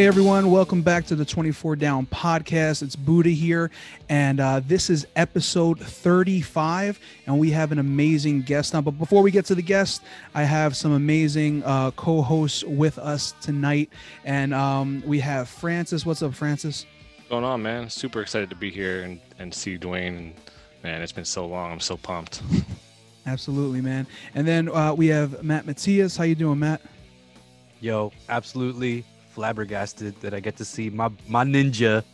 Hey everyone, welcome back to the 24 Down podcast. It's Buddha here, and uh, this is episode 35, and we have an amazing guest on. But before we get to the guest, I have some amazing uh, co-hosts with us tonight, and um, we have Francis. What's up, Francis? What's going on, man? Super excited to be here and, and see Dwayne. And man, it's been so long. I'm so pumped. Absolutely, man. And then uh, we have Matt Matias. How you doing, Matt? Yo, absolutely flabbergasted that I get to see my my ninja,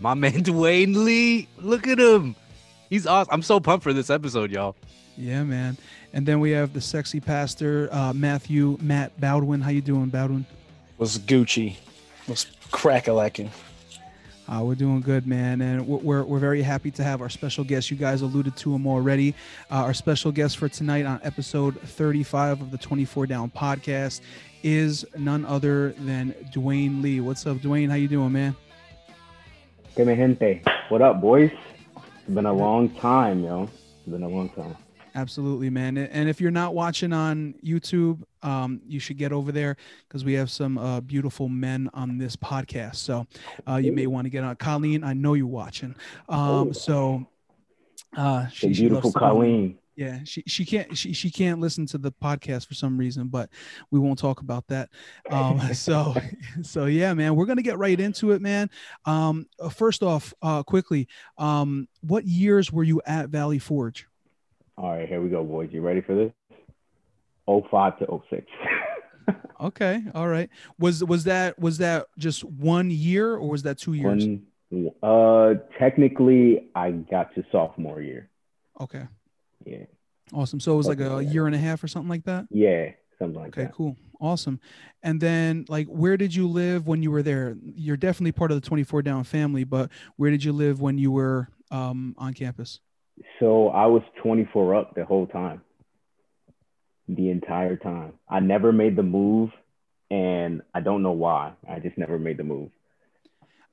my man Dwayne Lee. Look at him. He's awesome. I'm so pumped for this episode, y'all. Yeah, man. And then we have the sexy pastor, uh, Matthew Matt Bowdwin. How you doing, Bowdwin? Was Gucci. Was crack a lacking. Uh, we're doing good, man, and we're, we're very happy to have our special guest. You guys alluded to him already. Uh, our special guest for tonight on episode 35 of the 24 Down podcast is none other than Dwayne Lee. What's up, Dwayne? How you doing, man? Que me gente. What up, boys? It's been a long time, yo. It's been a long time. Absolutely, man. And if you're not watching on YouTube, um, you should get over there because we have some uh, beautiful men on this podcast. So uh, you may want to get on. Colleen, I know you're watching. Um, so uh, she, beautiful Colleen. Yeah, she she can't she she can't listen to the podcast for some reason, but we won't talk about that. Um, so so yeah, man, we're gonna get right into it, man. Um, uh, first off, uh, quickly, um, what years were you at Valley Forge? All right, here we go, boys. You ready for this? 05 to 06. okay, all right. Was was that was that just one year or was that two years? One, uh, technically, I got to sophomore year. Okay. Yeah. Awesome. So it was like a year and a half or something like that? Yeah, something like okay, that. Okay, cool. Awesome. And then like where did you live when you were there? You're definitely part of the 24 down family, but where did you live when you were um, on campus? So I was 24 up the whole time. The entire time. I never made the move and I don't know why. I just never made the move.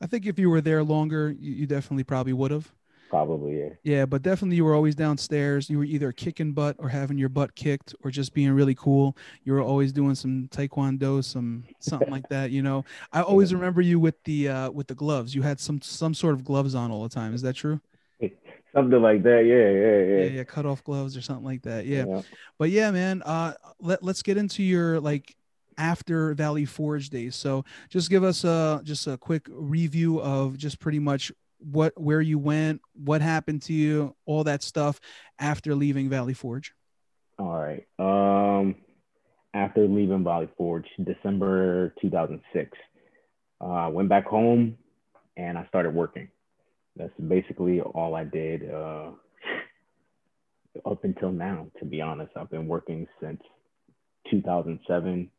I think if you were there longer, you, you definitely probably would have. Probably, yeah. Yeah, but definitely you were always downstairs. You were either kicking butt or having your butt kicked or just being really cool. You were always doing some taekwondo, some something like that, you know. I always remember you with the uh with the gloves. You had some some sort of gloves on all the time. Is that true? Something like that. Yeah, yeah, yeah. Yeah, yeah, cut off gloves or something like that. Yeah. yeah. But yeah, man, uh let, let's get into your like after Valley Forge days. So just give us a just a quick review of just pretty much what where you went, what happened to you, all that stuff after leaving Valley Forge. All right. Um, after leaving Valley Forge, December 2006, uh, I went back home and I started working. That's basically all I did uh, up until now. To be honest, I've been working since 2007,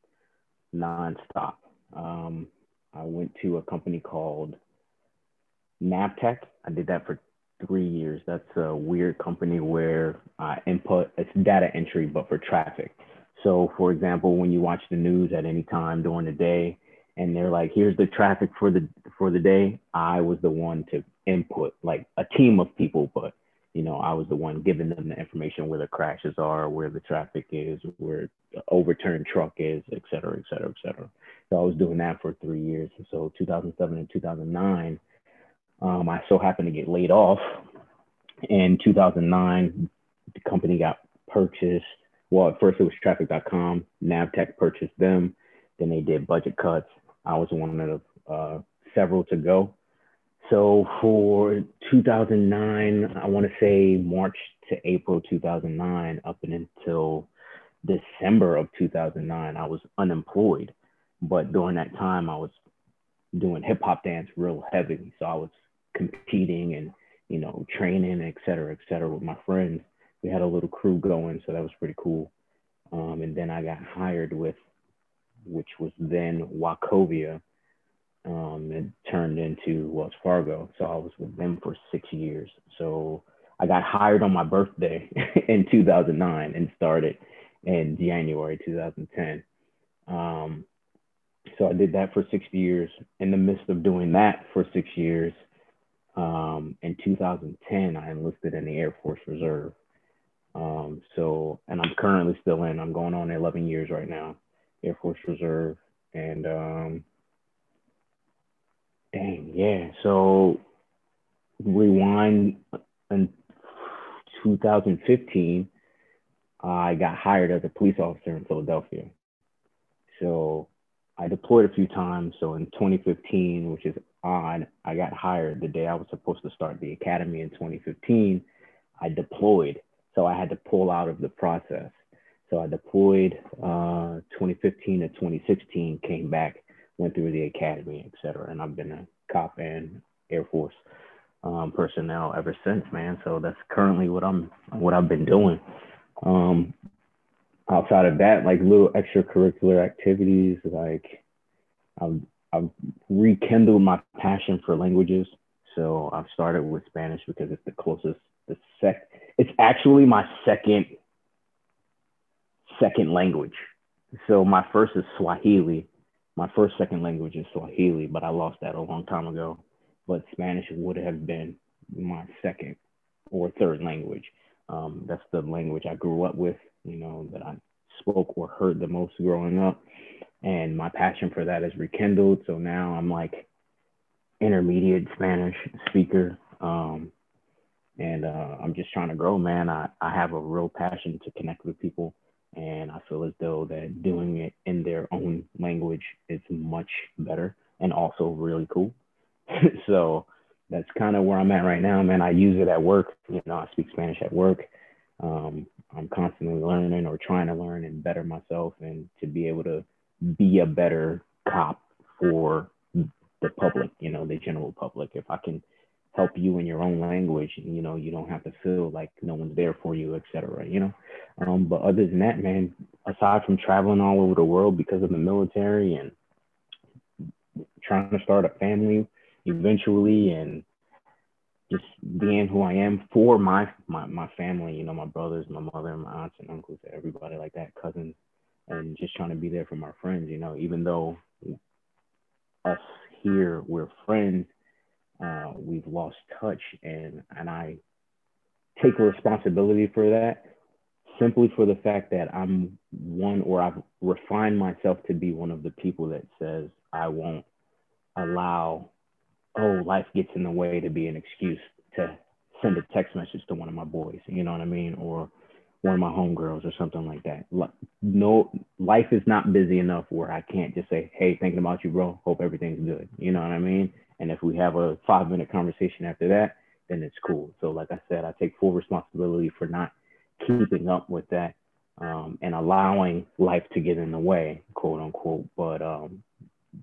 nonstop. Um, I went to a company called NAVTEQ. I did that for three years. That's a weird company where I input it's data entry, but for traffic. So, for example, when you watch the news at any time during the day, and they're like, "Here's the traffic for the for the day," I was the one to input, like a team of people, but you know, I was the one giving them the information where the crashes are, where the traffic is, where the overturned truck is, et cetera, et cetera, et cetera. So I was doing that for three years. So 2007 and 2009, um, I so happened to get laid off. In 2009, the company got purchased. Well, at first it was traffic.com. NAVTEQ purchased them. Then they did budget cuts. I was one of uh, several to go. So for 2009, I want to say March to April 2009, up and until December of 2009, I was unemployed. But during that time, I was doing hip hop dance real heavy. So I was competing and you know training, et cetera, et cetera, with my friends. We had a little crew going, so that was pretty cool. Um, and then I got hired with, which was then Wachovia. Um, it turned into Wells Fargo, so I was with them for six years. So I got hired on my birthday in 2009 and started in January 2010. Um, so I did that for six years. In the midst of doing that for six years, um, in 2010, I enlisted in the Air Force Reserve. Um, so, and I'm currently still in. I'm going on 11 years right now, Air Force Reserve, and um, dang, yeah. So rewind in 2015, I got hired as a police officer in Philadelphia. So I deployed a few times. So in 2015, which is odd, I got hired the day I was supposed to start the academy in 2015. I deployed. So I had to pull out of the process. So I deployed uh, 2015 to 2016, came back, went through the academy, et cetera. And I've been a cop and Air Force um, personnel ever since, man. So that's currently what I'm, what I've been doing. Um, outside of that, like little extracurricular activities, like I've, I've rekindled my passion for languages. So I've started with Spanish because it's the closest, the sec, it's actually my second, second language. So my first is Swahili. My first second language is Swahili, but I lost that a long time ago. But Spanish would have been my second or third language. Um, that's the language I grew up with, you know, that I spoke or heard the most growing up. And my passion for that is rekindled. So now I'm like intermediate Spanish speaker. Um, and uh, I'm just trying to grow, man. I, I have a real passion to connect with people. And I feel as though that doing it in their own language is much better and also really cool. so that's kind of where I'm at right now, man. I use it at work. You know, I speak Spanish at work. Um, I'm constantly learning or trying to learn and better myself and to be able to be a better cop for the public, you know, the general public. If I can help you in your own language, you know, you don't have to feel like no one's there for you, etc. You know, um, but other than that, man, aside from traveling all over the world because of the military and trying to start a family eventually and just being who I am for my, my my family, you know, my brothers, my mother, my aunts and uncles, everybody like that, cousins, and just trying to be there for my friends, you know, even though us here we're friends, uh, we've lost touch and and I take responsibility for that simply for the fact that I'm one or I've refined myself to be one of the people that says I won't allow oh, life gets in the way to be an excuse to send a text message to one of my boys, you know what I mean? Or one of my homegirls or something like that. No, life is not busy enough where I can't just say, hey, thinking about you, bro. Hope everything's good. You know what I mean? And if we have a five minute conversation after that, then it's cool. So, like I said, I take full responsibility for not keeping up with that um, and allowing life to get in the way, quote unquote. But um,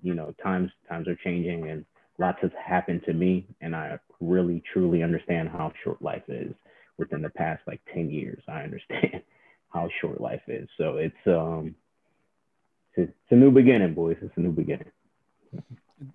you know, times times are changing, and lots has happened to me and I really truly understand how short life is within the past like 10 years. I understand how short life is. So it's um it's, it's a new beginning, boys. It's a new beginning.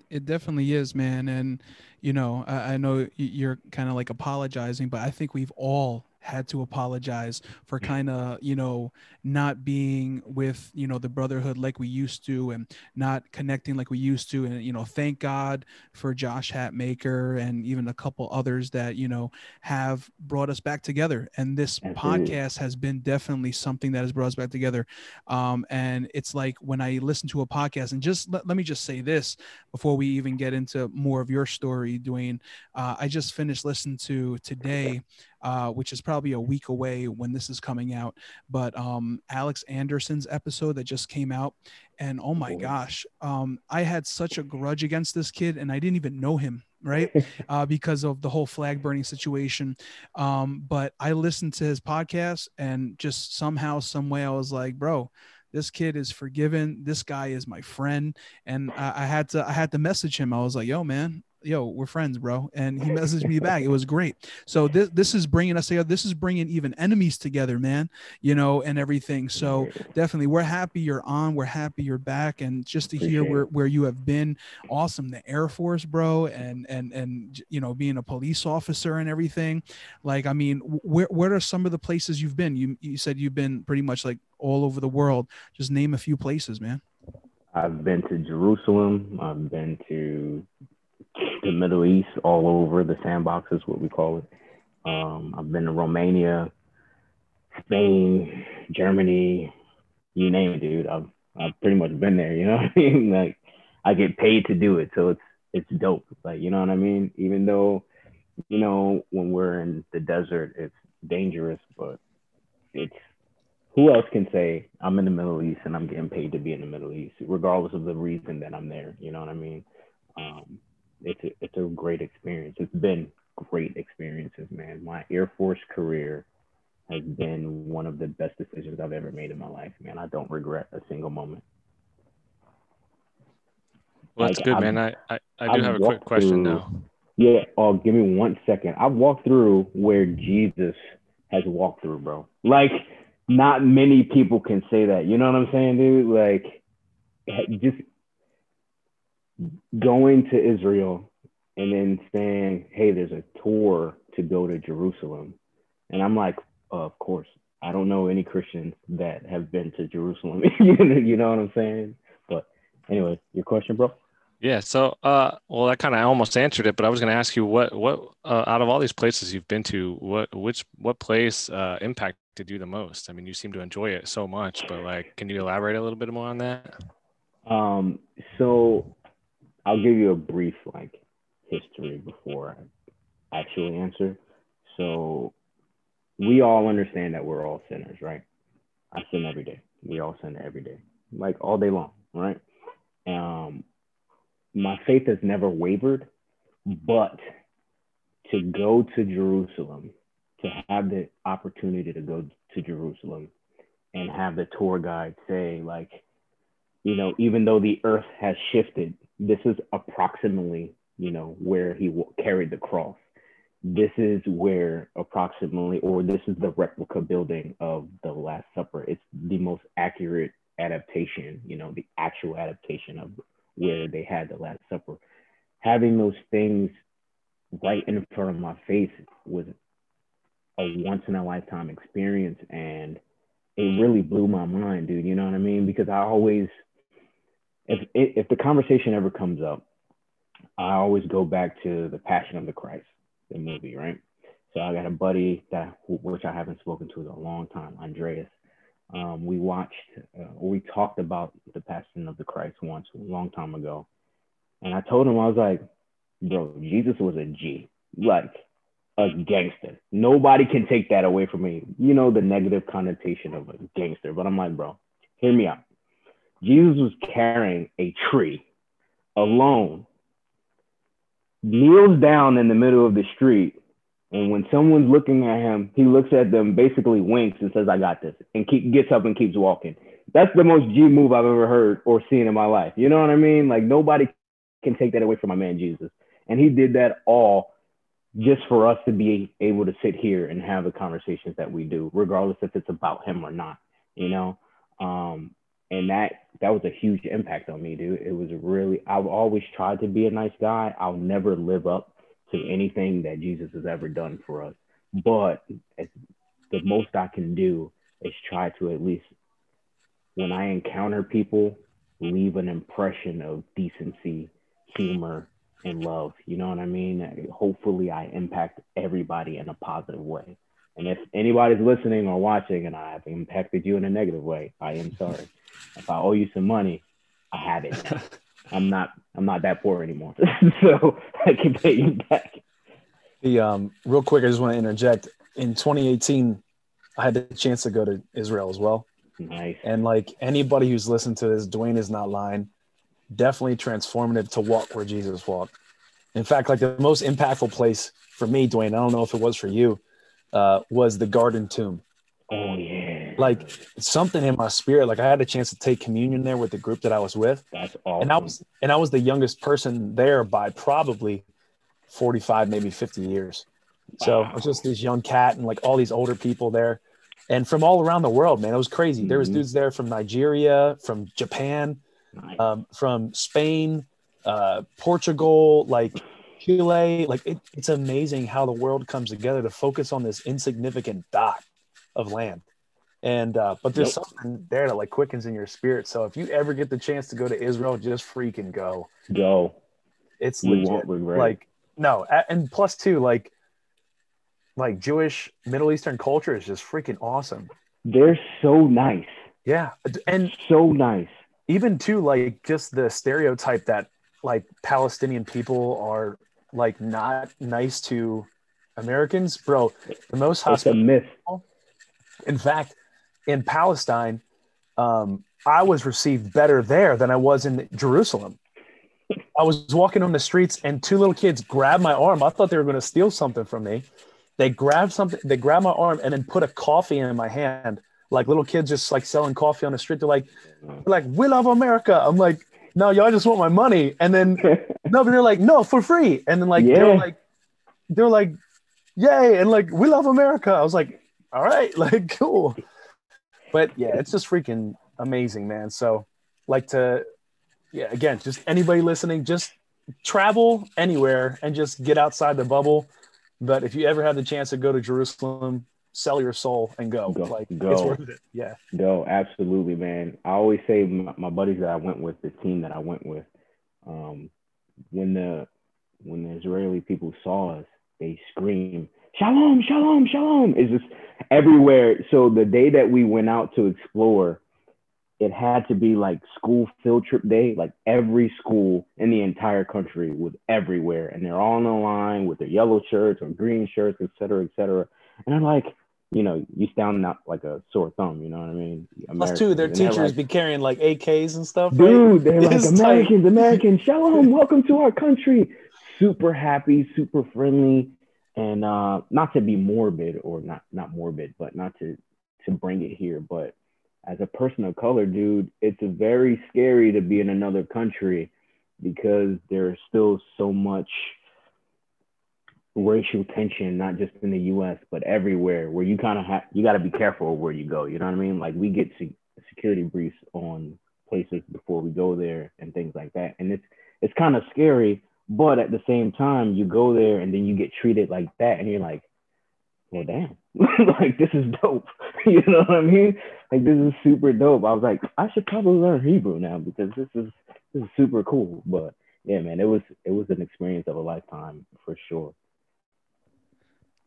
It definitely is, man. And you know, I, I know you're kind of like apologizing, but I think we've all had to apologize for mm. kind of you know not being with you know the brotherhood like we used to and not connecting like we used to. And you know thank god for josh hatmaker and even a couple others that you know have brought us back together. And this podcast has been definitely something that has brought us back together. Um, and it's like when i listen to a podcast and just let, let me just say this before we even get into more of your story dwayne. Uh, i just finished listening to today uh, which is probably a week away when this is coming out. But um, Alex Anderson's episode that just came out, and oh my gosh, um, I had such a grudge against this kid, and I didn't even know him right? Uh, because of the whole flag burning situation um, but i listened to his podcast and just somehow some way i was like bro this kid is forgiven. This guy is my friend and I, I, had to i had to message him. I was like yo man yo, we're friends, bro. And he messaged me back. It was great. So this this is bringing us together. This is bringing even enemies together, man. You know, and everything. So definitely, we're happy you're on. We're happy you're back, and just to hear where, where you have been, awesome. The Air Force, bro, and and and you know, being a police officer and everything. Like, I mean, where where are some of the places you've been? You you said you've been pretty much like all over the world. Just name a few places, man. I've been to Jerusalem. I've been to the Middle East, all over the sandbox is what we call it. Um, I've been to Romania, Spain, Germany, you name it, dude. I've I've pretty much been there. You know what I mean? Like I get paid to do it, so it's it's dope. Like, you know what I mean? Even though, you know, when we're in the desert, it's dangerous, but it's who else can say I'm in the Middle East and I'm getting paid to be in the Middle East, regardless of the reason that I'm there. You know what I mean? Um, it's a, it's a great experience. It's been great experiences, man. My Air Force career has been one of the best decisions I've ever made in my life, man. I don't regret a single moment. Well, that's Like, good, I've- man. I, I, I do I've have a quick question through- now. Yeah. Oh, give me one second. I've walked through where Jesus has walked through, bro. Like, not many people can say that. You know what I'm saying, dude? Like, just going to Israel and then saying, "Hey, there's a tour to go to Jerusalem," and I'm like, uh, "Of course." I don't know any Christians that have been to Jerusalem. you know what I'm saying? But anyway, your question, bro. Yeah. So, uh, well, that kind of almost answered it, but I was going to ask you what, what, uh, out of all these places you've been to, what, which, what place, uh, impacted you the most? I mean, you seem to enjoy it so much, but like, can you elaborate a little bit more on that? Um, so I'll give you a brief like history before I actually answer. So we all understand that we're all sinners, right? I sin every day. We all sin every day, like all day long, right? Um, my faith has never wavered, but to go to Jerusalem, to have the opportunity to go to Jerusalem and have the tour guide say, like, you know, even though the earth has shifted, this is approximately, you know, where he carried the cross. This is where approximately, or this is the replica building of the Last Supper. It's the most accurate adaptation, you know, the actual adaptation of where they had the Last Supper. Having those things right in front of my face was a once in a lifetime experience. And it really blew my mind, dude. You know what I mean? Because I always, if if the conversation ever comes up, I always go back to the Passion of the Christ, the movie, right? So I got a buddy that which I haven't spoken to in a long time, Andreas. Um, we watched, uh, we talked about the Passion of the Christ once, a long time ago, and I told him I was like, bro, Jesus was a G, like a gangster. Nobody can take that away from me. You know the negative connotation of a gangster, but I'm like, bro, hear me out. Jesus was carrying a tree alone, kneels down in the middle of the street, and when someone's looking at him, he looks at them, basically winks and says, "I got this," and keep, gets up and keeps walking. That's the most G move I've ever heard or seen in my life. You know what I mean? Like nobody can take that away from my man Jesus, and he did that all just for us to be able to sit here and have the conversations that we do, regardless if it's about him or not. You know, um, and that that was a huge impact on me, dude. It was really I've always tried to be a nice guy. I'll never live up to anything that Jesus has ever done for us, but the most I can do is try to at least when I encounter people, leave an impression of decency, humor, and love. You know what I mean? Hopefully, I impact everybody in a positive way. And if anybody's listening or watching and I have impacted you in a negative way, I am sorry. If I owe you some money, I have it. I'm not I'm not that poor anymore. so I can pay you back. The um, real quick, I just want to interject. In 2018, I had the chance to go to Israel as well, Nice. and like anybody who's listened to this, Dwayne is not lying. Definitely transformative to walk where Jesus walked. In fact, like the most impactful place for me, Dwayne, I don't know if it was for you, uh, was the Garden Tomb. Oh yeah. Like something in my spirit. Like I had a chance to take communion there with the group that I was with, that's awesome. and I was and I was the youngest person there by probably 45, maybe 50 years. So I was just this young cat and like all these older people there, and from all around the world, man, it was crazy. There was Mhm. dudes there from Nigeria, from Japan, nice. um, from Spain, uh, Portugal, like Chile. Like it, it's amazing how the world comes together to focus on this insignificant dot of land. And uh, but there's Yep. something there that like quickens in your spirit. So if you ever get the chance to go to Israel, just freaking go. Go. It's legit. Like no, and plus two, like like Jewish Middle Eastern culture is just freaking awesome. They're so nice. Yeah, and So nice. even too like just the stereotype that like Palestinian people are like not nice to Americans, bro. The most hospitable. myth. In fact, in Palestine, um, I was received better there than I was in Jerusalem. I was walking on the streets and two little kids grabbed my arm. I thought they were going to steal something from me. They grabbed something, they grabbed my arm and then put a coffee in my hand. Like little kids just like selling coffee on the street. They're like, they're like, we love America. I'm like, no, y'all just want my money. And then no, but they're like, no, for free. And then like they're like, they were like, yay, and like we love America. I was like, all right, like cool. But yeah, it's just freaking amazing, man. So like to yeah, again, just anybody listening, just travel anywhere and just get outside the bubble. But if you ever have the chance to go to Jerusalem, sell your soul and go. Go, like it's worth it. Yeah. No, absolutely, man. I always say my, my buddies that I went with, the team that I went with, um, when the when the Israeli people saw us, they screamed, "Shalom, shalom, shalom!" It's just everywhere. So the day that we went out to explore, it had to be like school field trip day. Like every school in the entire country was everywhere, and they're all in the line with their yellow shirts or green shirts, et cetera, et cetera. And I'm like, you know, you stand out like a sore thumb. You know what I mean? Plus two, their Americans, teachers like, be carrying like AKs and stuff. Dude, they're like. Americans, Americans, shalom, welcome to our country. Super happy, super friendly, and uh, not to be morbid or not not morbid, but not to to bring it here. But as a person of color, dude, it's very scary to be in another country because there's still so much racial tension, not just in the U.S. but everywhere, where you kind of have you got to be careful where you go. You know what I mean? Like we get se- security briefs on places before we go there and things like that, and it's it's kind of scary. But at the same time, you go there and then you get treated like that, and you're like, well, damn, like this is dope. you know what I mean? Like this is super dope. I was like, I should probably learn Hebrew now because this is this is super cool. But yeah, man, it was it was an experience of a lifetime for sure.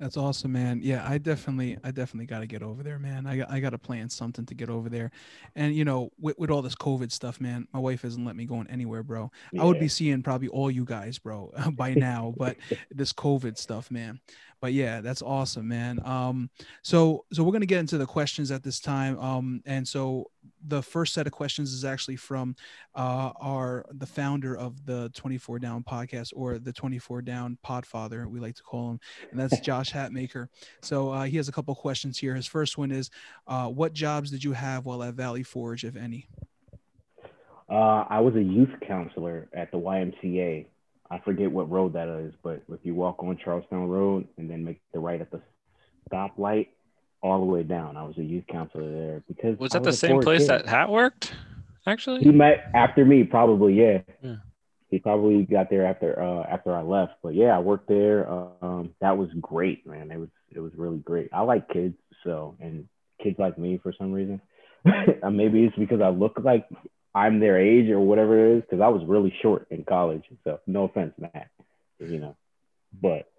That's awesome, man. Yeah, I definitely, I definitely got to get over there, man. I got, I got to plan something to get over there, and you know, with, with all this COVID stuff, man, my wife hasn't let me go anywhere, bro. I would be seeing probably all you guys, bro, by now, but this COVID stuff, man. But yeah, that's awesome, man. Um, so, so we're gonna get into the questions at this time. Um, and so the first set of questions is actually from uh, our the founder of the 24 Down podcast or the 24 Down Podfather, we like to call him, and that's Josh Hatmaker. So uh, he has a couple questions here. His first one is, uh, what jobs did you have while at Valley Forge, if any? Uh, I was a youth counselor at the YMCA. I forget what road that is, but if you walk on Charlestown Road and then make the right at the stoplight, all the way down, I was a youth counselor there because Was that the same place kid. that Hat worked? Actually, he met after me? Probably, yeah. Yeah. He probably got there after uh, after I left, but yeah, I worked there. Um, that was great, man. It was it was really great. I like kids, so and kids like me for some reason. Uh, Maybe it's because I look like I'm their age or whatever it is, because I was really short in college. So no offense, Matt, you know, but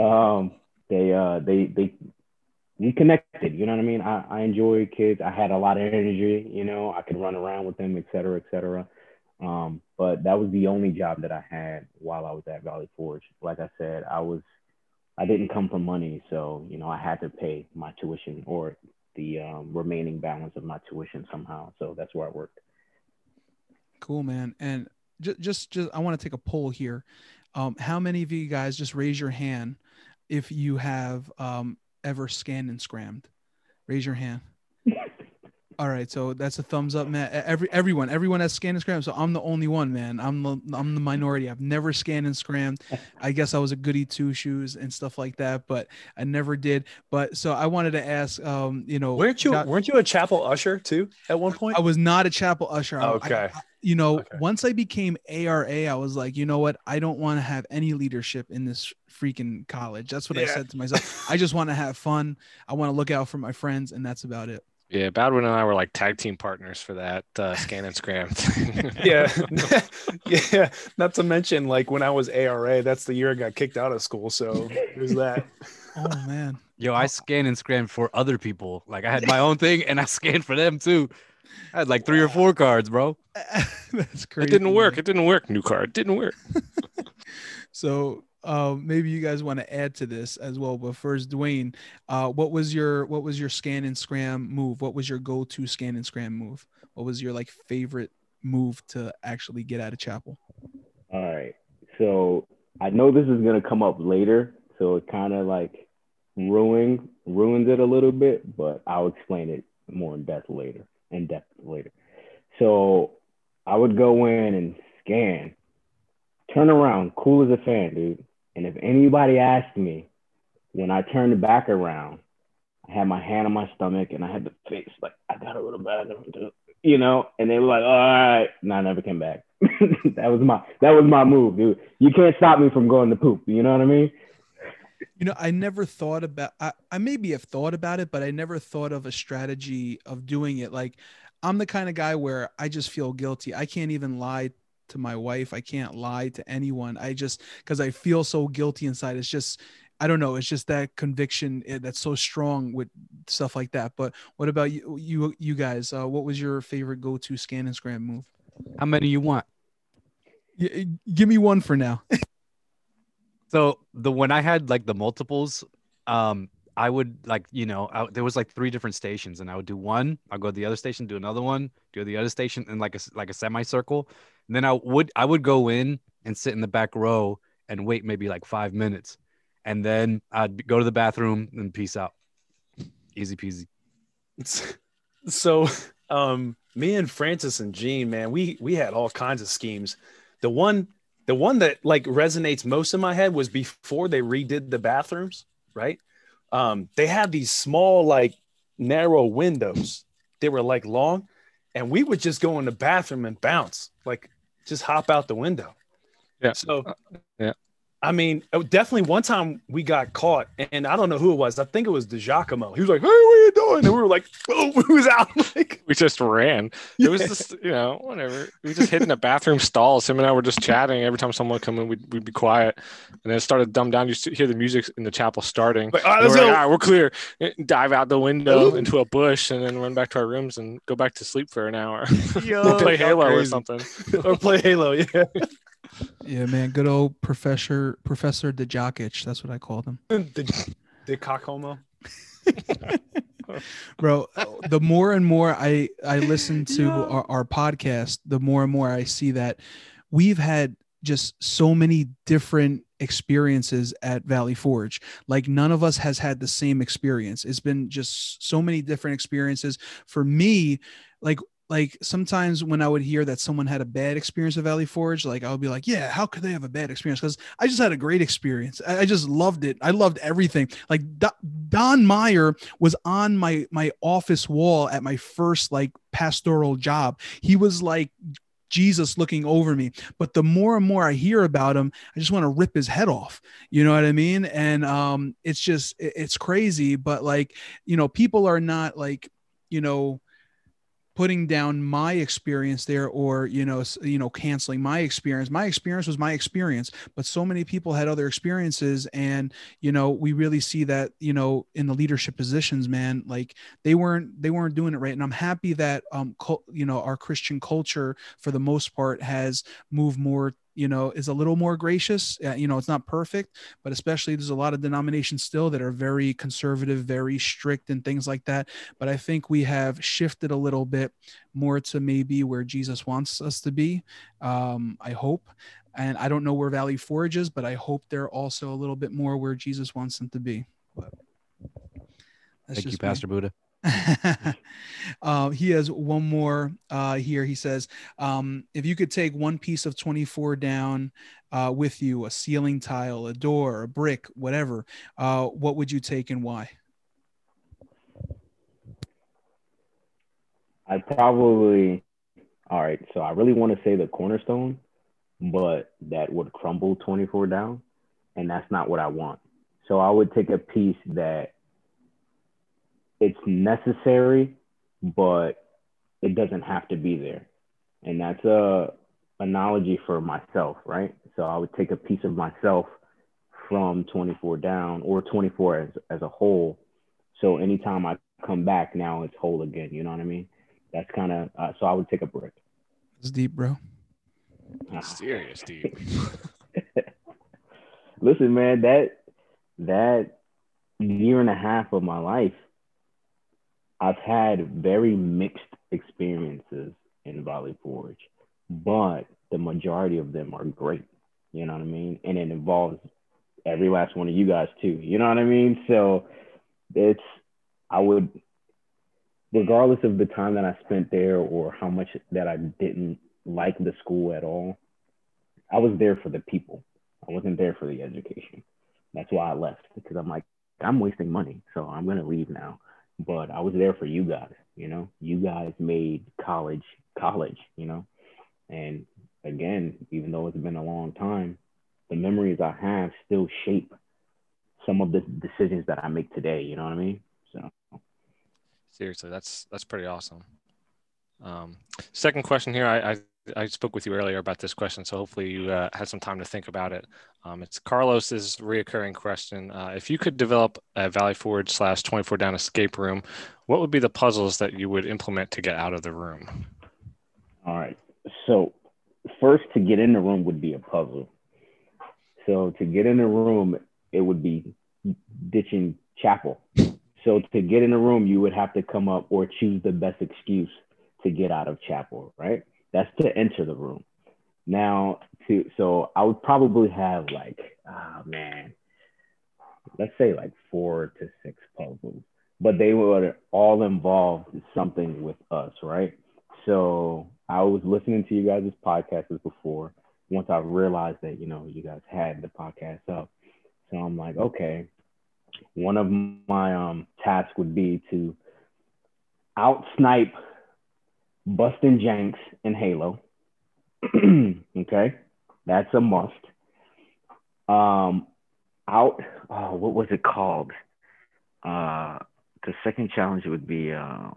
um, they uh they they we connected. You know what I mean? I I enjoy kids. I had a lot of energy. You know, I could run around with them, et cetera, et cetera. Um, but that was the only job that I had while I was at Valley Forge. Like I said, I was I didn't come from money, so you know I had to pay my tuition or the um, remaining balance of my tuition somehow. So that's where I worked. Cool, man. And just, just, just, I want to take a poll here. Um, how many of you guys just raise your hand if you have um, ever scanned and scrammed? Raise your hand. All right, so that's a thumbs up, man. Every everyone, everyone has scanned and scrammed. So I'm the only one, man. I'm the I'm the minority. I've never scanned and scrammed. I guess I was a goody two shoes and stuff like that, but I never did. But so I wanted to ask, um, you know, Weren't you Jo- weren't you a chapel usher too at one point? I was not a chapel usher. I- I- Okay. I- you know, Okay. once I became ARA, I was like, you know what? I don't want to have any leadership in this freaking college. That's what I said to myself. I just want to have fun. I want to look out for my friends, and that's about it. Yeah, Badwin and I were like tag team partners for that uh, scan and scram. yeah yeah not to mention like when i was ara that's the year i got kicked out of school so there's that Oh man. Yo, I scan and scram for other people. Like I had my own thing and I scanned for them too. I had like three or four cards, bro. That's crazy. It didn't work. man. It didn't work. New card. It didn't work. So um, maybe you guys want to add to this as well. But first, Dwayne, uh, what was your what was your scan and scram move? What was your go to scan and scram move? What was your like favorite move to actually get out of chapel? All right. So I know this is gonna come up later, so it kind of like ruins ruins it a little bit, but I'll explain it more in depth later. In depth later. So I would go in and scan, turn around, cool as a fan, dude. And if anybody asked me when I turned back around, I had my hand on my stomach and I had the face like I gotta go to bathroom, dude. you know. And they were like, "All right," and I never came back. that was my that was my move, dude. You can't stop me from going to poop. You know what I mean? You know, I never thought about I, I maybe have thought about it, but I never thought of a strategy of doing it. Like I'm the kind of guy where I just feel guilty. I can't even lie to my wife. I can't lie to anyone. I just because I feel so guilty inside. It's just I don't know. It's just that conviction eh, that's so strong with stuff like that. But what about you? You, you guys? Uh, what was your favorite go-to scan and scram move? How many you want? Y- give me one for now. So the when I had like the multiples, um, I would like you know I, there was like three different stations, and I would do one. I'll go to the other station, do another one, do the other station, and like a like a semicircle. And then I would I would go in and sit in the back row and wait maybe like five minutes, and then I'd go to the bathroom and peace out. Easy peasy. so um me and francis and gene man we we had all kinds of schemes the one the one that like resonates most in my head was before they redid the bathrooms right um they had these small like narrow windows they were like long and we would just go in the bathroom and bounce like just hop out the window Yeah. so yeah. I mean, oh, definitely one time we got caught, and I don't know who it was. I think it was DeJacomo. He was like, "Hey, what are you doing?" And we were like, "Oh, we was out." Like, We just ran. It was just, you know, whatever. We just hid in the bathroom stalls. Him and I were just chatting. Every time someone would come in, we'd, we'd be quiet. And then it started to dumb down. You hear the music in the chapel starting. like, all right, we're like, all right, we're clear. Dive out the window Ooh. into a bush and then run back to our rooms and go back to sleep for an hour. Yo, or play y'all Halo or something. or play Halo. Yeah, yeah, man. Good old Professor Professor Dejokic. That's what I called him. the, the cock homo. bro the more and more i i listen to Yeah. our, our podcast the more and more i see that we've had just so many different experiences at valley forge like none of us has had the same experience it's been just so many different experiences for me like like sometimes when I would hear that someone had a bad experience at Valley Forge, like I would be like, yeah, how could they have a bad experience? Because I just had a great experience. I, I just loved it. I loved everything. Like Do- Don Meyer was on my my office wall at my first like pastoral job. He was like Jesus looking over me. But the more and more I hear about him, I just want to rip his head off. You know what I mean? And um, it's just it- it's crazy. But like you know, people are not like you know putting down my experience there or you know you know canceling my experience. My experience was my experience but so many people had other experiences and you know we really see that you know in the leadership positions man like they weren't they weren't doing it right. And i'm happy that um you know our christian culture for the most part has moved more you know is a little more gracious uh, you know it's not perfect but especially there's a lot of denominations still that are very conservative very strict and things like that but i think we have shifted a little bit more to maybe where jesus wants us to be um i hope and i don't know where valley forge is but i hope they're also a little bit more where jesus wants them to be but that's Thank you, just me. Pastor Buddha. uh, he has one more uh, here. He says, um, if you could take one piece of 24 down uh, with you, a ceiling tile, a door, a brick, whatever, uh, what would you take and why? I probably, all right. So I really want to say the cornerstone, but that would crumble 24 down, and that's not what I want. So I would take a piece that it's necessary, but it doesn't have to be there, and that's a analogy for myself, right? So I would take a piece of myself from 24 down or 24 as as a whole. So anytime I come back, now it's whole again. You know what I mean? that's kind of uh, so I would take a brick. It's deep, bro. Ah. Serious, deep. Listen, man, that that year and a half of my life, I've had very mixed experiences in Valley Forge, but the majority of them are great. You know what I mean? And it involves every last one of you guys too. You know what I mean? So it's I would regardless of the time that I spent there or how much that I didn't like the school at all, I was there for the people. I wasn't there for the education. That's why I left because I'm like, I'm wasting money. So I'm going to leave now. But I was there for you guys, you know, you guys made college college, you know, and again, even though it's been a long time, the memories I have still shape some of the decisions that I make today. You know what I mean? So Seriously, that's that's pretty awesome. Um, second question here, I, I I spoke with you earlier about this question, so hopefully you uh, had some time to think about it. Um, it's Carlos's reoccurring question. Uh, if you could develop a Valley Forge slash 24 down escape room, what would be the puzzles that you would implement to get out of the room? All right. So first to get in the room would be a puzzle. So to get in the room, it would be ditching chapel. So to get in the room, you would have to come up or choose the best excuse to get out of chapel, right? That's to enter the room. Now to so I would probably have like, oh man, let's say like four to six puzzles, but they would all involve something with us, right? So I was listening to you guys' podcasts before. Once I realized that you know you guys had the podcast up, so I'm like, okay. One of my um tasks would be to out snipe Bustin Jenks in Halo. okay, that's a must. Um, out. Oh, what was it called? Uh, the second challenge would be. Uh,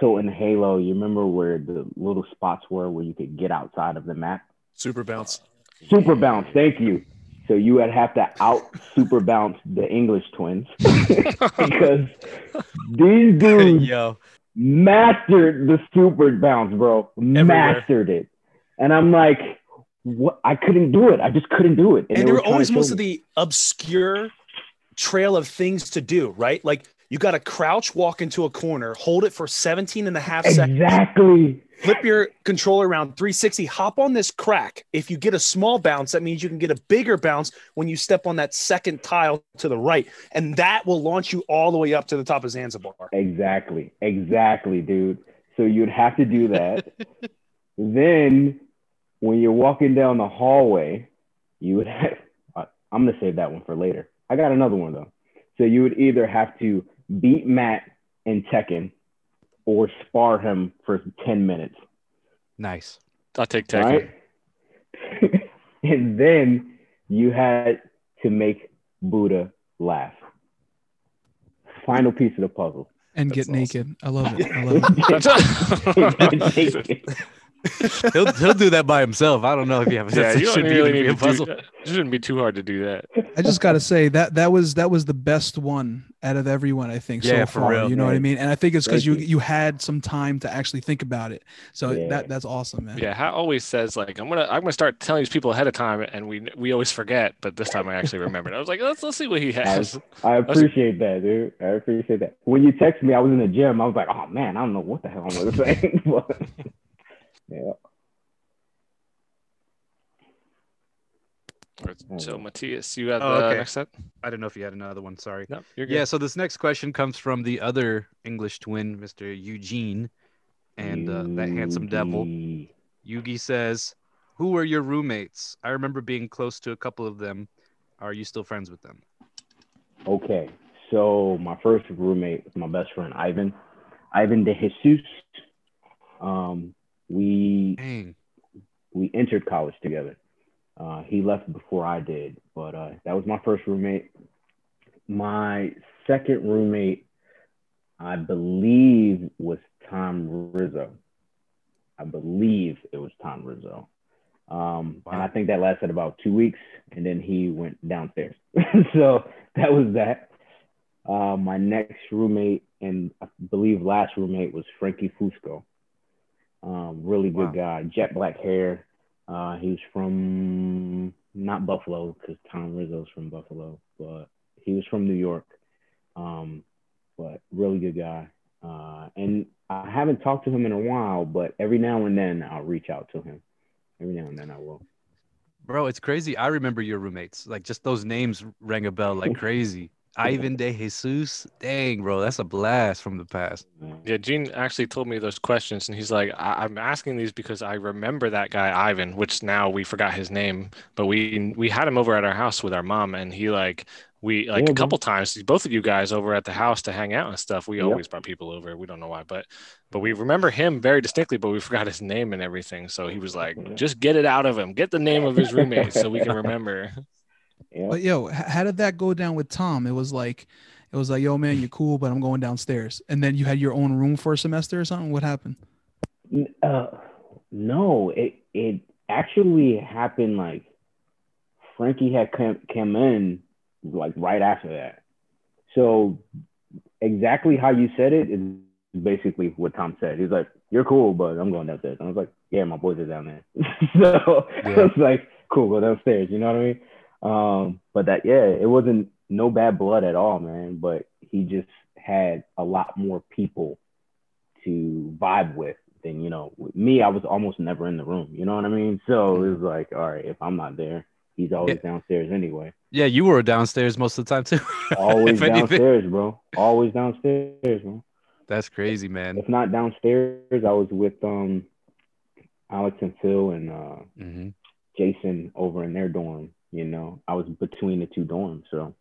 so in Halo, you remember where the little spots were where you could get outside of the map? Super bounce. Super bounce. Thank you. So you would have to out super bounce the English twins because these dudes Yo, mastered the super bounce, bro. Mastered it. And I'm like, what? I couldn't do it. I just couldn't do it. And, they there were were trying to always most of the obscure trail of things to do, right? Like you got to crouch, walk into a corner, hold it for 17 and a half seconds, Exactly. flip your controller around 360, hop on this crack. If you get a small bounce, that means you can get a bigger bounce when you step on that second tile to the right. And that will launch you all the way up to the top of Zanzibar. Exactly. Exactly, dude. So you'd have to do that. then when you're walking down the hallway, you would have, I'm going to save that one for later. I got another one though. So you would either have to beat Matt in Tekken or spar him for 10 minutes. nice. I'll take Tekken. right? and then you had to make Buddha laugh. Final piece of the puzzle. And That's get naked. I love it. I love it. He'll he'll do that by himself. I don't know if you have. yeah, that you should don't really be need a to puzzle. that. It shouldn't be too hard to do that. I just got to say that that was that was the best one out of everyone I think Yeah, so for far. real. You know what I mean? And I think it's because you you. you had some time to actually think about it. So Yeah. that that's awesome, man. Yeah, Hat always says like I'm gonna I'm gonna start telling these people ahead of time, and we we always forget. But this time I actually remembered. I was like, let's let's see what he has. I appreciate that, dude. I appreciate that. When you text me, I was in the gym. I was like, oh man, I don't know what the hell I'm gonna say. but, yeah. So Matthias, you have Oh, the okay. next set. I don't know if you had another one. Sorry. No, you're good. Yeah. So this next question comes from the other English twin, Mr. Eugene, and uh, that handsome devil. Yugi. Yugi says, "Who were your roommates? I remember being close to a couple of them. Are you still friends with them?" Okay, so my first roommate was my best friend Ivan, Ivan de Jesus. Um, we Dang. we entered college together. Uh, he left before I did, but uh, that was my first roommate. My second roommate, I believe, was Tom Rizzo. I believe it was Tom Rizzo. Um, And I think that lasted about two weeks, and then he went downstairs. so that was that. Uh, my next roommate and I believe last roommate was Frankie Fusco. Um, really good Wow. guy, jet black hair. Uh, he was from not Buffalo because Tom Rizzo's from Buffalo, but he was from New York. Um, but really good guy. Uh, and I haven't talked to him in a while, but every now and then I'll reach out to him. Every now and then I will. Bro, it's crazy. I remember your roommates. Like just those names rang a bell like crazy. Ivan De Jesus. Dang, bro, that's a blast from the past. Yeah, Gene actually told me those questions, and he's like, I- "I'm asking these because I remember that guy Ivan, which now we forgot his name, but we we had him over at our house with our mom, and he like we like Yeah, a bro. couple times, both of you guys over at the house to hang out and stuff. We Yep. always brought people over. We don't know why, but but we remember him very distinctly, but we forgot his name and everything. So he was like, Yeah. just get it out of him, get the name of his roommate, so we can remember. Yeah. But yo, how did that go down with Tom? It was like, it was like, yo, man, you're cool, but I'm going downstairs. And then you had your own room for a semester or something. What happened? Uh, no, it it actually happened like Frankie had come, come in like right after that. So exactly how you said it is basically what Tom said. He's like, "You're cool, but I'm going downstairs." And I was like, "Yeah, my boys are down there." so I was like, "Cool, go downstairs." You know what I mean? Um, but that yeah, it wasn't no bad blood at all, man. But he just had a lot more people to vibe with than you know with me i was almost never in the room you know what i mean so it was like all right if i'm not there he's always downstairs anyway Yeah, you were downstairs most of the time too. always If anything. downstairs bro always downstairs bro That's crazy, man. if not downstairs i was with um alex and phil and uh hmm jason over in their dorm you know i was between the two dorms so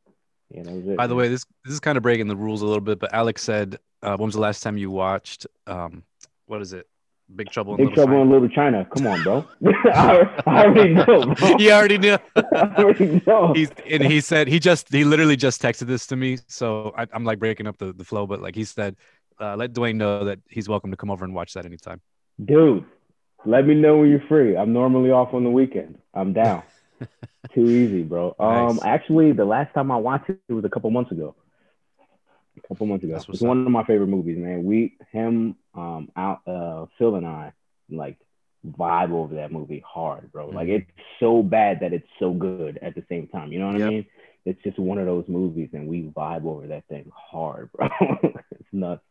yeah that was it By the way, this this is kind of breaking the rules a little bit, but Alex said, uh, "When was the last time you watched um, what is it, Big Trouble in Big Little Trouble in Little China. Come on, bro. I, I already know, bro. He already knew. I already know. He's and he said he just he literally just texted this to me, so I, I'm like breaking up the, the flow, but like he said, uh, let Dwayne know that he's welcome to come over and watch that anytime. Dude, let me know when you're free. I'm normally off on the weekend. I'm down. Too easy, bro. Um, Nice. actually, the last time I watched it, it was a couple months ago. A couple months ago. It's one of my favorite movies, man. We, him, um, out, uh, Phil and I, like, vibe over that movie hard, bro. Like, Mhm. it's so bad that it's so good at the same time. You know what Yep. I mean? It's just one of those movies, and we vibe over that thing hard, bro. it's nuts.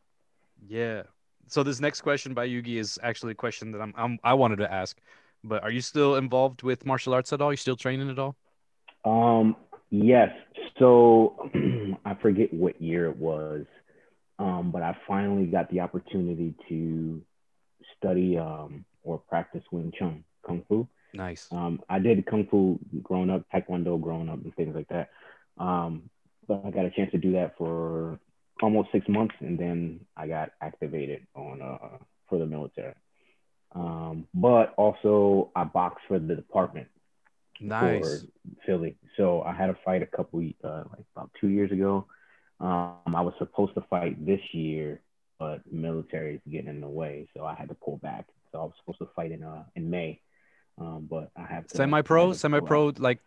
Yeah. So this next question by Yugi is actually a question that I'm, I'm I wanted to ask. But are you still involved with martial arts at all? You still training at all? Um, yes. So I forget what year it was, um, but I finally got the opportunity to study um, or practice Wing Chun, Kung Fu. Nice. Um, I did Kung Fu growing up, Taekwondo growing up, and things like that. Um, but I got a chance to do that for almost six months, and then I got activated on uh, for the military. Um, but also, I boxed for the department Nice. for Philly. So I had a fight a couple, uh, like about two years ago. Um, I was supposed to fight this year, but military is getting in the way, so I had to pull back. So I was supposed to fight in uh in May, um, but I have to, Semi pro, semi pro, like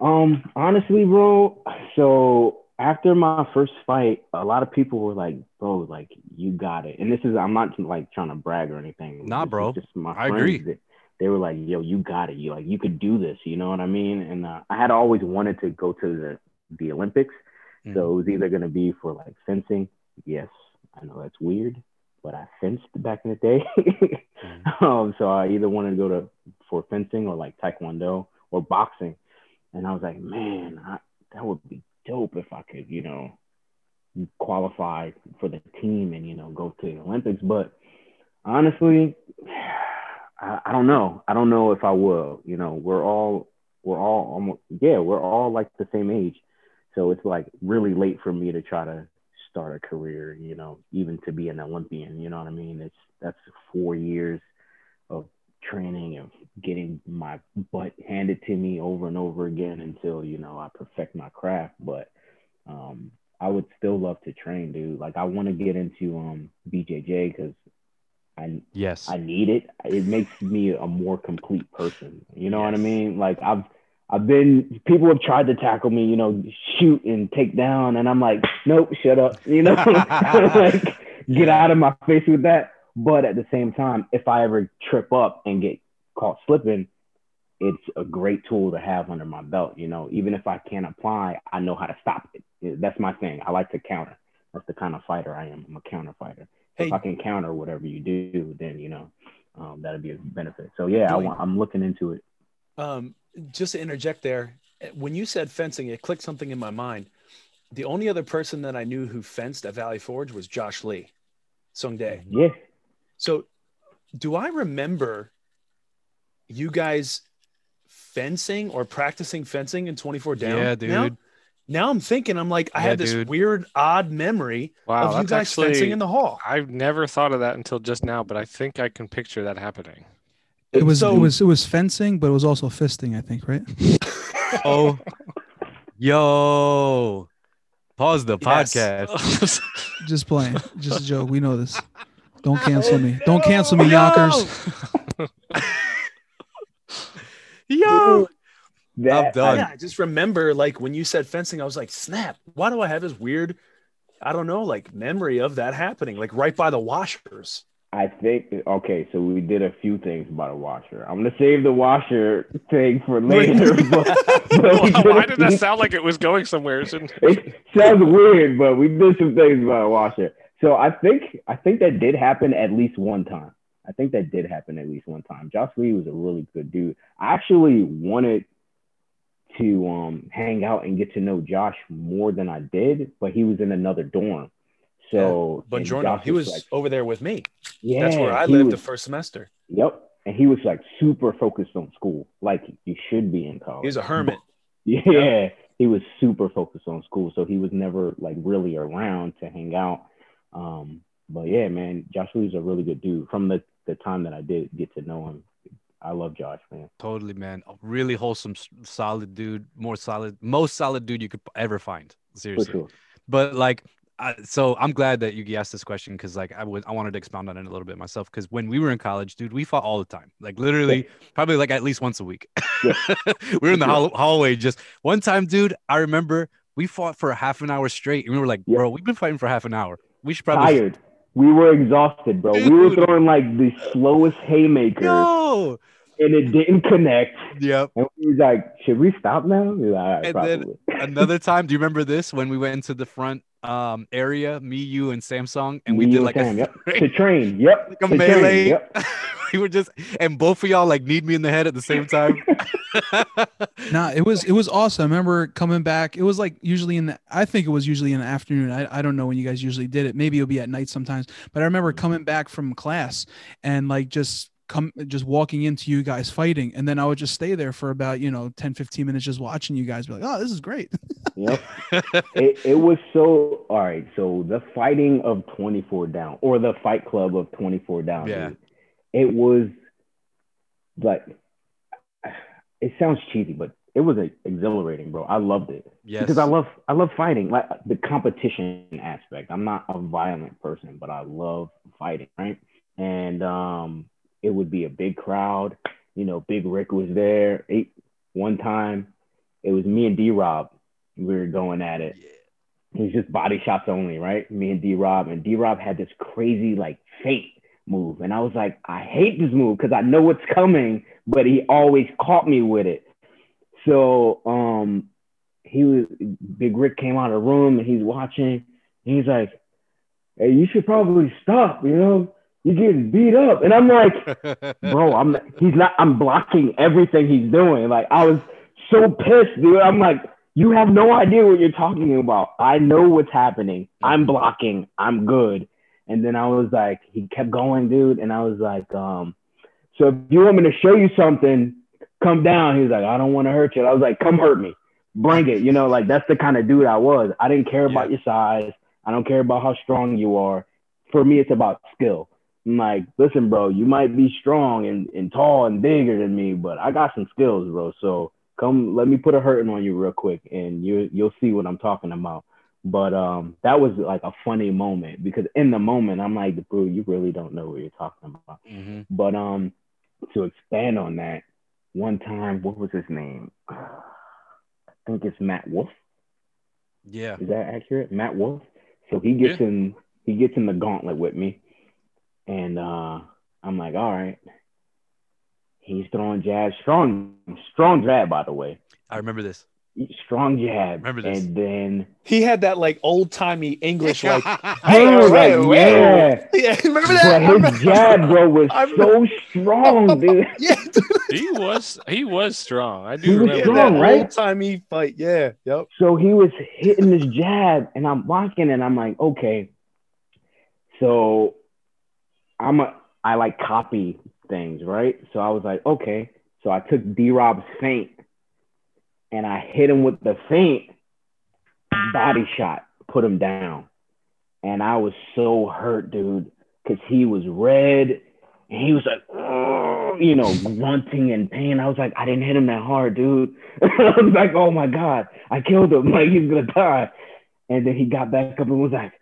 Um, honestly, bro. So after my first fight, a lot of people were like, "Bro, like you got it." And this is I'm not like trying to brag or anything. Nah, This bro. Just my I agree. that- They were like, "Yo, you got it. You like you could do this." You know what I mean? And uh, I had always wanted to go to the the Olympics. Mhm. So it was either going to be for like fencing. Yes, I know that's weird, but I fenced back in the day. um, so I either wanted to go to for fencing or like taekwondo or boxing. And I was like, man, I, that would be dope if I could, you know, qualify for the team and you know go to the Olympics. But honestly, I, I don't know. I don't know if I will. You know, we're all we're all almost yeah, we're all like the same age. So it's like really late for me to try to start a career, you know, even to be an Olympian, you know what I mean? It's that's four years of training and getting my butt handed to me over and over again until, you know, I perfect my craft. But um I would still love to train, dude. Like I want to get into um BJJ because I yes. I need it. It makes me a more complete person. You know what I mean? Like I've I've been people have tried to tackle me, you know, shoot and take down, and I'm like, nope, shut up, you know, like get out of my face with that. But at the same time, if I ever trip up and get caught slipping, it's a great tool to have under my belt. You know, even if I can't apply, I know how to stop it. That's my thing. I like to counter. That's the kind of fighter I am. I'm a counter fighter. Hey. If I can counter whatever you do, then you know um, that'd be a benefit. So yeah, I want, I'm looking into it. Um, just to interject there, when you said fencing, it clicked something in my mind. The only other person that I knew who fenced at Valley Forge was Josh Lee, Sung Dae. Yeah, So, do I remember you guys fencing or practicing fencing in 24 down? Yeah, Now, dude. now I'm thinking, I'm like, I Yeah, had this dude. weird, odd memory Wow, of you guys actually fencing in the hall. I've never thought of that until just now, but I think I can picture that happening. It was So- it was it was fencing, but it was also fisting, I think, right? Oh, yo, pause the Yes. podcast. Just playing, just a joke. We know this. Oh, don't cancel me. Don't cancel me, Yonkers. Yo, that done. yeah, I just remember like when you said fencing, I was like, snap, why do I have this weird, I don't know, like memory of that happening, like right by the washers? I think okay, so we did a few things about a washer. I'm gonna save the washer thing for later. but, but we Why did that sound like it was going somewhere? Shouldn't- It sounds weird, but we did some things about a washer. So I think I think that did happen at least one time. I think that did happen at least one time. Josh Lee was a really good dude. I actually wanted to um, hang out and get to know Josh more than I did, but he was in another dorm. So and Bongiorno, Josh he was like, over there with me. yeah, That's where I lived was- the first semester. Yep. And he was like super focused on school, like you should be in college. He was a hermit. Yeah, he was super focused on school, so he was never like really around to hang out. Um, but yeah, man, Josh Lee's a really good dude. From the the time that I did get to know him, I love Josh, man. totally, man. A really wholesome, solid dude. More solid, most solid dude you could ever find. Seriously. sure. But like, I, so I'm glad that you asked this question because like I would I wanted to expound on it a little bit myself because when we were in college, dude, we fought all the time. Like literally, probably like at least once a week. Yeah. we were in the Yeah. hall- hallway just one time, dude. I remember we fought for a half an hour straight, and we were like, Yeah. bro, we've been fighting for half an hour. We should probably Tired. We were exhausted, bro. We were throwing like the slowest haymaker. Yo. and it didn't connect. Yep. And we was like, "Should we stop now?" We like, right, And probably. then Another time, do you remember this when we went into the front um area, me, you, and Samsung, and we did like Sam, a yep. to train. Yep. like a to train, melee. Yep. we were just, and both of y'all like need me in the head at the same time. Nah, it was it was awesome. I remember coming back. It was like usually in the I think it was usually in the afternoon. I, I don't know when you guys usually did it. Maybe it'll be at night sometimes. But I remember mm-hmm. coming back from class and like just come just walking into you guys fighting and then I would just stay there for about, you know, 10 15 minutes just watching you guys be like, "Oh, this is great." Yep. it, it was so all right. So the fighting of 24 down or the fight club of 24 down. Yeah. it was like it sounds cheesy, but it was exhilarating, bro. I loved it yes. because I love I love fighting, like the competition aspect. I'm not a violent person, but I love fighting, right? And um, it would be a big crowd. You know, Big Rick was there. Eight, one time, it was me and D Rob. We were going at it. It was just body shots only, right? Me and D Rob, and D Rob had this crazy like fake move, and I was like, I hate this move because I know what's coming, but he always caught me with it. So um, he was Big Rick came out of the room and he's watching. And he's like, "Hey, you should probably stop. You know, you're getting beat up." And I'm like, "Bro, I'm he's not. I'm blocking everything he's doing. Like I was so pissed, dude. I'm like." You have no idea what you're talking about. I know what's happening. I'm blocking. I'm good. And then I was like, he kept going, dude. And I was like, um, so if you want me to show you something, come down. He was like, I don't want to hurt you. I was like, come hurt me. Bring it. You know, like that's the kind of dude I was. I didn't care about your size. I don't care about how strong you are. For me, it's about skill. I'm like, listen, bro, you might be strong and, and tall and bigger than me, but I got some skills, bro. So come let me put a hurting on you real quick and you you'll see what I'm talking about. But um that was like a funny moment because in the moment I'm like, bro, you really don't know what you're talking about. Mhm. But um, to expand on that, one time, what was his name? I think it's Matt Wolf. Yeah. Is that accurate? Matt Wolf. So he gets in he gets in the gauntlet with me. And uh I'm like, all right. He's throwing jabs. Strong, strong jab, by the way. I remember this. Strong jab. Remember this. And then He had that like old timey English, like Hey, Hey, like, yeah. yeah, remember that? But his jab, bro, was I'm- so strong, dude. yeah, dude, He was he was strong. I He do was remember. strong, that right? old timey fight. Yeah, yep. So he was hitting this jab, and I'm watching, and I'm like, okay. So I'm a I like copy things, right? So I was like, okay. So I took D Rob's feint, and I hit him with the feint, body shot, put him down, and I was so hurt, dude, because he was red, and he was like, you know, grunting in pain. I was like, I didn't hit him that hard, dude. I was like, oh my god, I killed him, like he's gonna die. And then he got back up and was like,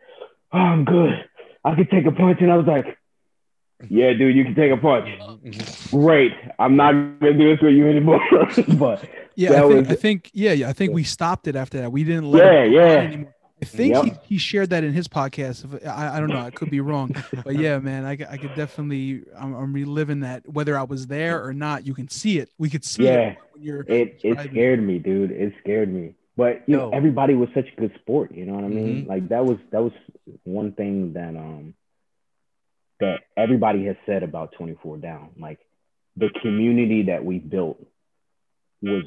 oh, I'm good. I could take a punch, and I was like, yeah, dude, you can take a punch. Great. I'm not gonna do this with you anymore. but Yeah, I think was- I think yeah, yeah. I think we stopped it after that. We didn't let yeah, it yeah. anymore. I think Yep. he, he shared that in his podcast. I, I don't know. I could be wrong, but yeah, man, I, could- I could definitely. I'm, I'm reliving that. Whether I was there or not, you can see it. We could see Yeah. it when you're. It it scared me, dude. It scared me. But you know, everybody was such a good sport. You know what I mean? Mhm. Like that was that was one thing that um that everybody has said about 24 down. Like the community that we built was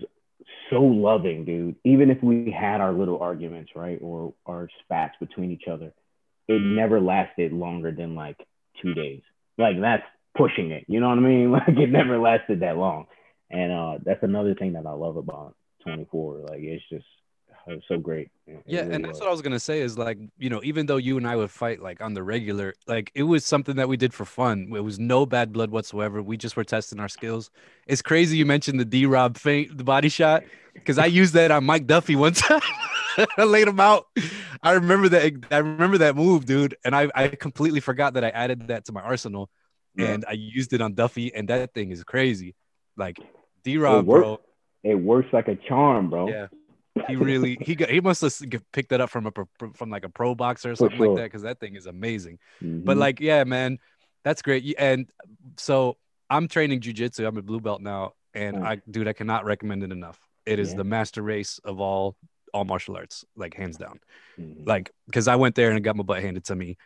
so loving, dude. Even if we had our little arguments, right, or our spats between each other, it never lasted longer than like two days. Like that's pushing it. You know what I mean? Like it never lasted that long. And uh, that's another thing that I love about 24. Like it's just it's so great. It Yeah, really and that's was. what I was gonna say is like, you know, even though you and I would fight like on the regular, like it was something that we did for fun. It was no bad blood whatsoever. We just were testing our skills. It's crazy you mentioned the D Rob feint, the body shot, because I used that on Mike Duffy one time. I laid him out. I remember that. I remember that move, dude. And I, I completely forgot that I added that to my arsenal, Yeah. and I used it on Duffy, and that thing is crazy. Like D Rob, bro. It works like a charm, bro. Yeah. He really he got he must have picked that up from a pro- from like a pro boxer or something sure. like that because that thing is amazing. Mhm. But like, yeah, man, that's great. And so I'm training jujitsu. I'm a blue belt now, and. I, dude, I cannot recommend it enough. It is Yeah. the master race of all all martial arts, like hands down. Mhm. Like, because I went there and got my butt handed to me,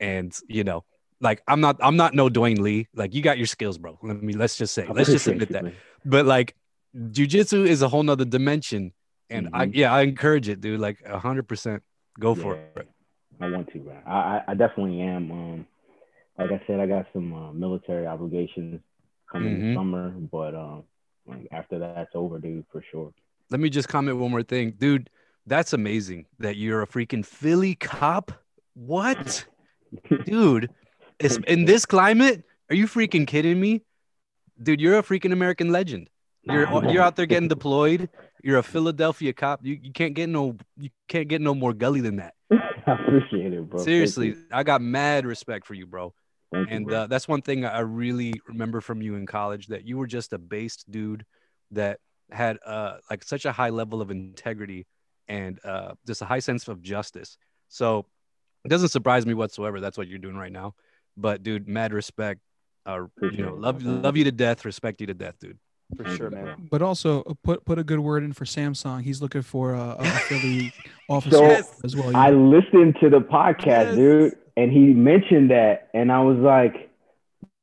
and you know, like I'm not I'm not no Dwayne Lee. Like, you got your skills, bro. Let me let's just say, let's just admit that. man. But like, jujitsu is a whole nother dimension, and I Mhm. yeah, I encourage it, dude. Like hundred percent, go for Yeah. it. I want to, man. I, I, I definitely am. Um, like I said, I got some uh, military obligations coming Mhm. in summer, but um, like after that's over, dude, for sure. let me just comment one more thing, dude. That's amazing that you're a freaking Philly cop. What, dude? It's, in this climate, are you freaking kidding me, dude? You're a freaking American legend. You're you're out there getting deployed. You're a Philadelphia cop. You, you can't get no you can't get no more gully than that. I appreciate it, bro. Seriously. I got mad respect for you, bro. Thank you, And bro. uh, that's one thing I really remember from you in college that you were just a based dude that had uh, like such a high level of integrity and uh, just a high sense of justice. So it doesn't surprise me whatsoever. That's what you're doing right now. But dude, mad respect. Uh, you know, love love you to death, respect you to death, dude. For sure, man. But also uh, put put a good word in for Samsung. He's looking for a, a Philly officer So, as well. you I know. listened to the podcast, Yes. dude, and he mentioned that, and I was like,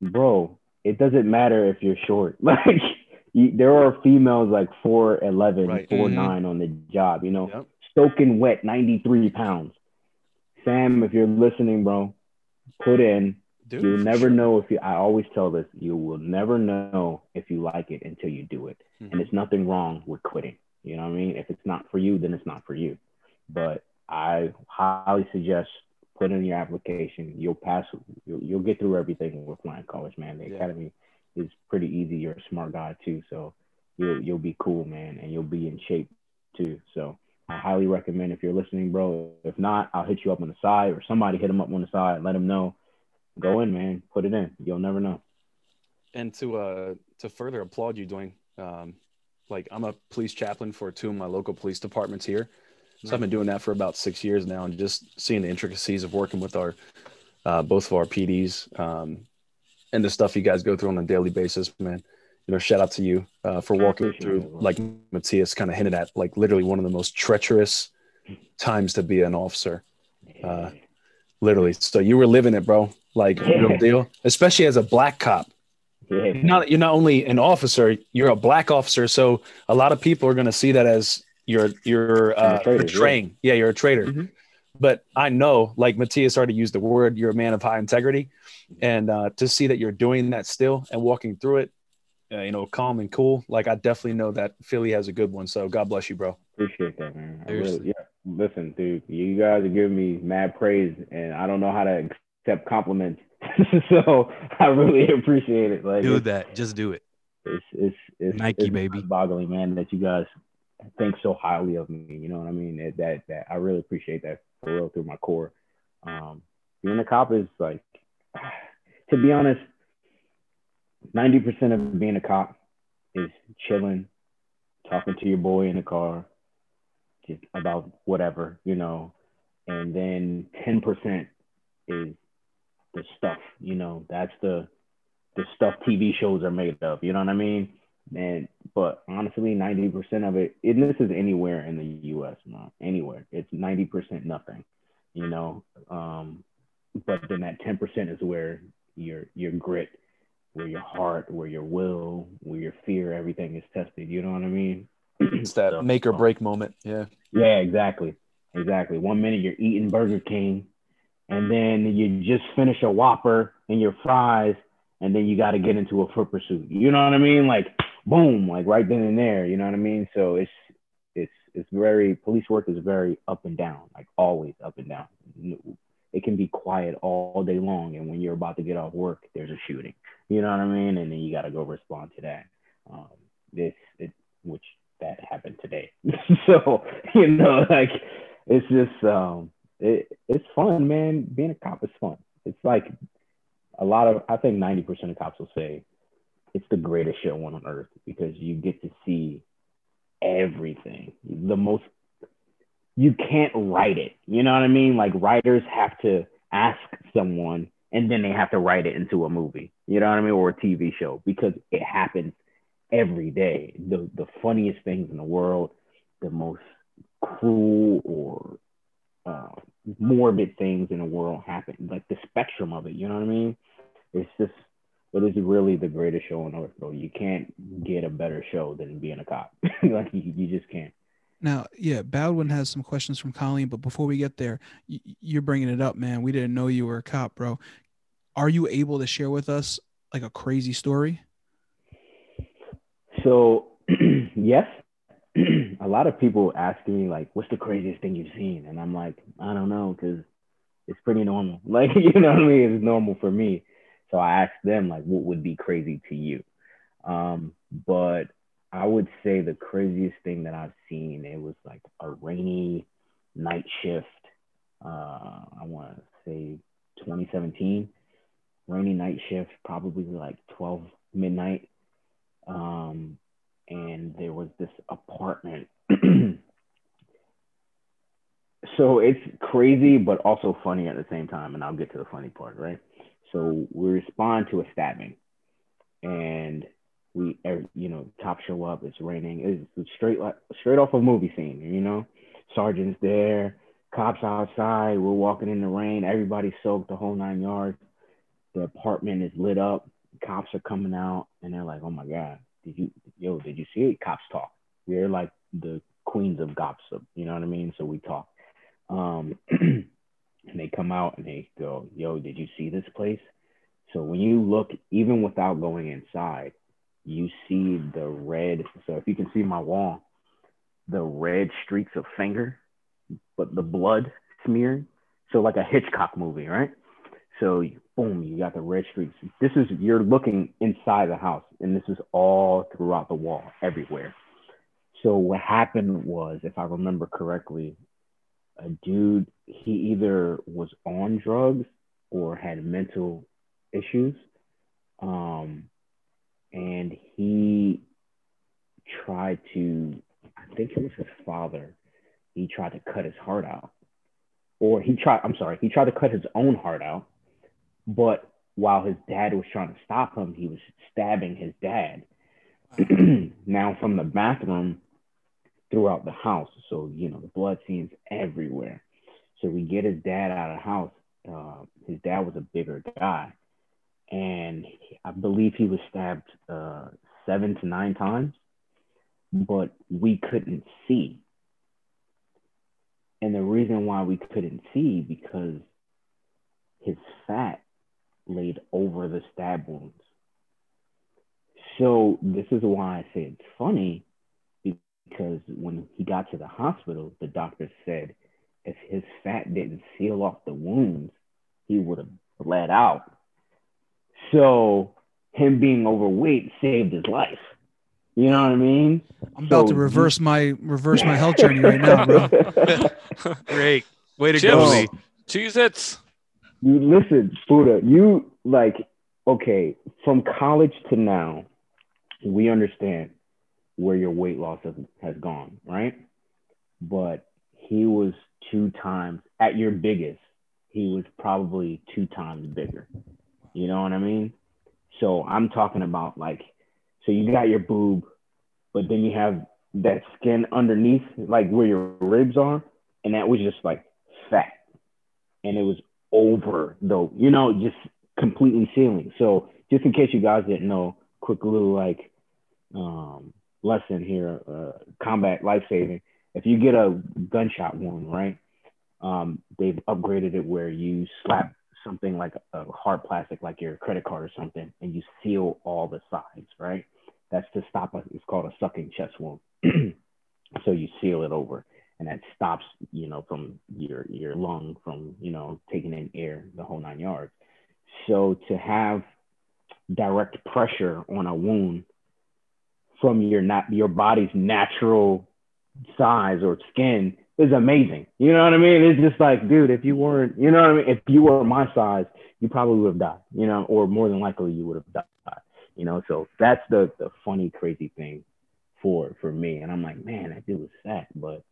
bro, it doesn't matter if you're short. Like, you, there are females like 4'11, Right. 4'9 on the job, you know, Yep. soaking wet, 93 pounds. Sam, if you're listening, bro, put in. Dude, You'll never sure. know if you, I always tell this, you will never know if you like it until you do it. Mhm. And it's nothing wrong with quitting. You know what I mean? If it's not for you, then it's not for you. But I highly suggest put in your application. You'll pass. You'll, you'll get through everything with flying college, man. The Yeah. academy is pretty easy. You're a smart guy too, so you'll you'll be cool, man, and you'll be in shape too. So I highly recommend if you're listening, bro. If not, I'll hit you up on the side, or somebody hit him up on the side. Let him know. Go in, man. Put it in. You'll never know. and to uh to further applaud you, Dwayne, Um, like I'm a police chaplain for two of my local police departments here. So I've been doing that for about six years now, and just seeing the intricacies of working with our uh, both of our PDs um, and the stuff you guys go through on a daily basis, man. You know, shout out to you uh, for walking through, it, like Matthias kind of hinted at, like literally one of the most treacherous times to be an officer. Uh, literally. So you were living it, bro. Like real deal, especially as a black cop. yeah, You're not you're not only an officer, you're a black officer. So a lot of people are going to see that as you're you're uh, traitor, betraying. Yeah. you're a traitor. Mhm. But I know, like Matthias already used the word, you're a man of high integrity, and uh, to see that you're doing that still and walking through it, uh, you know, calm and cool. Like I definitely know that Philly has a good one. So God bless you, bro. Appreciate that, man. Really, yeah. Listen, dude, you guys are giving me mad praise, and I don't know how to accept compliments. so I really appreciate it. Like, Do that. Just do it. it's, it's, it's Nike, it's baby. boggling, man, that you guys think so highly of me. You know what I mean? That, that, that I really appreciate that for real through my core. Um, being a cop is like, to be honest, 90% of being a cop is chilling, talking to your boy in the car, just about whatever, you know. And then 10% is the stuff, you know, that's the the stuff TV shows are made of, you know what I mean? And but honestly, 90% of it, and this is anywhere in the US, not anywhere. It's 90% nothing, you know. Um, but then that 10% is where your your grit, where your heart, where your will, where your fear, everything is tested. You know what I mean? It's that So, make or break moment. Yeah. yeah, exactly. Exactly. One minute you're eating Burger King, and then you just finish a Whopper and your fries, and then you got to get into a foot pursuit. You know what I mean? Like, boom, like right then and there. You know what I mean? So it's it's it's very police work is very up and down, like always up and down. It can be quiet all day long, and when you're about to get off work, there's a shooting. You know what I mean? And then you got to go respond to that. Um, this it which that happened today. so you know, like it's just um, it, it's fun, man. Being a cop is fun. It's like a lot of I think ninety percent of cops will say it's the greatest show on earth because you get to see everything. The most you can't write it. You know what I mean? Like writers have to ask someone and then they have to write it into a movie. You know what I mean? Or a TV show because it happens every day. The the funniest things in the world, the most cruel or uh, morbid things in the world happen. Like the spectrum of it. You know what I mean? It's just it is really the greatest show on earth, bro. You can't get a better show than being a cop. like you, you just can't. Now, yeah, Baldwin has some questions from Colleen, but before we get there, y- you're bringing it up, man. We didn't know you were a cop, bro. Are you able to share with us like a crazy story? So yes, a lot of people ask me like, "What's the craziest thing you've seen?" And I'm like, I don't know, because it's pretty normal. Like you know what I mean? It's normal for me. So I asked them like, what would be crazy to you? Um, but I would say the craziest thing that I've seen it was like a rainy night shift. Uh, I want to say 2017, rainy night shift, probably like 12 midnight um, and there was this apartment. so it's crazy, but also funny at the same time. And I'll get to the funny part, right? So we respond to a stabbing, and we, er, you know, cops show up. It's raining. It's straight straight off a movie scene. You know, sergeant's there, cops outside. We're walking in the rain. Everybody's soaked, the whole nine yards. The apartment is lit up. Cops are coming out, and they're like, "Oh my god, did you, yo, did you see it?" Cops talk. We're like the queens of gossip. You know what I mean? So we talk. Um, and they come out and they go, "Yo, did you see this place?" So when you look, even without going inside, you see the red. So if you can see my wall, the red streaks of finger, but the blood smeared. So like a Hitchcock movie, right? So boom, you got the red streaks. This is you're looking inside the house, and this is all throughout the wall, everywhere. So what happened was, if I remember correctly, a dude he either was on drugs or had mental issues, um, and he tried to, I think it was his father, he tried to cut his heart out. Or he tried, I'm sorry, he tried to cut his own heart out. But while his dad was trying to stop him, he was stabbing his dad. now, from the bathroom throughout the house. So, you know, the blood scenes everywhere. So we get his dad out of the house. Uh, his dad was a bigger guy. And I believe he was stabbed uh, seven to nine times, but we couldn't see. And the reason why we couldn't see because his fat laid over the stab wounds. So this is why I say it's funny because when he got to the hospital, the doctor said if his fat didn't seal off the wounds, he would have bled out. So him being overweight saved his life. You know what I mean? I'm about So to reverse my reverse my health journey right now, bro. Great. Way to Chips. go, Lee. Cheez Its. you listen, Buddha, you like okay, from college to now, we understand where your weight loss has, has gone, right? But he was two times at your biggest, he was probably two times bigger. You know what I mean? So I'm talking about like, so you got your boob, but then you have that skin underneath, like where your ribs are, and that was just like fat, and it was over though, you know, just completely sealing. So just in case you guys didn't know, quick little like um, lesson here, uh, combat life saving. If you get a gunshot wound, right? Um, they've upgraded it where you slap something like a hard plastic, like your credit card or something, and you seal all the sides, right? That's to stop a, it's called a sucking chest wound. so you seal it over and that stops, you know, from your, your lung from, you know, taking in air, the whole nine yards. So to have direct pressure on a wound from your not your body's natural size or skin is amazing. You know what I mean? It's just like, dude, if you weren't, you know what I mean? If you were my size, you probably would have died, you know, or more than likely you would have died, you know. So that's the the funny, crazy thing for for me. And I'm like, man, that dude was fat, but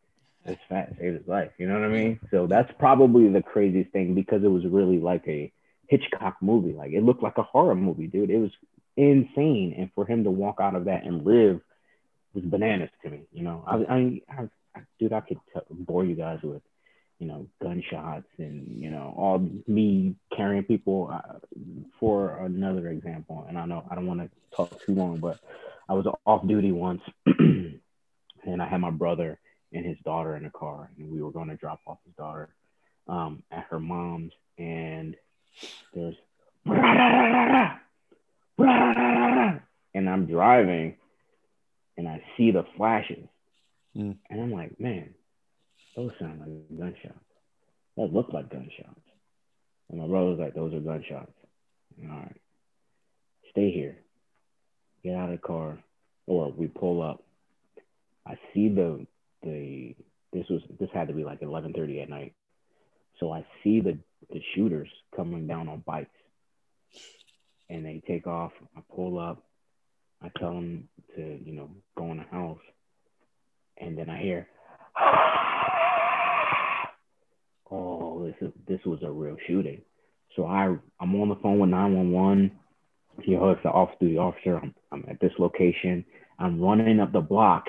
this fat saved his life. You know what I mean? So that's probably the craziest thing because it was really like a Hitchcock movie. Like it looked like a horror movie, dude. It was insane, and for him to walk out of that and live was bananas to me. You know, I, I, I, I dude, I could t- bore you guys with, you know, gunshots and you know all me carrying people. Uh, for another example, and I know I don't want to talk too long, but I was off duty once, and I had my brother and his daughter in the car, and we were going to drop off his daughter um, at her mom's, and there's and I'm driving and I see the flashes. Mm. And I'm like, man, those sound like gunshots. That look like gunshots. And my brother's like, those are gunshots. All right. Stay here. Get out of the car. Or we pull up. I see the the this was this had to be like 11:30 at night. So I see the the shooters coming down on bikes. And they take off. I pull up. I tell them to, you know, go in the house. And then I hear, oh, this is this was a real shooting. So I I'm on the phone with 911. He hooks the off-duty officer. I'm, I'm at this location. I'm running up the block.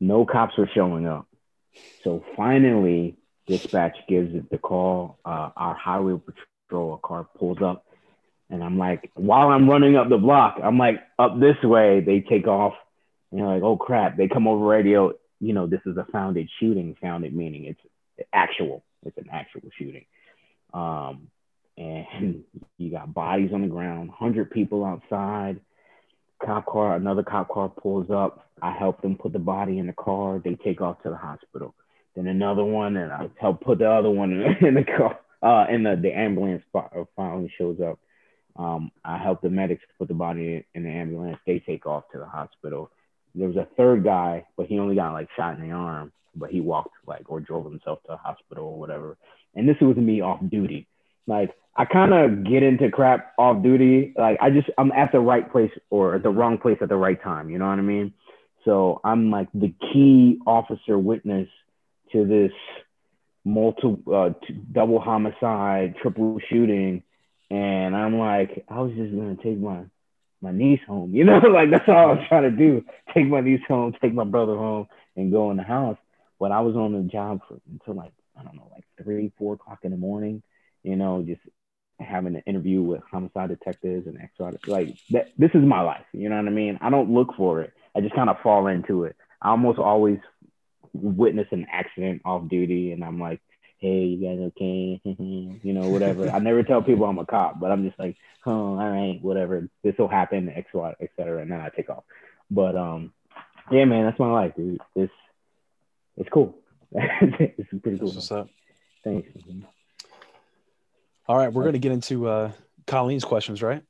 No cops are showing up. So finally, dispatch gives it the call. Uh, our highway patrol car pulls up, and I'm like, while I'm running up the block, I'm like up this way. They take off, and you're like, oh crap! They come over radio. You know, this is a founded shooting. Founded meaning it's actual. It's an actual shooting. Um, and you got bodies on the ground, hundred people outside. Cop car, another cop car pulls up. I help them put the body in the car. They take off to the hospital. Then another one, and I help put the other one in, in the car. Uh, and the, the ambulance finally shows up. Um, I helped the medics put the body in the ambulance. They take off to the hospital. There was a third guy, but he only got like shot in the arm. But he walked like or drove himself to the hospital or whatever. And this was me off duty. Like I kind of get into crap off duty. Like I just I'm at the right place or the wrong place at the right time. You know what I mean? So I'm like the key officer witness to this multiple uh, double homicide, triple shooting, and I'm like, I was just gonna take my my niece home, you know, like that's all I was trying to do: take my niece home, take my brother home, and go in the house. But I was on the job for until like I don't know, like three, four o'clock in the morning, you know, just having an interview with homicide detectives and extra like that. This is my life, you know what I mean? I don't look for it. I just kind of fall into it. I almost always witness an accident off duty, and I'm like, "Hey, you guys okay?" you know, whatever. I never tell people I'm a cop, but I'm just like, "Oh, all right, whatever. This will happen, X, Y, etc." And then I take off. But um, yeah, man, that's my life, dude. It's it's cool. it's pretty cool. That's what's up. Thanks. All right, we're gonna get into uh, Colleen's questions, right?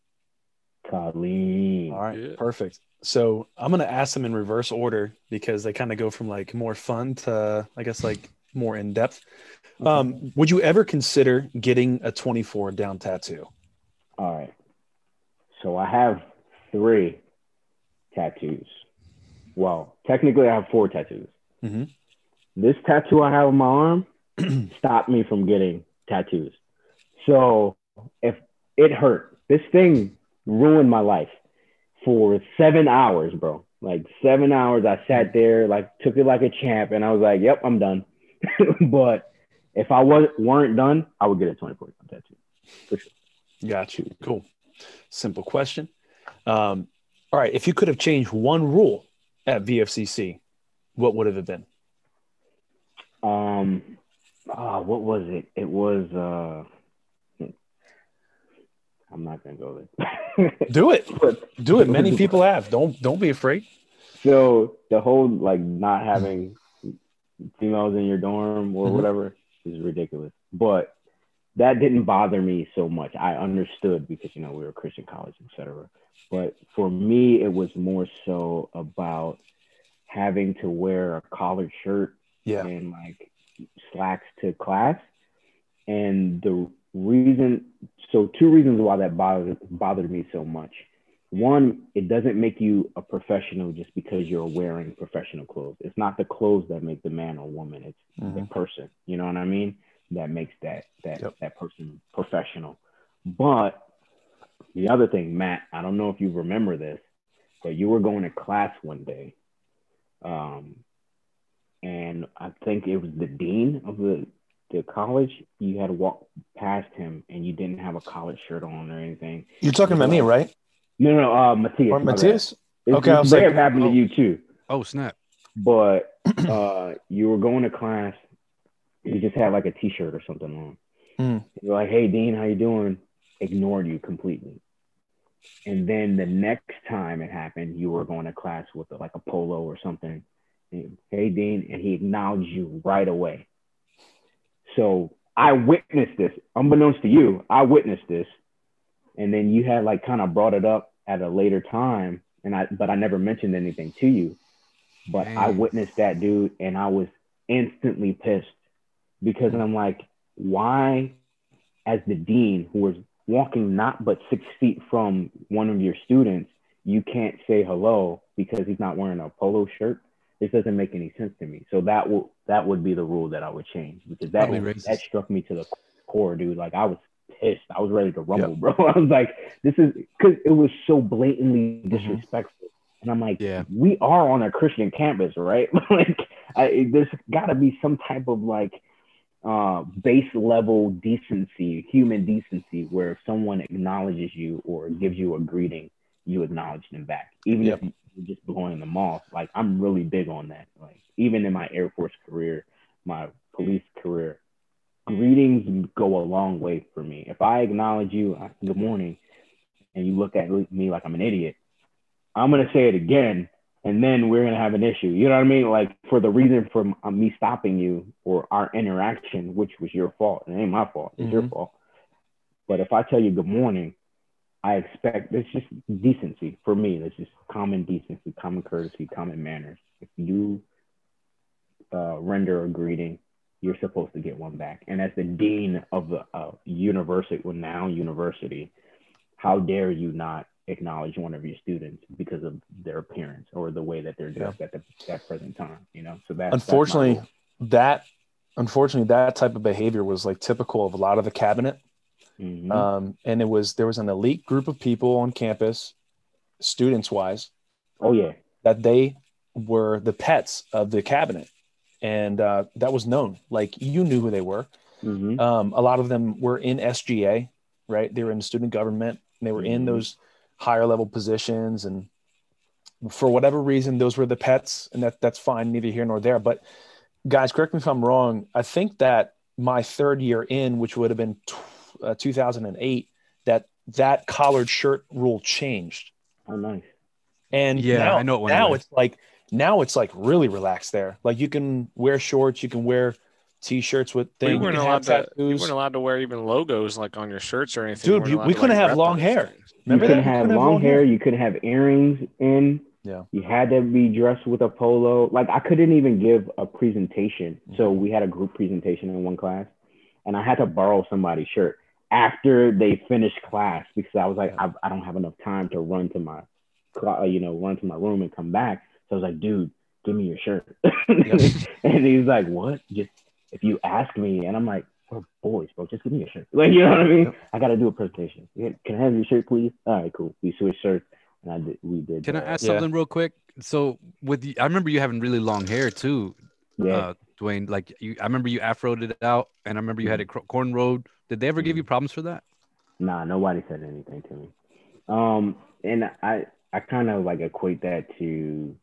Colleen. All right, Yeah. perfect. So I'm gonna ask them in reverse order because they kind of go from like more fun to I guess like more in depth. Um, would you ever consider getting a 24 down tattoo? All right. So I have three tattoos. Well, technically, I have four tattoos. Mhm. This tattoo I have on my arm stopped me from getting tattoos. So if it hurt, this thing ruined my life for seven hours, bro. Like seven hours, I sat there, like took it like a champ, and I was like, "Yep, I'm done." but if I was weren't done, I would get a 24 tattoo. Got you. Cool. Simple question. Um, all right. If you could have changed one rule at VFCC, what would have it been? Um, ah, what was it? It was. uh I'm not gonna go there. Do it. Do it. Many people have. Don't don't be afraid. so the whole like not having females in your dorm or Mhm. whatever is ridiculous. But that didn't bother me so much. I understood because you know we were a Christian college, etc. But for me, it was more so about having to wear a collared shirt Yeah. and like slacks to class. And the reason, so two reasons why that bothered bothered me so much. One, it doesn't make you a professional just because you're wearing professional clothes. It's not the clothes that make the man or woman. It's the Mhm. person. You know what I mean? That makes that that Yep. that person professional. But the other thing, Matt, I don't know if you remember this, but you were going to class one day, um, and I think it was the dean of the the college. You had to walk past him, and you didn't have a college shirt on or anything. You're talking about me, right? No, no, uh, Matthias. Or. Matthias? It's, Okay, I it's was like- have happened oh. to you too Oh snap! but uh, you were going to class. You just had like a T-shirt or something on. Mm. You're like, "Hey, Dean, how you doing?" Ignored you completely. And then the next time it happened, you were going to class with like a polo or something. And, hey, Dean, and he acknowledged you right away. So I witnessed this, unbeknownst to you. I witnessed this, and then you had like kind of brought it up at a later time, and I but I never mentioned anything to you. But I witnessed that dude, and I was instantly pissed because I'm like, why, as the dean who was walking not but six feet from one of your students, you can't say hello because he's not wearing a polo shirt. This doesn't make any sense to me. So that will that would be the rule that I would change because that Probably that struck me to the core, dude. Like I was pissed. I was ready to rumble, bro. I was like, this is because it was so blatantly disrespectful. And I'm like, Yeah. we are on a Christian campus, right? like, I, there's got to be some type of like uh, base level decency, human decency, where if someone acknowledges you or gives you a greeting, you acknowledge them back, even Yep. if you're just blowing them off. Like, I'm really big on that. Like, even in my Air Force career, my police career, greetings go a long way for me. If I acknowledge you, uh, good morning, and you look at me like I'm an idiot, I'm gonna say it again, and then we're gonna have an issue. You know what I mean? Like for the reason for uh, me stopping you or our interaction, which was your fault. It ain't my fault. It's your Mhm. fault. But if I tell you good morning, I expect it's just decency for me. It's just common decency, common courtesy, common manners. If you uh, render a greeting, you're supposed to get one back. And as the dean of the uh, university, well now university, how dare you not acknowledge one of your students because of their appearance or the way that they're dressed at the that present time. You know, so that's unfortunately that unfortunately that type of behavior was like typical of a lot of the cabinet Mhm. um, and it was there was an elite group of people on campus students wise oh yeah, that they were the pets of the cabinet and uh, that was known. Like you knew who they were. Hmm um, a lot of them were in sga right? They were in student government. And they were in Mhm. those higher level positions and for whatever reason those were the pets and that that's fine neither here nor there. But guys correct me if i'm wrong i think that my third year in which would have been t- uh, 2008 that that collared shirt rule changed. Oh nice. and Yeah, now, I know it now it's like now it's like really relaxed there like you can wear shorts you can wear t-shirts with We things weren't you allowed to. You weren't allowed to wear even logos like on your shirts or anything. Dude, weren't you- allowed we couldn't have long hair. things. Remember you couldn't have couldn't long long hair. hair. You couldn't have earrings in. Yeah. You had to be dressed with a polo. Like I couldn't even give a presentation. So Mm-hmm. we had a group presentation in one class, and I had to borrow somebody's shirt after they finished class because I was like, I, I don't have enough time to run to my, you know, run to my room and come back. So I was like, dude, give me your shirt. and he's like, what? Just if you ask me, and I'm like, we're boys, bro. Just give me your shirt. Like, you know what I mean? I got to do a presentation. Can I have your shirt, please? All right, cool. We switched shirts, and I did. We did. Can I uh, ask Yeah. something real quick? So with you, I remember you having really long hair too, Yeah. uh, Dwayne. Like you, I remember you afroed it out, and I remember you had a cor- cornrowed. Did they ever give you problems for that? Nah, nobody said anything to me. Um, and I I kind of like equate that to,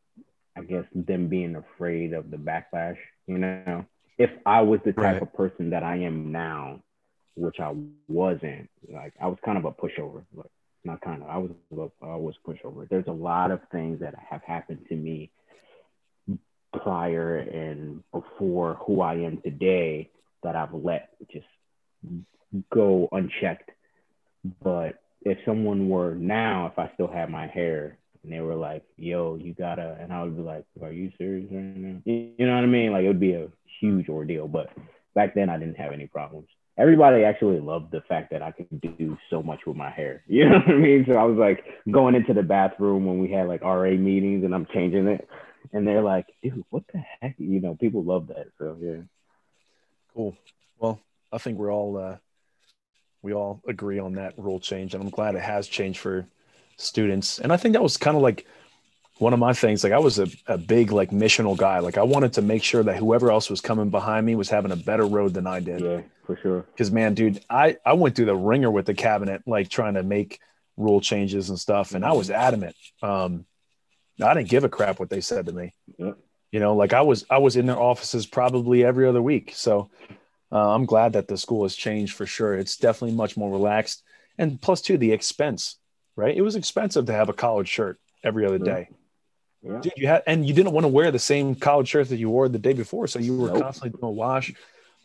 I guess them being afraid of the backlash. You know, if I was the type Right. of person that I am now, which I wasn't, like I was kind of a pushover. Like not kind of, I was a- I was a pushover. There's a lot of things that have happened to me prior and before who I am today that I've let just go unchecked. But if someone were now, if I still had my hair and they were like, yo, you gotta, and I would be like, are you serious right now? You know what I mean? Like it would be a huge ordeal. But back then I didn't have any problems. Everybody actually loved the fact that I could do so much with my hair. You know what I mean? So I was like going into the bathroom when we had like RA meetings and I'm changing it. And they're like, dude, what the heck? You know, people love that. So yeah. Cool. Well, I think we're all uh, we all agree on that rule change, and I'm glad it has changed for students. And I think that was kind of like one of my things. Like I was a, a big like missional guy. Like I wanted to make sure that whoever else was coming behind me was having a better road than I did. Yeah, for sure. Because man, dude, I I went through the wringer with the cabinet, like trying to make rule changes and stuff, and I was adamant. Um, I didn't give a crap what they said to me. Yep. You know, like I was I was in their offices probably every other week. So uh, I'm glad that the school has changed for sure. It's definitely much more relaxed, and plus too the expense, right? It was expensive to have a college shirt every other mm-hmm. day, Yeah. dude. You had and you didn't want to wear the same college shirt that you wore the day before, so you were Nope. constantly doing a wash.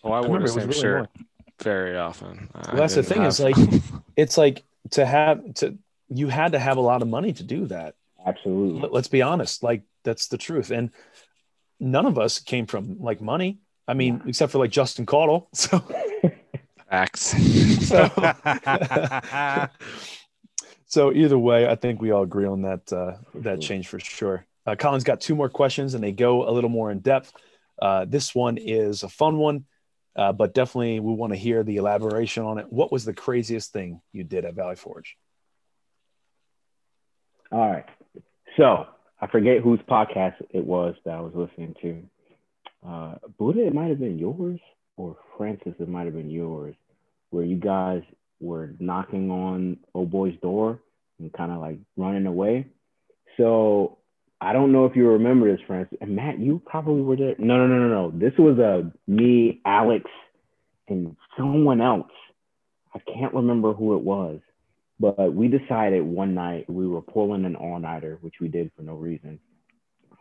Oh, I wore remember the same really shirt annoying. very often. Well, that's the thing is like it's like to have to you had to have a lot of money to do that. Absolutely. Let- Let's be honest, like that's the truth. And none of us came from like money. I mean, except for like Justin Caudle. So, facts. so, so either way, I think we all agree on that uh, that change for sure. Uh, Colin's got two more questions, and they go a little more in depth. Uh, this one is a fun one, uh, but definitely we want to hear the elaboration on it. What was the craziest thing you did at Valley Forge? All right. So I forget whose podcast it was that I was listening to. Uh, Buddha, it might have been yours, or Francis, it might have been yours, where you guys were knocking on old boy's door and kind of like running away. So I don't know if you remember this, Francis. And Matt, you probably were there. No, no, no, no, no. This was uh, me, Alex, and someone else. I can't remember who it was. But we decided one night we were pulling an all nighter, which we did for no reason.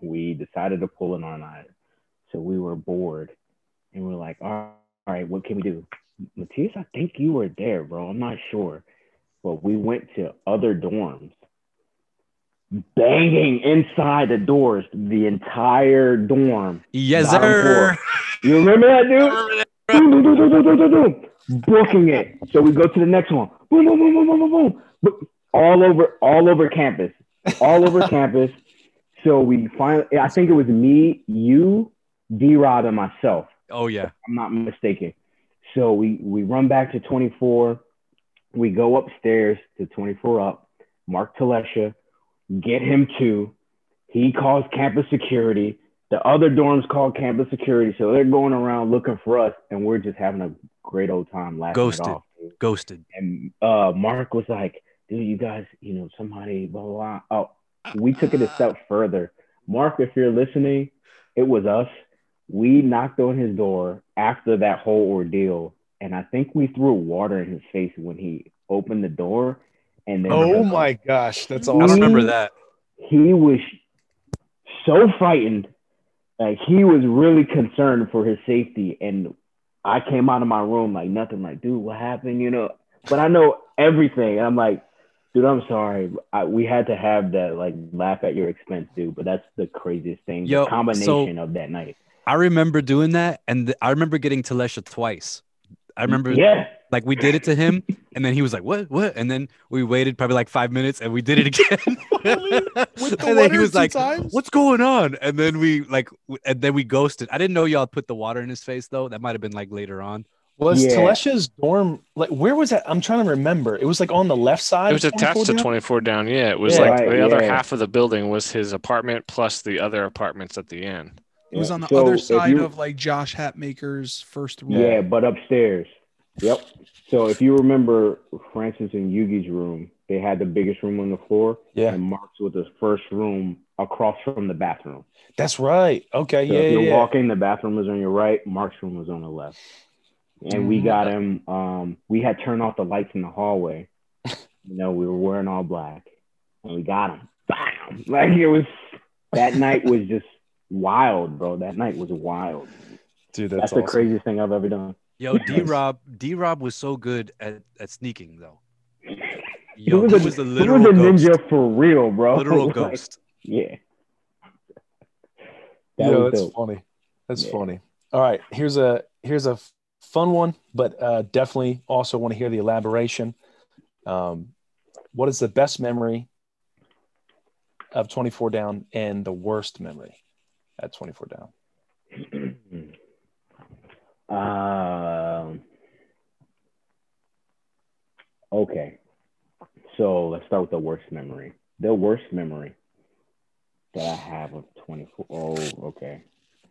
We decided to pull an all nighter. So we were bored and we're like, all right, what can we do? Matthias, I think you were there, bro. I'm not sure. But we went to other dorms, banging inside the doors, the entire dorm. yes, sir. You remember that, dude? Boom, boom, boom, boom, boom, boom, boom, boom. Booking it. So we go to the next one. Boom, boom, boom, boom, boom, boom, boom. All over all over campus, all over campus. So we finally, I think it was me, you, D Rod, and myself. Oh yeah. I'm not mistaken. So we we run back to 24. We go upstairs to 24 up. Mark Talesha, get him to. He calls campus security. The other dorms call campus security, so they're going around looking for us, and we're just having a great old time laughing Ghosted. it off. Ghosted. And uh, Mark was like, "Dude, you guys, you know, somebody, blah blah." blah. Oh, we took it a step further. Mark, if you're listening, it was us. We knocked on his door after that whole ordeal, and I think we threw water in his face when he opened the door. And then Oh my gosh, that's all I remember that. he was so frightened. Like he was really concerned for his safety. And I came out of my room like nothing, like, dude, what happened? You know, but I know everything. And I'm like, dude, I'm sorry. I, we had to have that like laugh at your expense, dude. But that's the craziest thing. Yo, the combination of that night. I remember doing that, and th- I remember getting Talesha twice. I remember Yeah. like we did it to him, and then he was like, "What? What?" And then we waited probably like five minutes, and we did it again. The and then he was like, times? "What's going on?" And then we like, w- and then we ghosted. I didn't know y'all put the water in his face though. That might have been like later on. Was Yeah. Talesha's dorm like where was that? I'm trying to remember. It was like on the left side. It was of attached to 24 down? Yeah, it was Yeah. like Right, the other half of the building was his apartment plus the other apartments at the end. It was on the So other side you- of like Josh Hatmaker's first room. Yeah, but upstairs. Yep. So if you remember Francis and Yugi's room, they had the biggest room on the floor. Yeah. And Mark's was the first room across from the bathroom. That's right. Okay, So yeah, if you're yeah. walking, the bathroom was on your right, Mark's room was on the left. And we Mhm. got him, um, we had turned off the lights in the hallway. You know, we were wearing all black. And we got him. Bam! Like it was that night was just wild, bro. That night was wild. Dude, That's, that's, the craziest thing I've ever done. Yo, D Rob, D Rob was so good at, at sneaking though. He Yo, was he a- was a He literal was a ghost. ninja for real, bro. Literal Like, ghost. Yeah. That Yo, that's dope. funny. That's Yeah. funny. All right, here's a here's a fun one, but uh, definitely also want to hear the elaboration. Um, what is the best memory of 24 down and the worst memory at 24 down? Um. Okay. So let's start with the worst memory. The worst memory that I have of 24. Oh, okay.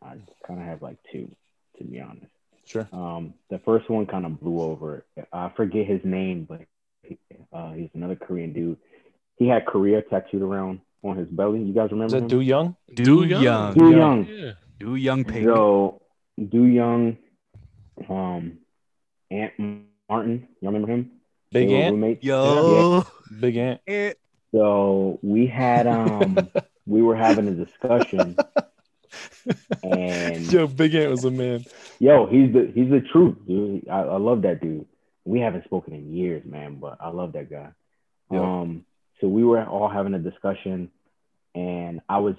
I kind of have like two, to be honest. Sure. Um, the first one kind of blew over. I forget his name, but he, uh, he's another Korean dude. He had Korea tattooed around on his belly. You guys remember Is that him? Do Young? Do Young. young. Do Young. Yeah. Do young pig. So, Do Young, um, Ant Martin, y'all remember him? Big They were Ant? roommates. Yo. Big Ant. Eh. So we had um, we were having a discussion, and Yo, Big Ant was a man. yo, he's the he's the truth, dude. I, I love that dude. We haven't spoken in years, man, but I love that guy. Yeah. Um, so we were all having a discussion, and I was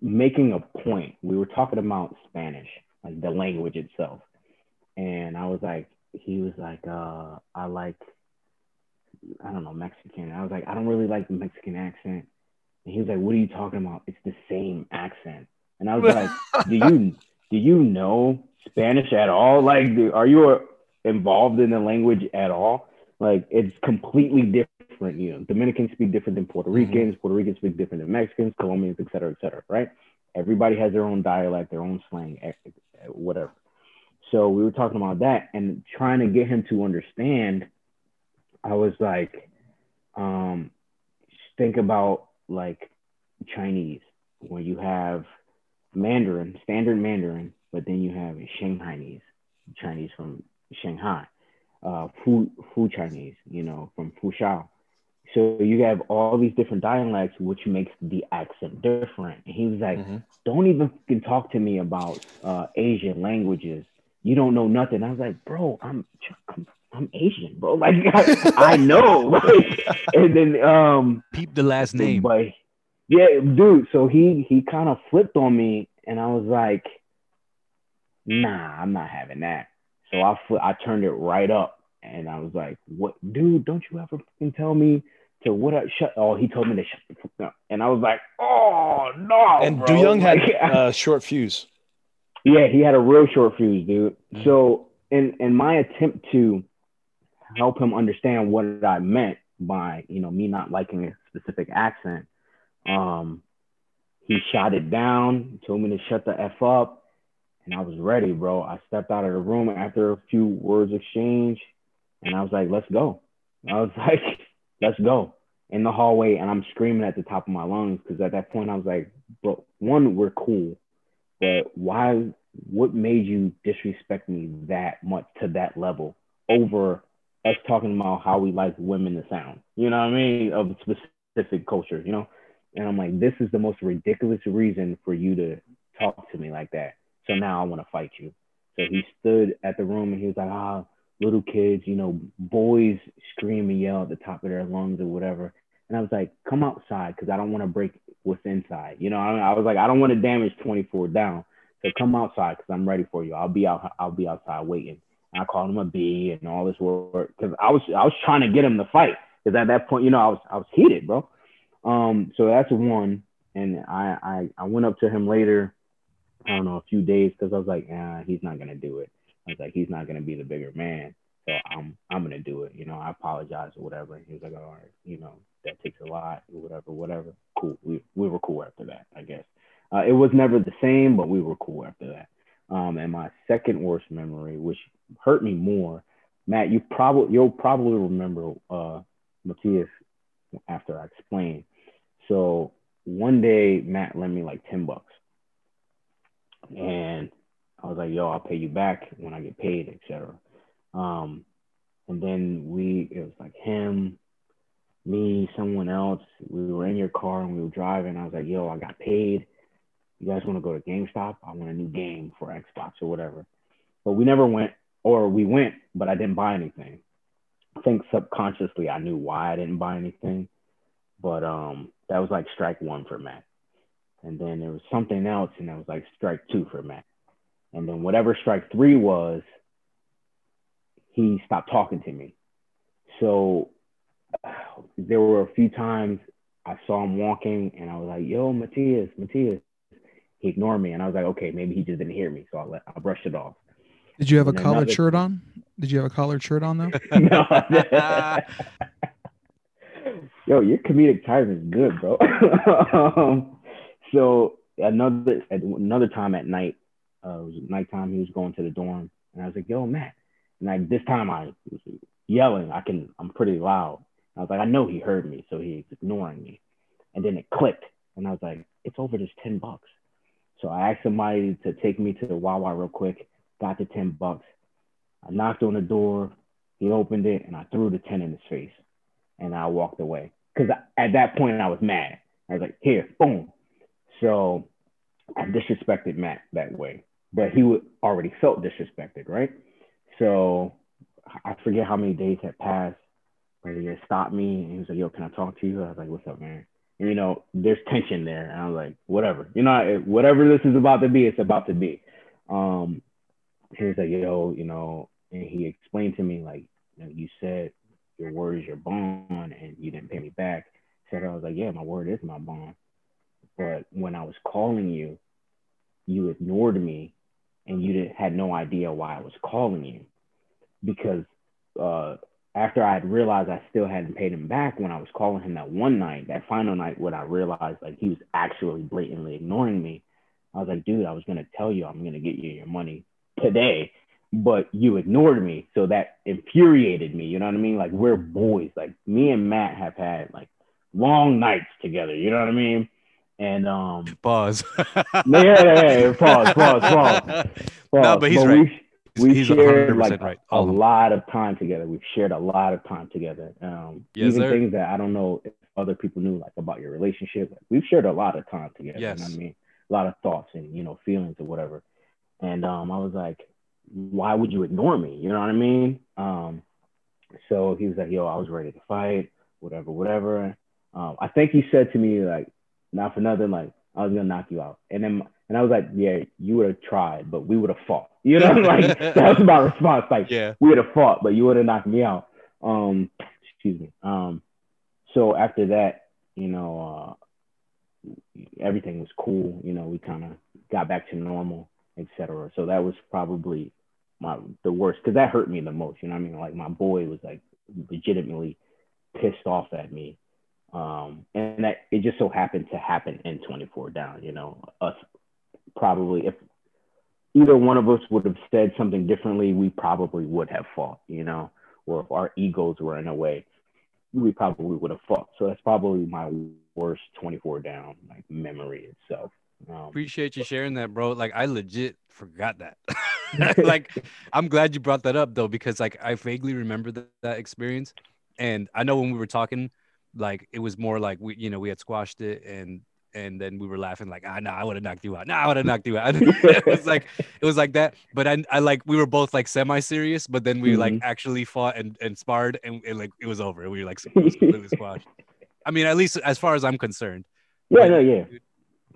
making a point. We were talking about Spanish, like the language itself, and I was like, he was like, uh, I like, I don't know, Mexican. I was like, I don't really like the Mexican accent. And he was like, What are you talking about? It's the same accent. And I was like, Do you do you know Spanish at all? Like, are you involved in the language at all? Like, it's completely different. You know, Dominicans speak different than Puerto Ricans. Puerto Ricans speak different than Mexicans, Colombians, et cetera, et cetera. Right? Everybody has their own dialect, their own slang, eh, eh, whatever. So we were talking about that and trying to get him to understand. I was like, um, think about like Chinese, where you have Mandarin, standard Mandarin, but then you have Shanghainese, Chinese from Shanghai, uh, Fu Fu Chinese, you know, from Fuzhou. So you have all these different dialects, which makes the accent different. And he was like, Mhm. "Don't even fucking talk to me about uh, Asian languages. You don't know nothing." I was like, "Bro, I'm I'm, I'm Asian, bro. Like I, I know." and then um, Peep the last name. but yeah, dude. So he he kind of flipped on me, and I was like, "Nah, I'm not having that." So I fl- I turned it right up, and I was like, "What, dude? Don't you ever fucking tell me So what? I shut. Oh, he told me to shut the fuck up, and I was like, oh no. and bro. Du Young had a uh, short fuse. Yeah, he had a real short fuse, dude. Mhm. So in in my attempt to help him understand what I meant by, you know, me not liking a specific accent, um, he shot it down, told me to shut the F up, and I was ready, bro. I stepped out of the room after a few words exchanged, and I was like, let's go. I was like, let's go. In the hallway, and I'm screaming at the top of my lungs because at that point I was like, bro, one, we're cool but why what made you disrespect me that much to that level over us talking about how we like women to sound? You know what i mean? Of specific culture you know? And i'm like this is the most ridiculous reason for you to talk to me like that. So now i want to fight you. So he stood at the room and he was like ah little kids you know boys scream and yell at the top of their lungs or whatever and i was like come outside because i don't want to break what's inside. You know, I, I was like, I don't want to damage 24 down. So come outside because I'm ready for you. I'll be out. I'll be outside waiting. And I called him a B and all this work because I was I was trying to get him to fight because at that point, you know, I was I was heated, bro. Um, so that's one. And I I I went up to him later. I don't know a few days because I was like, ah, he's not gonna do it. I was like, he's not gonna be the bigger man. So I'm I'm gonna do it. You know, I apologize or whatever. And He was like, all right, you know, that takes a lot or whatever, whatever. Cool. We we were cool after that, I guess. Uh, it was never the same, but we were cool after that. Um, and my second worst memory, which hurt me more, Matt, you probably you'll probably remember uh, Matthias after I explain. So one day Matt lent me like ten bucks, and I was like, "Yo, I'll pay you back when I get paid, etc." Um, and then we, it was like him, me, someone else. We were in your car and we were driving. I was like, "Yo, I got paid. You guys want to go to GameStop? I want a new game for Xbox or whatever." But we never went, or we went, but I didn't buy anything. I think subconsciously I knew why I didn't buy anything, but um, that was like strike one for Matt. And then there was something else, and that was like strike two for Matt. And then whatever strike three was, he stopped talking to me. So there were a few times I saw him walking, and I was like, "Yo, Matthias, Matthias." He ignored me, and I was like, "Okay, maybe he just didn't hear me." So I let I brushed it off. Did you have a And collared another- shirt on? Did you have a collared shirt on though? no. Yo, your comedic timing is good, bro. um, so another another time at night, uh, it was nighttime. He was going to the dorm, and I was like, "Yo, Matt." And like this time, I was yelling. I can. I'm pretty loud. I was like, I know he heard me, so he's ignoring me. And then it clicked, and I was like, "It's over this ten bucks." So I asked somebody to take me to the Wawa real quick. Got the ten bucks. I knocked on the door. He opened it, and I threw the ten in his face, and I walked away. Because at that point, I was mad. I was like, "Here, boom." So I disrespected Matt that way, but he would already felt disrespected, right? So I forget how many days had passed where he had stopped me and he was like, "Yo, can I talk to you?" I was like, "What's up, man?" And, you know, there's tension there, and I was like, "Whatever, you know, whatever this is about to be, it's about to be." Um, he was like, "Yo, you know," and he explained to me like, you, know, you said your word is your bond, and you didn't pay me back. So I was like, "Yeah, my word is my bond." But when I was calling you, you ignored me, and you had no idea why I was calling you, because uh, after I had realized I still hadn't paid him back when I was calling him that one night, that final night when I realized like he was actually blatantly ignoring me, I was like, dude, I was gonna tell you I'm gonna get you your money today, but you ignored me. So that infuriated me. You know what I mean? Like we're boys. Like me and Matt have had like long nights together. You know what I mean? And um Pause. yeah, yeah, yeah, pause, pause, pause. No, but he's right. We, we He's shared 100% like right. a lot of time together. We've shared a lot of time together. Um, Yes, even sir. things that I don't know if other people knew like about your relationship. Like, we've shared a lot of time together. You know Yes. what I mean? A lot of thoughts and you know feelings or whatever. And um, I was like, why would you ignore me? You know what I mean? Um, so he was like, yo, I was ready to fight, whatever, whatever. Um, I think he said to me like, not for nothing, like I was gonna knock you out. And then and I was like, yeah, you would have tried, but we would have fought. You know, like that was my response. Like yeah. we would have fought, but you would have knocked me out. Um, excuse me. Um, so after that, you know, uh, everything was cool. You know, we kind of got back to normal, etc. So that was probably my the worst because that hurt me the most. You know, what I mean, like my boy was like legitimately pissed off at me, um, and that it just so happened to happen in 24 down. You know, us probably if either one of us would have said something differently, we probably would have fought. You know, or if our egos were in a way, we probably would have fought. So that's probably my worst 24 down like memory itself. Um, Appreciate you sharing that, bro. Like I legit forgot that. like I'm glad you brought that up though, because like I vaguely remember that, that experience. And I know when we were talking, like it was more like we, you know, we had squashed it and and then we were laughing like, ah, no, nah, I would have knocked you out. No, nah, I would have knocked you out. it was like it was like that. But I, I like we were both like semi-serious, but then we Mhm. like actually fought and, and sparred and, and like it was over. We were like completely squashed. I mean, at least as far as I'm concerned. yeah, no, yeah.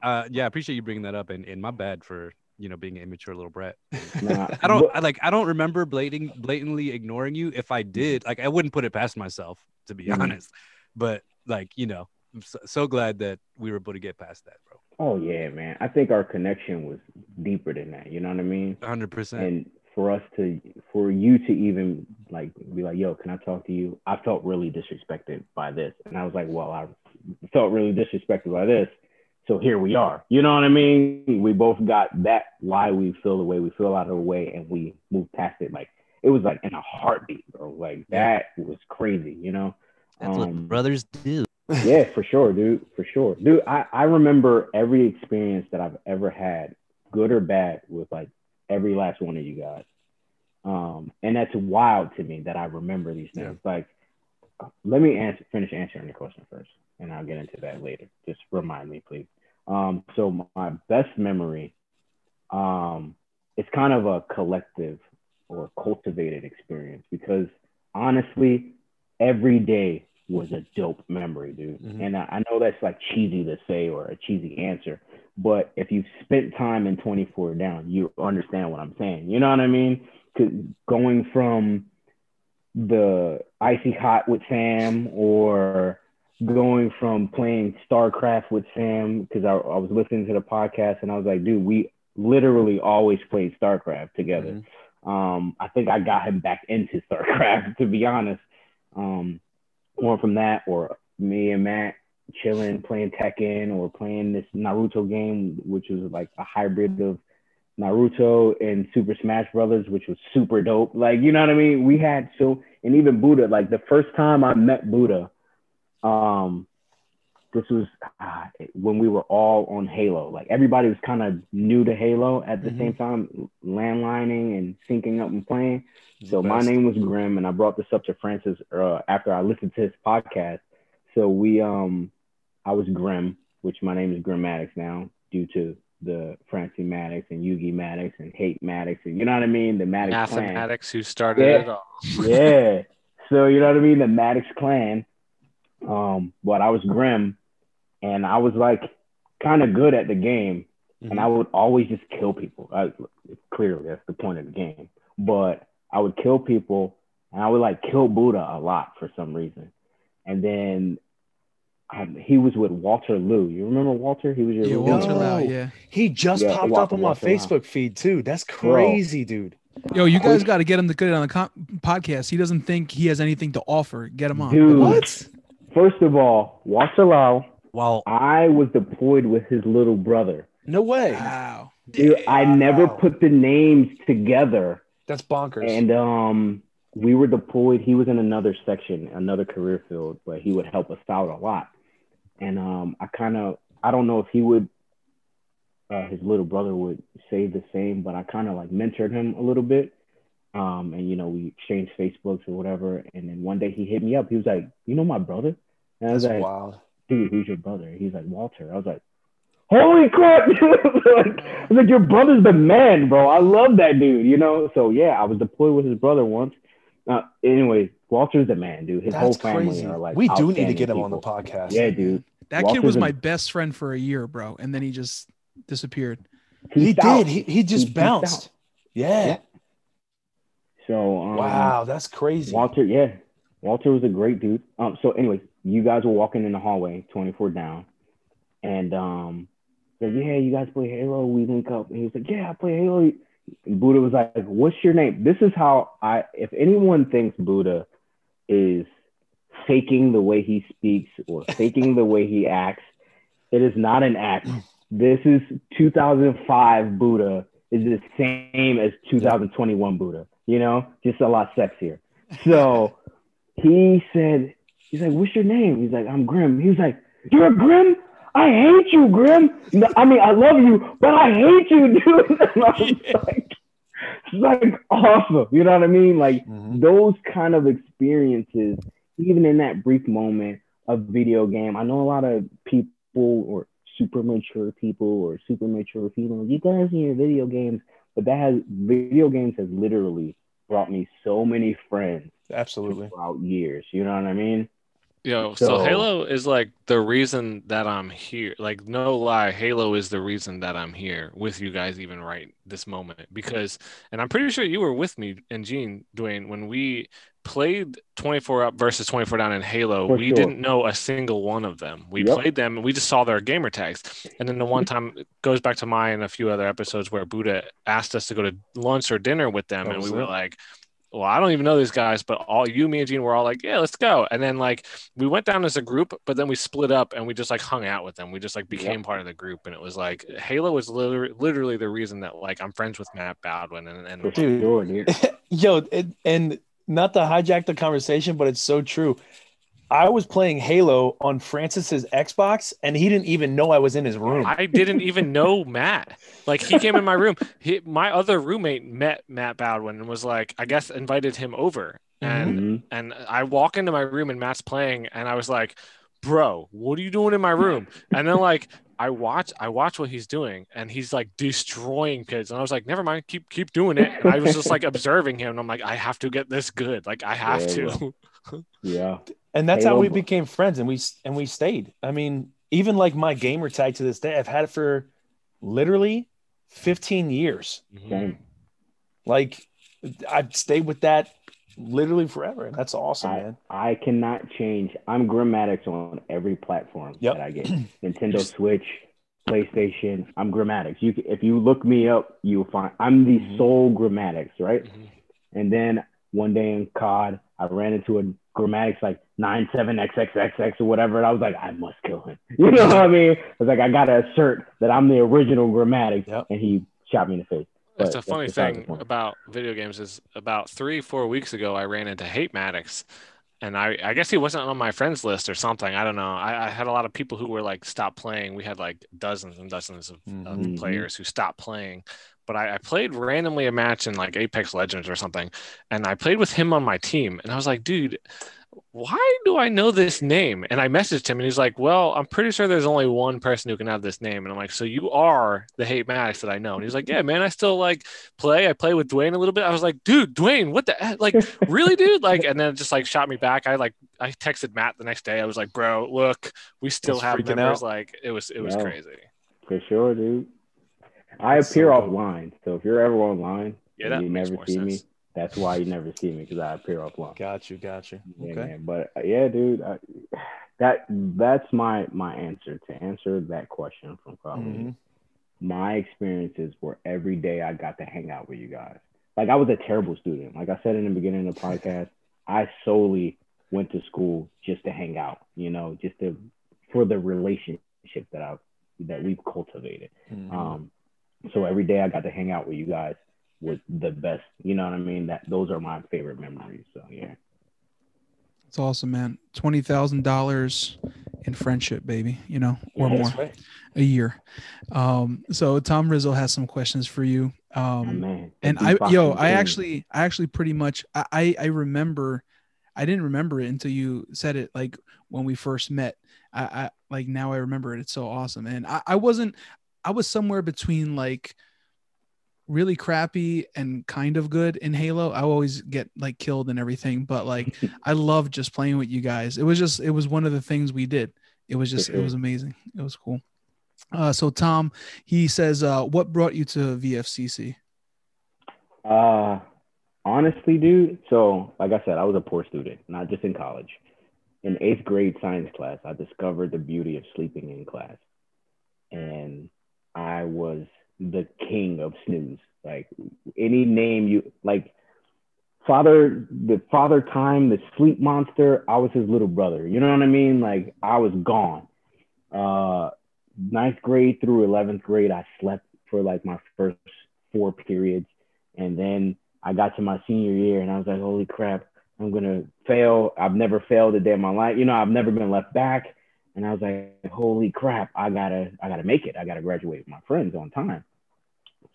Uh, yeah, I appreciate you bringing that up, and, and my bad for you know being an immature little brat. Nah, I don't but- I, like I don't remember blatant, blatantly ignoring you. If I did, like I wouldn't put it past myself to be Mhm. honest. But like you know, I'm so, so glad that we were able to get past that, bro. Oh yeah, man. I think our connection was deeper than that. You know what I mean? Hundred percent. And for us to, for you to even like be like, "Yo, can I talk to you?" I felt really disrespected by this, and I was like, "Well, I felt really disrespected by this." So here we are. You know what I mean? We both got that why we feel the way we feel out of the way, and we moved past it. Like it was like in a heartbeat, bro. Like that was crazy. You know? That's what Um, brothers do. yeah, for sure, dude. For sure. Dude, I, I remember every experience that I've ever had, good or bad, with like every last one of you guys. Um, and that's wild to me that I remember these things. Like, let me answer, finish answering your question first, and I'll get into that later. Just remind me, please. Um, so my best memory, um, it's kind of a collective or cultivated experience because honestly, every day was a dope memory, dude. Mhm. And I, I know that's like cheesy to say or a cheesy answer, but if you've spent time in 24 down, you understand what I'm saying. You know what I mean? 'Cause going from the icy hot with Sam or going from playing StarCraft with Sam because I, I was listening to the podcast and I was like, dude, we literally always played StarCraft together. Um, I think I got him back into StarCraft to be honest. Um, or from that, or me and Matt chilling playing Tekken or playing this Naruto game, which was like a hybrid of Naruto and Super Smash Brothers, which was super dope. Like, you know what I mean? We had so, and even Buddha, like the first time I met Buddha, um, this was ah, when we were all on Halo. Like everybody was kind of new to Halo at the Mhm. same time, landlining and syncing up and playing. So my name was Grim, and I brought this up to Francis uh, after I listened to his podcast. So we, um, I was Grim, which my name is Grim Maddox now, due to the Francie Maddox and Yugi Maddox and Hate Maddox, and you know what I mean, the Maddox clan. Mathematics who started Yeah. it all. yeah. So you know what I mean, the Maddox clan. Um, but I was Grim, and I was like kind of good at the game, and I would always just kill people. I, clearly, that's the point of the game. But I would kill people, and I would like kill Buddha a lot for some reason. And then um, he was with Walter Liu. You remember Walter? He was your Yeah, little Walter brother. Lau. No. Yeah. He just Yeah, popped Wa- up on my Walter Lau. Facebook feed too. That's crazy, dude. Yo, you guys got to get him to get it on the com- podcast. He doesn't think he has anything to offer. Get him on. Dude. What? First of all, Walter Lau, Wow. I was deployed with his little brother. No way. Wow. Dude, I never Wow. put the names together. That's bonkers. And um, we were deployed. He was in another section, another career field, but he would help us out a lot. And um, I kind of, I don't know if he would, uh, his little brother would say the same, but I kind of like mentored him a little bit. Um, and you know, we exchanged Facebooks or whatever. And then one day he hit me up. He was like, "You know my brother?" And I was That's like, wild. dude, who's your brother? He's like, Walter. I was like, holy crap. like, I was like, your brother's the man, bro. I love that dude, you know? So, yeah, I was deployed with his brother once. Uh, anyway, Walter's the man, dude. His whole That's family crazy. are like, we do need to get him on the podcast. Yeah, dude. That kid was a- my best friend for a year, bro, and then he just disappeared. he Peaced out. did. He, he just peaced bounced. out. Yeah. Yeah. So, um, Wow, that's crazy. Walter, yeah, Walter was a great dude. Um, so anyway, you guys were walking in the hallway, 24 down, and um, said, "Yeah, you guys play Halo." We link up, and he was like, "Yeah, I play Halo." And Buddha was like, "What's your name?" This is how I. If anyone thinks Buddha is faking the way he speaks or faking the way he acts, it is not an act. This is 2005 Buddha is the same as 2021 Buddha. You know, just a lot sexier. So he said, he's like, "What's your name?" He's like, "I'm Grim." He was like, "You're a Grim." I hate you, Grim. No, I mean, I love you, but I hate you, dude. And I was like, it's like awesome. You know what I mean? Like Mhm. those kind of experiences, even in that brief moment of video game. I know a lot of people or super mature people or super mature people, you guys in your video games, but that has video games has literally brought me so many friends Absolutely. throughout years. You know what I mean? Yo, so, So- Halo is like the reason that I'm here. Like, no lie, Halo is the reason that I'm here with you guys even right this moment. Because, and I'm pretty sure you were with me and Gene, Dwayne, when we played 24 up versus 24 down in Halo. For we sure. didn't know a single one of them. We Yep. played them and we just saw their gamer tags. And then the one time it goes back to my and a few other episodes where Buddha asked us to go to lunch or dinner with them, That and we was were like, well, I don't even know these guys, but all you, me, and Gene were all like, yeah, let's go. And then like we went down as a group, but then we split up and we just like hung out with them. We just like became part of the group, and it was like Halo was literally, literally the reason that like I'm friends with Matt Baldwin and and Dude. dude. Yo, it, and not to hijack the conversation, but it's so true. I was playing Halo on Francis's Xbox, and he didn't even know I was in his room. I didn't even know Matt. Like he came in my room. He, my other roommate met Matt Baldwin and was like, I guess invited him over. And Mhm. and I walk into my room and Matt's playing, and I was like, "Bro, what are you doing in my room?" And then like I watch, I watch what he's doing, and he's like destroying kids, and I was like, "Never mind, keep keep doing it." And I was just like observing him, and I'm like, "I have to get this good. Like I have Yeah, to." Yeah. And that's how we became friends, and we and we stayed. I mean, even like my gamer tag to this day, I've had it for literally 15 years. Same. Like I've stayed with that literally forever, and that's awesome, I, man. I cannot change. I'm Grammatics on every platform Yep. that I get. Nintendo Switch, PlayStation. I'm Grammatics. You, if you look me up, you'll find I'm the Mhm. sole Grammatics, right? Mhm. And then one day in COD, I ran into a Grammatics like 97XXXX or whatever, and I was like, I must kill him. You know what I mean? I was like, I gotta assert that I'm the original Grammatics, Yep. and he shot me in the face. That's But a funny that's thing about video games is about three, four weeks ago, I ran into Hate Maddox, and I, I guess he wasn't on my friends list or something. I don't know. I, I had a lot of people who were like, stop playing. We had like dozens and dozens of, of Mhm. players who stopped playing. But I, I played randomly a match in like Apex Legends or something, and I played with him on my team, and I was like, dude, why do I know this name? And I messaged him and he's like, Well, I'm pretty sure there's only one person who can have this name. And I'm like, So you are the hate Maddox that I know. And he's like, Yeah, man, I still like play. I play with Dwayne a little bit. I was like, dude, Dwayne, what the heck? like really, dude? Like, and then it just like shot me back. I like I texted Matt the next day. I was like, bro, look, we still have members. out. Like it was it was crazy. For sure, dude. I appear so offline, so if you're ever online, Yeah, and you never see me. That's why you never see me because I appear offline. Got you, got you. Yeah, Okay. man. But uh, yeah, dude, I, that that's my my answer to answer that question from college. Mhm. My experiences were every day I got to hang out with you guys. Like I was a terrible student. Like I said in the beginning of the podcast, I solely went to school just to hang out. You know, just to for the relationship that I've that we've cultivated. Mhm. Um, so every day I got to hang out with you guys was the best. You know what I mean? That those are my favorite memories. So yeah. It's awesome, man. Twenty thousand dollars in friendship, baby. You know, or Yeah, more right. a year. Um, so Tom Rizzo has some questions for you. Oh, Um, man. and I, yo, I actually, I actually pretty much, I, I, I remember, I didn't remember it until you said it, like when we first met. I, I like now I remember it. It's so awesome, and I, I wasn't, I was somewhere between like really crappy and kind of good in Halo. I always get like killed and everything, but like I love just playing with you guys. It was just, it was one of the things we did. It was just, it was amazing. It was cool. Uh, so Tom, he says, uh, what brought you to VFCC? Uh, honestly, dude. So, like I said, I was a poor student, not just in college. in eighth grade science class, I discovered the beauty of sleeping in class. And I was the king of snooze. Like any name you like, father, the father time, the sleep monster, I was his little brother. You know what I mean? Like I was gone. Uh, ninth grade through 11th grade, I slept for like my first four periods. And then I got to my senior year and I was like, holy crap, I'm gonna fail. I've never failed a day in my life. You know, I've never been left back. And I was like, holy crap, I gotta, I gotta make it. I gotta graduate with my friends on time.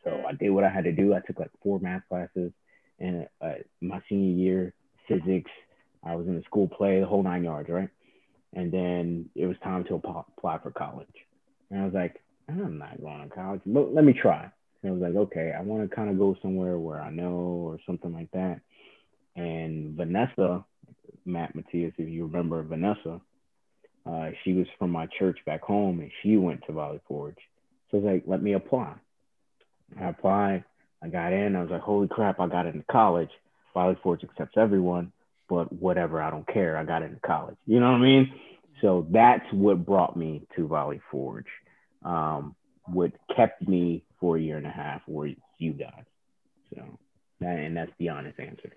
So I did what I had to do. I took like four math classes and uh, my senior year, physics. I was in the school play, the whole nine yards, right? And then it was time to apply for college. And I was like, I'm not going to college, but let me try. And I was like, okay, I want to kind of go somewhere where I know or something like that. And Vanessa, Matt Matthias, if you remember Vanessa, uh, she was from my church back home and she went to Valley Forge. So I was like, let me apply. I applied, I got in, I was like, holy crap, I got into college. Valley Forge accepts everyone, but whatever, I don't care. I got into college. You know what I mean? So that's what brought me to Valley Forge. Um, what kept me for a year and a half were you guys. So, that, and that's the honest answer.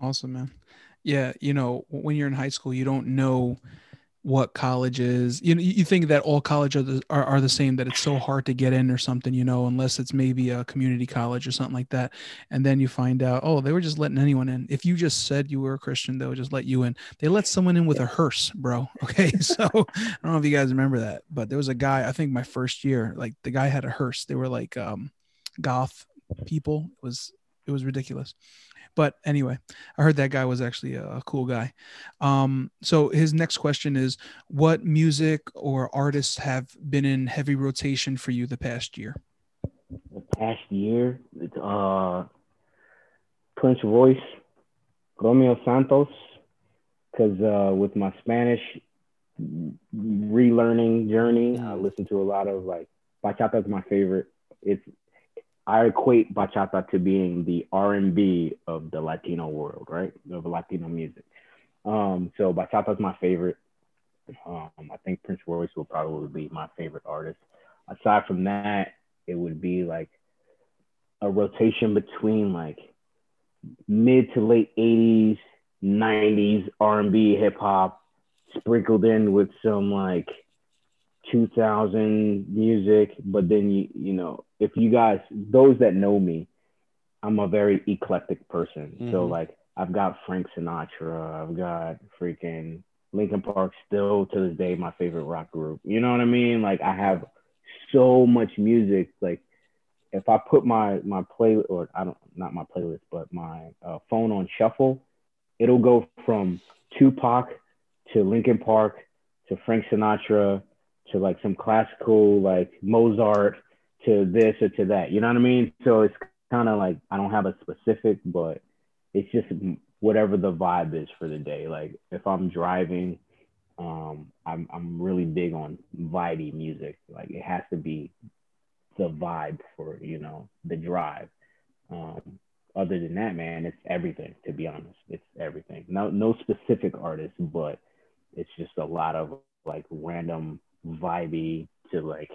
Awesome, man. Yeah, you know, when you're in high school, you don't know what college is. You know, you think that all colleges are the, are, are the same, that it's so hard to get in or something, you know, unless it's maybe a community college or something like that. And then you find out, oh, they were just letting anyone in. If you just said you were a Christian, they would just let you in. They let someone in with a hearse, bro. Okay. So I don't know if you guys remember that, but there was a guy, I think my first year, like the guy had a hearse. They were like um, goth people. It was, it was ridiculous. But anyway, I heard that guy was actually a, cool guy. Um, so his next question is, what music or artists have been in heavy rotation for you the past year? The past year, uh, Prince Royce, Romeo Santos, because uh, with my Spanish relearning journey, I listen to a lot of like bachata is my favorite. It's I equate bachata to being the R&B of the Latino world, right? Of Latino music. Um, so bachata is my favorite. Um, I think Prince Royce will probably be my favorite artist. Aside from that, it would be like a rotation between like mid to late 80s, 90s R&B, hip hop, sprinkled in with some like 2000 music, but then you you know if you guys those that know me, I'm a very eclectic person. Mm-hmm. So like I've got Frank Sinatra, I've got freaking Linkin Park still to this day my favorite rock group. You know what I mean? Like I have so much music. Like if I put my my play or I don't not my playlist but my uh, phone on shuffle, it'll go from Tupac to Linkin Park to Frank Sinatra to like some classical like Mozart to this or to that. You know what I mean? So it's kind of like I don't have a specific, but it's just whatever the vibe is for the day. Like if I'm driving, um, I'm I'm really big on vibey music. Like it has to be the vibe for you know the drive. Um, other than that, man, it's everything. To be honest, it's everything. No no specific artist, but it's just a lot of like random vibey to like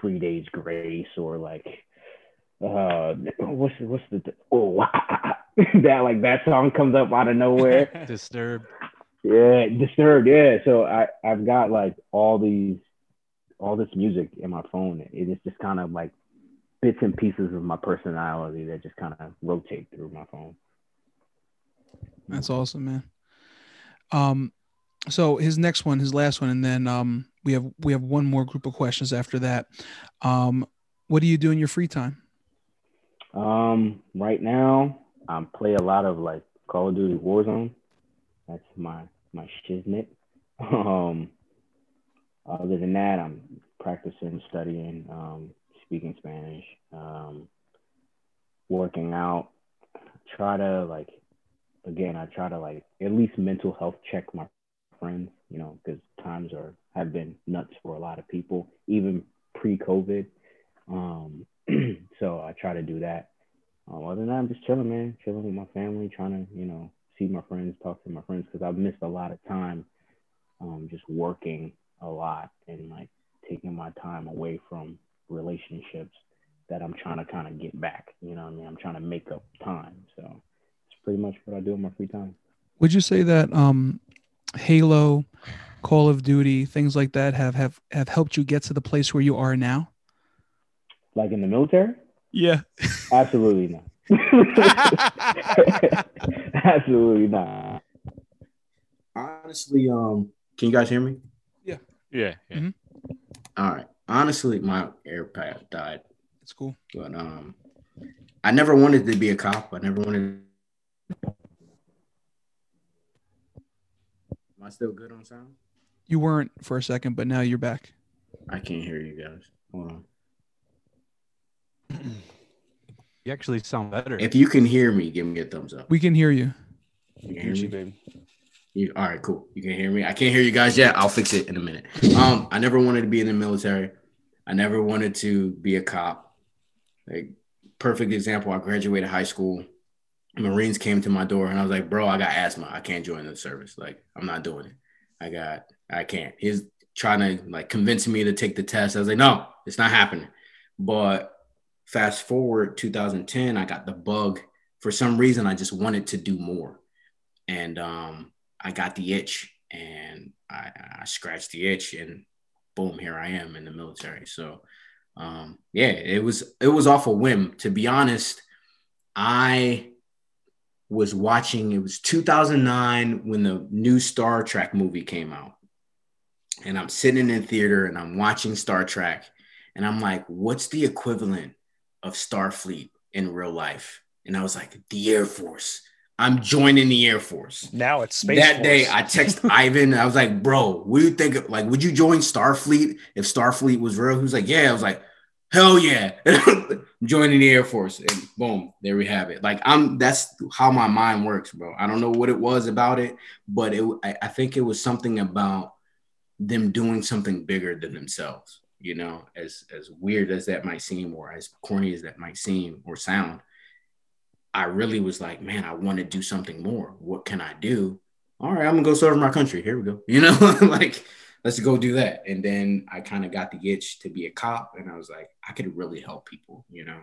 Three Days Grace or like uh what's what's the oh that like that song comes up out of nowhere. Disturbed. Yeah, disturbed. Yeah. So I I've got like all these all this music in my phone. It is just kind of like bits and pieces of my personality that just kind of rotate through my phone. That's awesome, man. Um, so his next one, his last one, and then um, we have we have one more group of questions after that. Um, what do you do in your free time? Um, right now, I play a lot of like Call of Duty Warzone. That's my my shiznit. Um, other than that, I'm practicing, studying, um, speaking Spanish, um, working out. Try to like, again, I try to like at least mental health check my friends, you know, because times are have been nuts for a lot of people, even pre-COVID. Um, so I try to do that. Um, other than that, I'm just chilling, man, chilling with my family, trying to, you know, see my friends, talk to my friends, because I've missed a lot of time just working a lot and like taking my time away from relationships that I'm trying to kind of get back. You know what I mean? I'm trying to make up time. So it's pretty much what I do in my free time. Would you say that um, Halo, Call of Duty, things like that have have have helped you get to the place where you are now? Like in the military? Yeah. Absolutely not. Absolutely not. Honestly, um, can you guys hear me? Yeah, yeah. yeah. All right. Honestly, my AirPod died, It's cool. but um, I never wanted to be a cop. I never wanted. Am I still good on sound? You weren't for a second, but now you're back. I can't hear you guys. Hold on. You actually sound better. If you can hear me, give me a thumbs up. We can hear you. You can hear Gucci, me? baby. You, all right, cool. You can hear me. I can't hear you guys yet. I'll fix it in a minute. Um, I never wanted to be in the military. I never wanted to be a cop. Like perfect example. I graduated high school. Marines came to my door and I was like, bro, I got asthma. I can't join the service. Like, I'm not doing it. I got, I can't. He's trying to like convince me to take the test. I was like, no, it's not happening. But fast forward 2010, I got the bug. For some reason, I just wanted to do more. And um, I got the itch and I, I scratched the itch and boom, here I am in the military. So um, yeah, it was it was off a whim. To be honest, I was watching, it was 2009 when the new Star Trek movie came out. And I'm sitting in theater and I'm watching Star Trek and I'm like, what's the equivalent of Starfleet in real life? And I was like, the Air Force. I'm joining the Air Force Now it's space. that day I text Ivan. I was like, bro, what do you think? Of, like, would you join Starfleet if Starfleet was real? He was like, yeah. I was like, hell yeah. Joining the Air Force. And boom, there we have it. Like, I'm that's how my mind works, bro. I don't know what it was about it, but it I, I think it was something about them doing something bigger than themselves, you know, as as weird as that might seem, or as corny as that might seem or sound. I really was like, man, I want to do something more. What can I do? All right, I'm gonna go serve my country. Here we go. You know, like let's go do that. And then I kind of got the itch to be a cop, and I was like, I could really help people, you know.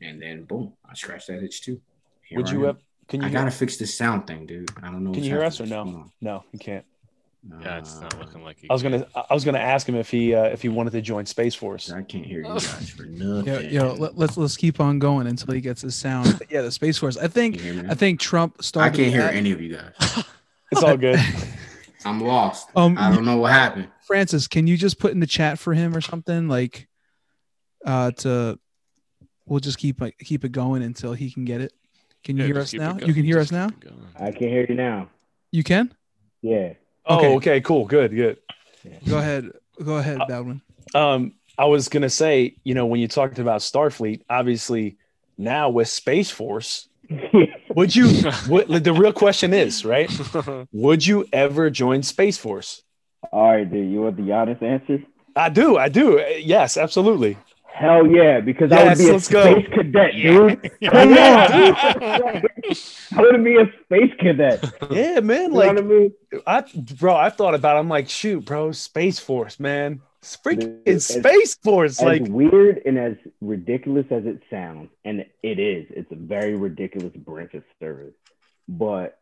And then boom, I scratched that itch too. Here Would I you am. have? Can you? I gotta fix this sound thing, dude. I don't know. can what's you hear us or no? No, you can't. Yeah, it's not looking like you I was can. gonna. I was gonna ask him if he uh, if he wanted to join Space Force. I can't hear you guys for nothing. Yo, yo, let, let's let's keep on going until he gets his sound. But yeah, the space force. I think you hear me now? I think Trump started. I can't hear that. any of you guys. It's all good. I'm lost. Um, I don't know what happened. Francis, can you just put in the chat for him or something like, uh, to, we'll just keep like keep it going until he can get it. Can you Yeah, hear us now? You can hear just us now. keep it going. I can hear you now. You can. Yeah. Oh, Okay. okay, cool, good, good. Go ahead. Go ahead, Uh, Baldwin. Um, I was gonna say, you know, when you talked about Starfleet, obviously now with Space Force, would you? what, the real question is, right? Would you ever join Space Force? All right, dude. You want the honest answer? I do, I do. Uh, Yes, absolutely. Hell yeah, because I would be a let's go. space cadet, dude. Come on, dude. I would be a space cadet. Yeah, man. You know Like, what I mean? I, bro, I thought about. It. I'm like, shoot, bro, Space Force, man, It's freaking as- Space Force. As Like, weird and as ridiculous as it sounds, and it is, it's a very ridiculous branch of service. But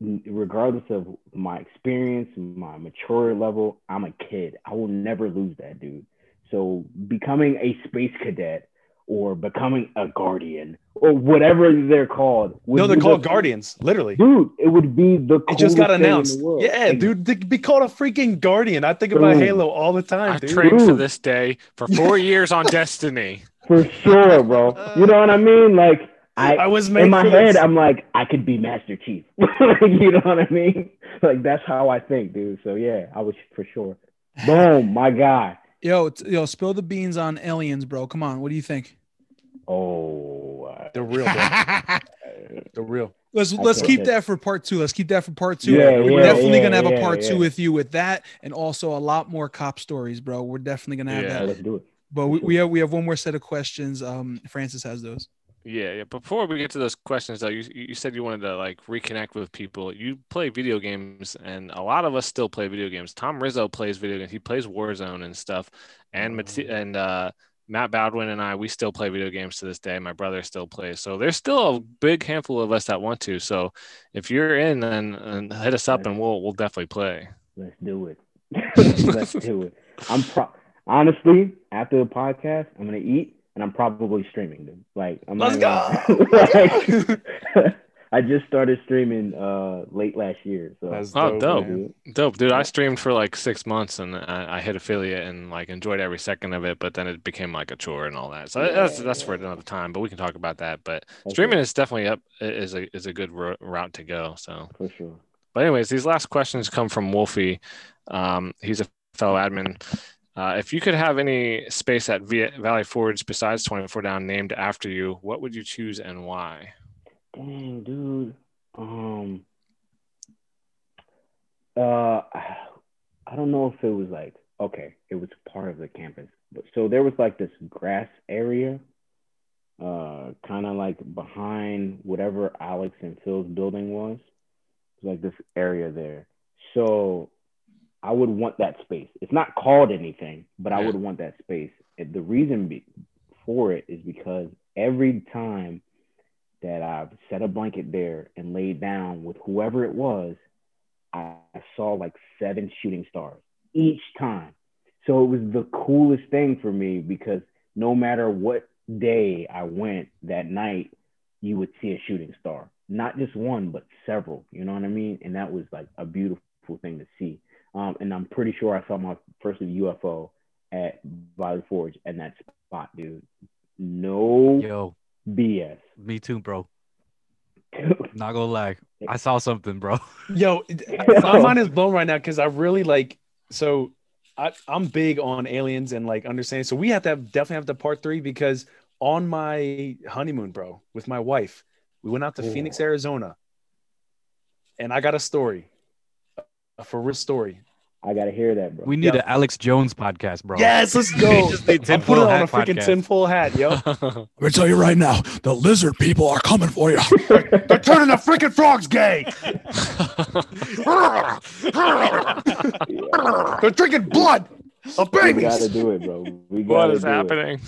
regardless of my experience, my maturity level, I'm a kid. I will never lose that, dude. So becoming a space cadet or becoming a guardian or whatever they're called. no, they're be the- called Guardians, literally. Dude, it would be the It just got coolest thing in announced. Yeah, Ex- dude, to be called a freaking Guardian. I think about Boom. Halo all the time, I dude. trained for this day for four years on Destiny. For sure, bro. You know what I mean? Like I, I was made in my head, this. I'm like, I could be Master Chief. you know what I mean? Like that's how I think, dude. So yeah, I was for sure. Boom, my guy. Yo, t- yo, spill the beans on aliens, bro. Come on. What do you think? Oh, uh, the real, bro. the real. Let's I let's keep that- that for part two. Let's keep that for part two. Yeah, We're yeah, definitely yeah, gonna have a yeah, part two with you with that, and also a lot more cop stories, bro. We're definitely gonna have Yeah. that. let's do it. But we, we have we have one more set of questions. Um, Francis has those. Yeah, yeah. Before we get to those questions, though, you you said you wanted to like reconnect with people. You play video games, and a lot of us still play video games. Tom Rizzo plays video games. He plays Warzone and stuff. And Mati- and uh, Matt Baldwin and I, we still play video games to this day. My brother still plays. So there's still a big handful of us that want to. So if you're in, then and hit us up, and we'll we'll definitely play. Let's do it. Let's do it. I'm pro- honestly after the podcast, I'm gonna eat and I'm probably streaming them. Like I'm Let's go. like, I just started streaming uh late last year. So That's Oh, dope. man. Dope, dude. I streamed for like six months and I, I hit affiliate and like enjoyed every second of it, but then it became like a chore and all that. So that's that's for another time, but we can talk about that. But streaming is definitely up is a is a good ro- route to go. So, for sure. but anyways, these last questions come from Wolfie. Um, he's a fellow admin. Uh, if you could have any space at v- Valley Forge besides 24 Down named after you, what would you choose and why? Dang, dude. Um. Uh, I don't know if it was like okay, it was part of the campus, but so there was like this grass area, uh, kind of like behind whatever Alex and Phil's building was. It was like this area there. So I would want that space. It's not called anything, but I would want that space. And the reason be- for it is because every time that I've set a blanket there and laid down with whoever it was, I I saw like seven shooting stars each time. So it was the coolest thing for me because no matter what day I went that night, you would see a shooting star. Not just one, but several. You know what I mean? And that was like a beautiful thing to see. Um, and I'm pretty sure I saw my first UFO at Valley Forge and that spot, dude. No Yo, BS. me too, bro. Not gonna lie. I saw something, bro. Yo, my mind is blown right now because I really like. So, I, I'm big on aliens and like understanding. So we have to have, definitely have the part three because on my honeymoon, bro, with my wife, we went out to Ooh. Phoenix, Arizona, and I got a story, a for real story. I gotta hear that, bro. We need Yeah. an Alex Jones podcast, bro. Yes, let's go. I'll put tinfoil it on a freaking podcast. tinfoil hat, yo. I'm gonna tell you right now, the lizard people are coming for you. They're turning the freaking frogs gay. They're drinking blood of babies. we gotta do it, bro. We gotta is do it. happening?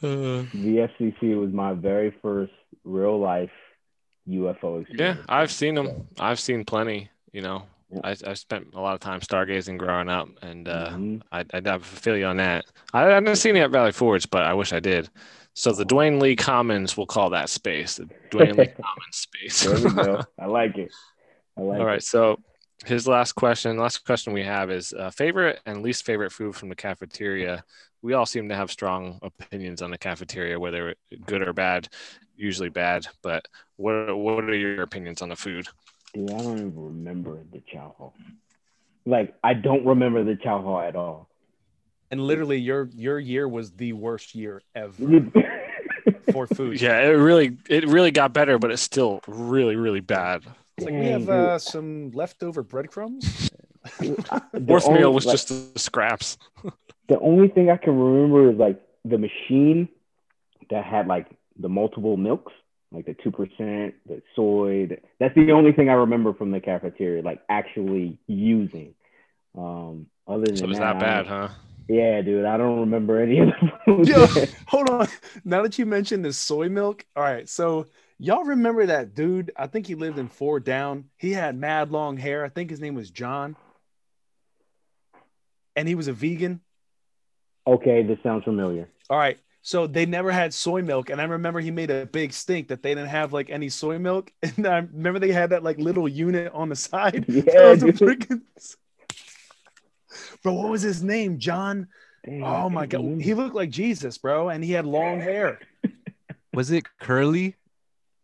The FCC was my very first real life UFO experience. yeah. I've seen them. I've seen plenty. You know, Yeah. I I spent a lot of time stargazing growing up, and uh, Mhm. I I have feel you on that. I I haven't seen it at Valley Forge, but I wish I did. So the Dwayne Lee Commons, we'll call that space, the Dwayne Lee Commons space. There we go. I like it. I like All right, it. so his last question, last question we have is uh, favorite and least favorite food from the cafeteria. We all seem to have strong opinions on the cafeteria, whether good or bad. Usually bad, but what what are your opinions on the food? Dude, I don't even remember the chow hall. Like I don't remember the chow hall at all. And literally, your your year was the worst year ever for food. Yeah, it really it really got better, but it's still really really bad. It's like we have uh, some leftover breadcrumbs. The Worst only- meal was like, just the scraps. the only thing I can remember is like the machine that had like the multiple milks, like the two percent, the soy. The, that's the only thing I remember from the cafeteria, like actually using. Um, other than So it was that, I bad, huh? Yeah, dude, I don't remember any of the. Yo, hold on. Now that you mentioned the soy milk, all right. So y'all remember that dude? I think he lived in Four Down. He had mad long hair. I think his name was John, and he was a vegan. okay, this sounds familiar. All right. So they never had soy milk, and I remember he made a big stink that they didn't have like any soy milk. And I remember they had that like little unit on the side. Yeah, That was a freaking- Bro, what was his name? John. Damn, Oh my god, remember. he looked like Jesus, bro, and he had long hair. Was it curly?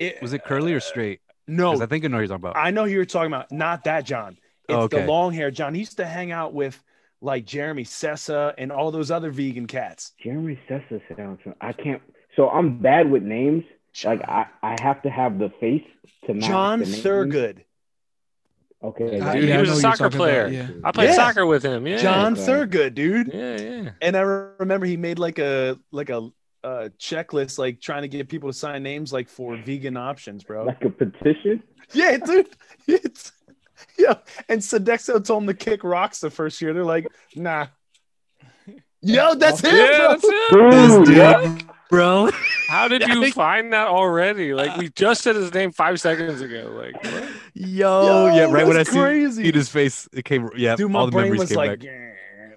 It, Was it curly or straight? Uh, no, I think I know who you're talking about. I know who you're talking about. Not that John. It's Oh, okay. the long hair John. He used to hang out with like Jeremy Sessa and all those other vegan cats. Jeremy Sessa sounds. I can't. So I'm bad with names. Like I, I have to have the face to match John the. Thurgood. Okay. Uh, Dude, he yeah, I was a know who you're soccer talking about, player. yeah. I played Yeah. soccer with him. Yeah. John Okay. Thurgood, dude. Yeah, yeah. And I remember he made like a like a uh, checklist, like trying to get people to sign names, like for vegan options, bro. Like a petition. Yeah, dude. It's, yeah. And Sodexo told him to kick rocks the first year. They're like, nah. Yo, that's him, Yeah, bro. that's it. This Dude, dude, bro. How did you find that already? Like we just said his name five seconds ago. Like what? Yo, yeah, right when I that's see crazy. see his face, it came. Yeah, Dude, my all the brain memories was came like, back.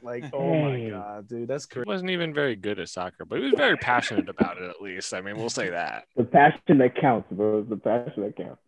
Like, oh my god, dude, that's he crazy. wasn't even very good at soccer, but he was very passionate about it. At least, I mean, we'll say that. The passion that counts, bro. The passion that counts.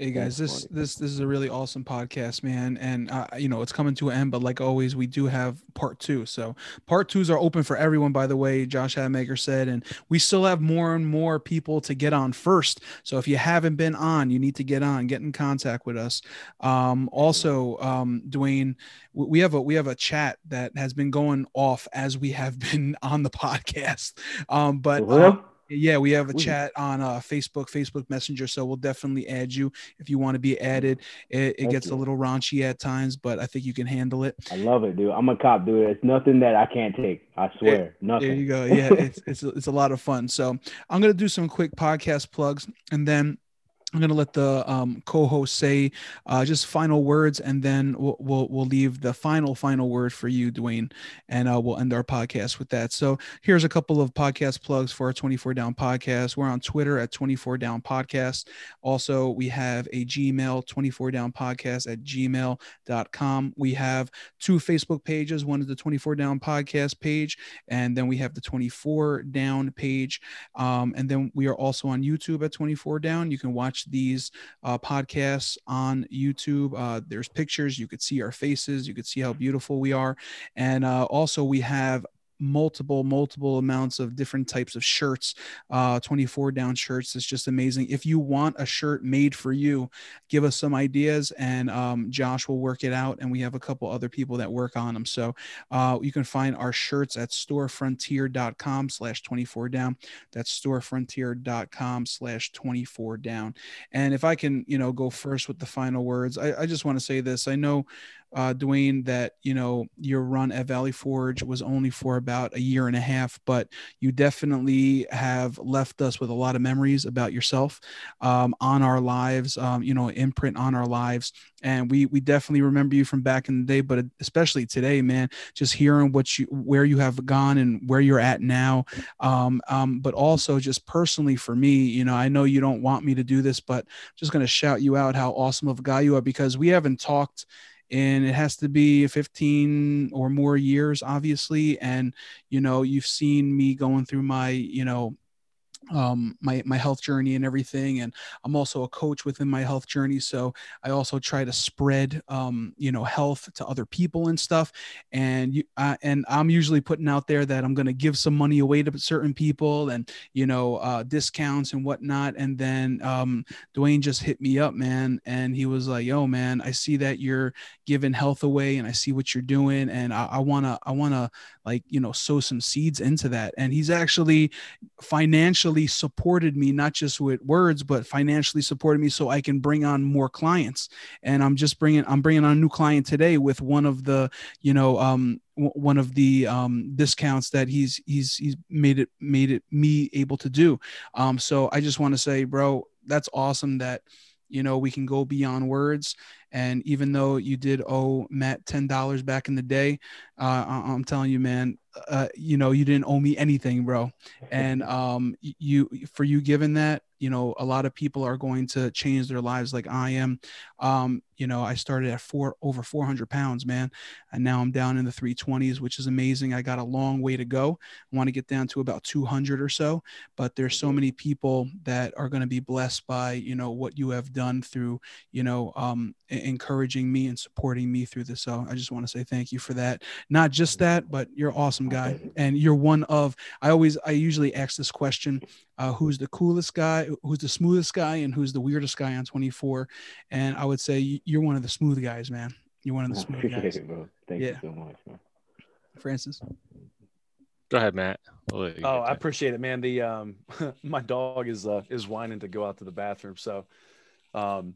Hey guys, this this this is a really awesome podcast, man, and uh, you know it's coming to an end. But like always, we do have part two. So part twos are open for everyone. By the way, Josh Hadmaker said, and we still have more and more people to get on first. So if you haven't been on, you need to get on, get in contact with us. Um, also, um, Dwayne, we have a we have a chat that has been going off as we have been on the podcast. Um, but uh, yeah, we have a Sweet. chat on uh, Facebook, Facebook Messenger. So we'll definitely add you if you want to be added. It, it Thank gets a little raunchy at times, but I think you can handle it. I love it, dude. I'm a cop, dude. It's nothing that I can't take. I swear, There nothing. There you go. Yeah, it's it's it's a lot of fun. So I'm gonna do some quick podcast plugs, and then I'm gonna let the um, co-host say uh, just final words, and then we'll, we'll we'll leave the final final word for you, Dwayne, and uh, we'll end our podcast with that. So here's a couple of podcast plugs for our 24 Down podcast. We're on Twitter at 24 Down Podcast. Also, we have a Gmail 24 Down Podcast at gmail.com. We have two Facebook pages. One is the 24 Down Podcast page, and then we have the 24 Down page. Um, and then we are also on YouTube at 24 Down. You can watch these uh, podcasts on YouTube. Uh, there's pictures. You could see our faces. You could see how beautiful we are. And uh, also, we have multiple multiple amounts of different types of shirts uh 24 down shirts. It's just amazing. If you want a shirt made for you give us some ideas and um, josh will work it out and we have a couple other people that work on them so uh, you can find our shirts at storefrontier.com slash 24 down. That's storefrontier.com slash 24 down. And if i can you know go first with the final words i, I just want to say this. I know uh, Dwayne, that you know your run at Valley Forge was only for about a year and a half, but you definitely have left us with a lot of memories about yourself um, on our lives. Um, you know, imprint on our lives, and we we definitely remember you from back in the day, but especially today, man. Just hearing what you where you have gone and where you're at now, um, um, but also just personally for me, you know, I know you don't want me to do this, but I'm just gonna shout you out how awesome of a guy you are because we haven't talked and it has to be 15 or more years obviously and you know you've seen me going through my you know um my my health journey and everything and i'm also a coach within my health journey so i also try to spread um you know health to other people and stuff and you uh, and i'm usually putting out there that i'm going to give some money away to certain people and you know uh discounts and whatnot and then um dwayne just hit me up man and he was like yo man i see that you're giving health away and i see what you're doing and i want to i want to like you know sow some seeds into that. And he's actually financially supported me not just with words but financially supported me so i can bring on more clients. And i'm just bringing i'm bringing on a new client today with one of the you know um one of the um discounts that he's he's he's made it made it me able to do. Um so i just want to say bro that's awesome that you know we can go beyond words and even though you did owe matt $10 back in the day uh, I- i'm telling you man uh, you know you didn't owe me anything bro. And um you for you given that you know a lot of people are going to change their lives like i am. Um you know i started at four over 400 pounds man and now i'm down in the 320s which is amazing i got a long way to go. I want to get down to about 200 or so but there's so many people that are going to be blessed by you know what you have done through you know um encouraging me and supporting me through this so i just want to say thank you for that. Not just that but you're awesome guy and you're one of i always i usually ask this question uh, who's the coolest guy who's the smoothest guy and who's the weirdest guy on 24 and i would say you're one of the smooth guys man you're one of the I smooth appreciate guys it, bro. Thank Yeah. you so much, man. francis Go ahead, Matt. We'll let you Oh, get I appreciate it, man. The um, my dog is uh is whining to go out to the bathroom. So, um,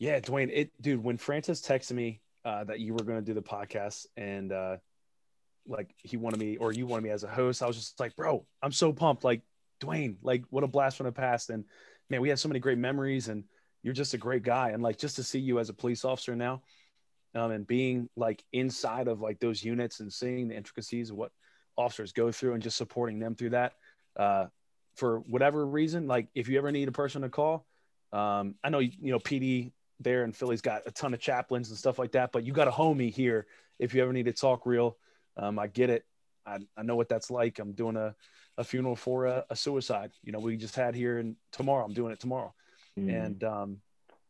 yeah, Dwayne, it dude. When Francis texted me uh, that you were going to do the podcast, and uh, like he wanted me or you wanted me as a host. I was just like, bro, I'm so pumped. Like Dwayne, like what a blast from the past. And man, we had so many great memories and you're just a great guy. And like just to see you as a police officer now, um, and being like inside of like those units and seeing the intricacies of what officers go through and just supporting them through that. Uh, for whatever reason, like if you ever need a person to call, um, I know you know PD there in Philly's got a ton of chaplains and stuff like that, but you got a homie here if you ever need to talk real. Um, I get it. I, I know what that's like. I'm doing a, a funeral for a, a suicide. You know, we just had here and tomorrow I'm doing it tomorrow. Mm. And um,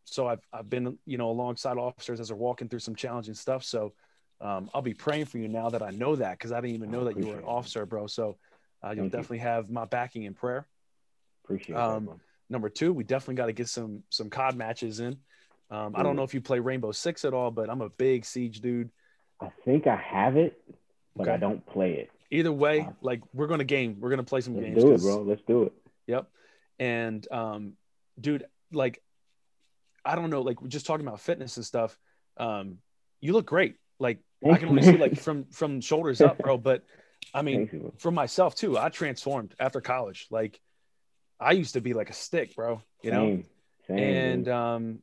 so I've, I've been, you know, alongside officers as they're walking through some challenging stuff. So um, I'll be praying for you now that I know that because I didn't even know that you were an officer, bro. So uh, you'll Thank you. definitely have my backing in prayer. Appreciate Um, that. Number two, we definitely got to get some some COD matches in. Um, I don't know if you play Rainbow Six at all, but I'm a big Siege dude. I think I have it, but I don't play it. Either way, like we're gonna game, we're gonna play some Let's games. do it, bro. Let's do it. Yep. And um, dude, like, I don't know, like we're just talking about fitness and stuff. Um, you look great. Like I can only see like from from shoulders up, bro. But I mean, for myself too, I transformed after college. Like I used to be like a stick, bro. You know, Same. Same, and um,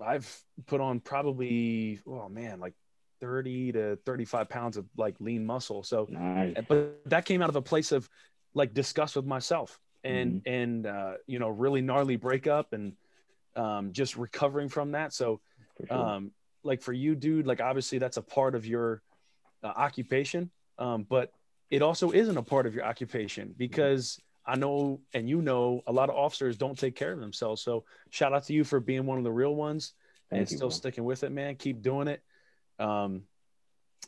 I've put on probably oh man, like thirty to thirty-five pounds of like lean muscle. So nice. but that came out of a place of like disgust with myself and Mm-hmm. and uh, you know really gnarly breakup and um, just recovering from that. So For sure. um, like for you, dude, like obviously that's a part of your uh, occupation, um, but it also isn't a part of your occupation because I know and you know a lot of officers don't take care of themselves. So shout out to you for being one of the real ones and you, still bro. sticking with it, man. Keep doing it. Um,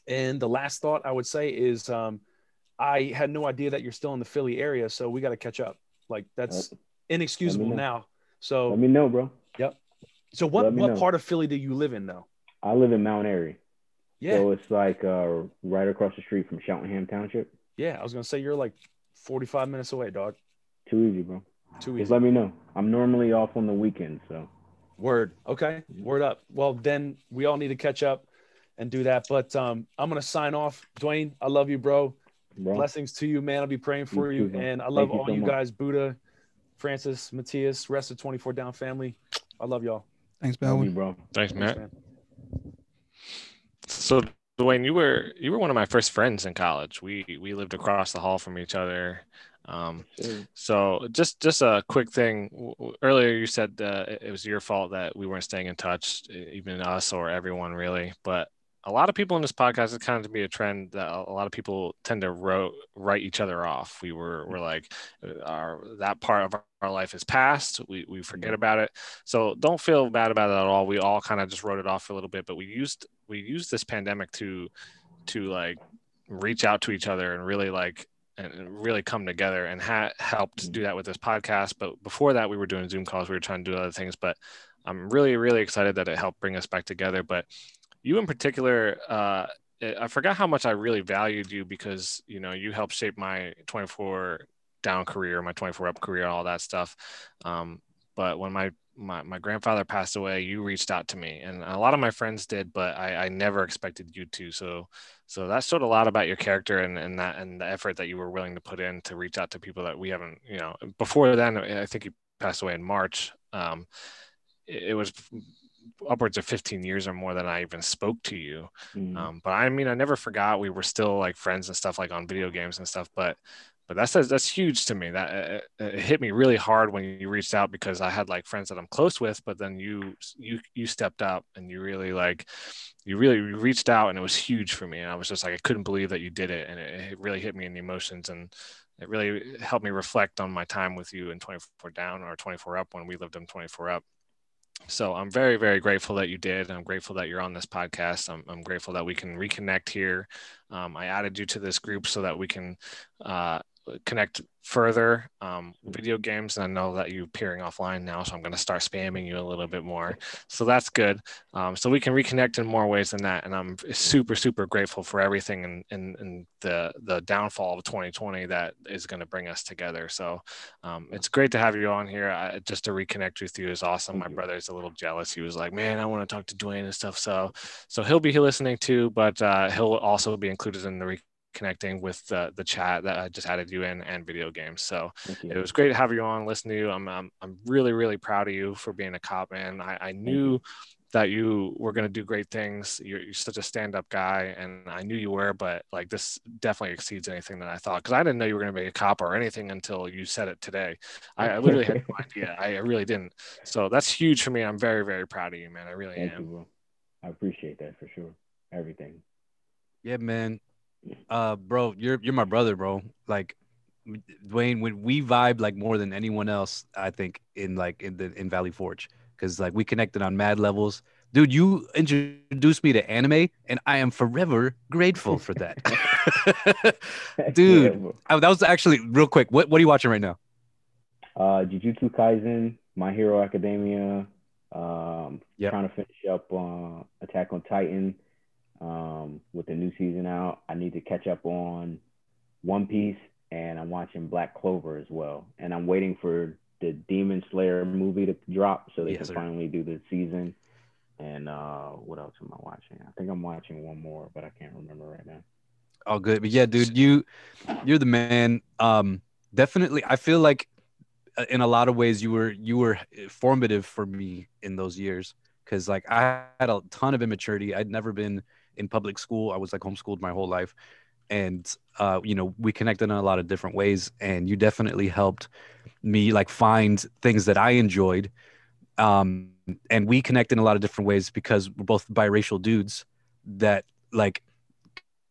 and the last thought I would say is um, I had no idea that you're still in the Philly area, so we got to catch up. Like that's inexcusable now. Let So me know, bro. Yep. So what what know. part of Philly do you live in though? I live in Mount Airy. Yeah, So it's like uh, right across the street from Cheltenham Township. yeah. I was gonna say you're like 45 minutes away, dog. Too easy, bro. Too Just easy. let me know. I'm normally off on the weekend, so Word. Okay. Word up. Well, then we all need to catch up and do that. But um, I'm gonna sign off. Dwayne, I love you, bro. Bro. Blessings to you, man. I'll be praying for You you. too, and I Thank love you all so you guys, Buddha, Francis, Matthias, rest of 24 Down family. I love y'all. Thanks, Love you, Baldwin. bro. Thanks, Thanks, Matt. man. So Dwayne, you were you were one of my first friends in college. We we lived across the hall from each other. Um, Sure. so just just a quick thing. W- w- Earlier, you said uh, it it was your fault that we weren't staying in touch, even us or everyone really. But a lot of people in this podcast, it's kind of to be a trend that a lot of people tend to ro- write each other off. We were we're like, uh, our that part of our life is past. We we forget about it. So don't feel bad about it at all. We all kind of just wrote it off for a little bit, but we used we used this pandemic to to like reach out to each other and really like and and really come together and ha- helped do that with this podcast. But before that, we were doing Zoom calls. We were trying to do other things. But I'm really really excited that it helped bring us back together. But you in particular, uh, I forgot how much I really valued you because you know you helped shape my 24 down career, my 24 up career, all that stuff. Um, but when my, my my grandfather passed away, you reached out to me, and a lot of my friends did, but I, I never expected you to. So so that showed a lot about your character and, and that and the effort that you were willing to put in to reach out to people that we haven't, you know, before then. I think you passed away in March. Um, it, it was upwards of 15 years or more than I even spoke to you. Mm. Um, but I mean, I never forgot we were still like friends and stuff like on video games and stuff. But but that's that's huge to me. That it, it hit me really hard when you reached out because I had like friends that I'm close with, but then you you you stepped up and you really like you really reached out and it was huge for me. And I was just like I couldn't believe that you did it, and it, it really hit me in the emotions and. It really helped me reflect on my time with you in 24 down or 24 up when we lived in 24 up so I'm very, very grateful that you did. I'm grateful that you're on this podcast. I'm, I'm grateful that we can reconnect here. Um, I added you to this group so that we can uh, connect further. Um, video games, and I know that you're peering offline now, so I'm going to start spamming you a little bit more. So that's good. Um, so we can reconnect in more ways than that. And I'm super, super grateful for everything and and, and the the downfall of 2020 that is going to bring us together. So um, it's great to have you on here. I, just to reconnect with you is awesome. My you. brother's a little jealous. He was like, "Man, I want to talk to Dwayne and stuff." So, so he'll be listening too, but uh, he'll also be included in the connecting with the the chat that I just added you in and video games. So it was great to have you on, listen to you. I'm I'm, I'm really really proud of you for being a cop, man. I, I knew that you were going to do great things. You're, you're such a stand-up guy, and I knew you were. But like this definitely exceeds anything that I thought because I didn't know you were going to be a cop or anything until you said it today. I, I literally had no idea. I really didn't. So that's huge for me. I'm very very proud of you, man. I really Thank am. you. I appreciate that for sure. Everything. Yeah, man. Uh, bro, you're you're my brother, bro. Like, Dwayne, when we vibe like more than anyone else, I think in like in the in Valley Forge, because like we connected on mad levels. Dude, you introduced me to anime, and I am forever grateful for that. Dude. Yeah. Oh, that was actually real quick. What what are you watching right now? Uh, Jujutsu Kaisen, My Hero Academia. Um, Yep. trying to finish up uh, Attack on Titan. Um, with the new season out, I need to catch up on One Piece, and I'm watching Black Clover as well. And I'm waiting for the Demon Slayer movie to drop so they Yes, can sir. finally do the season. And uh, what else am I watching? I think I'm watching one more, but I can't remember right now. Oh, good. But yeah, dude, you you're the man. Um, definitely. I feel like uh, in a lot of ways you were you were formative for me in those years because like I had a ton of immaturity. I'd never been in public school. I was like homeschooled my whole life, and uh, you know we connected in a lot of different ways. And you definitely helped me like find things that I enjoyed. Um, and we connect in a lot of different ways because we're both biracial dudes that like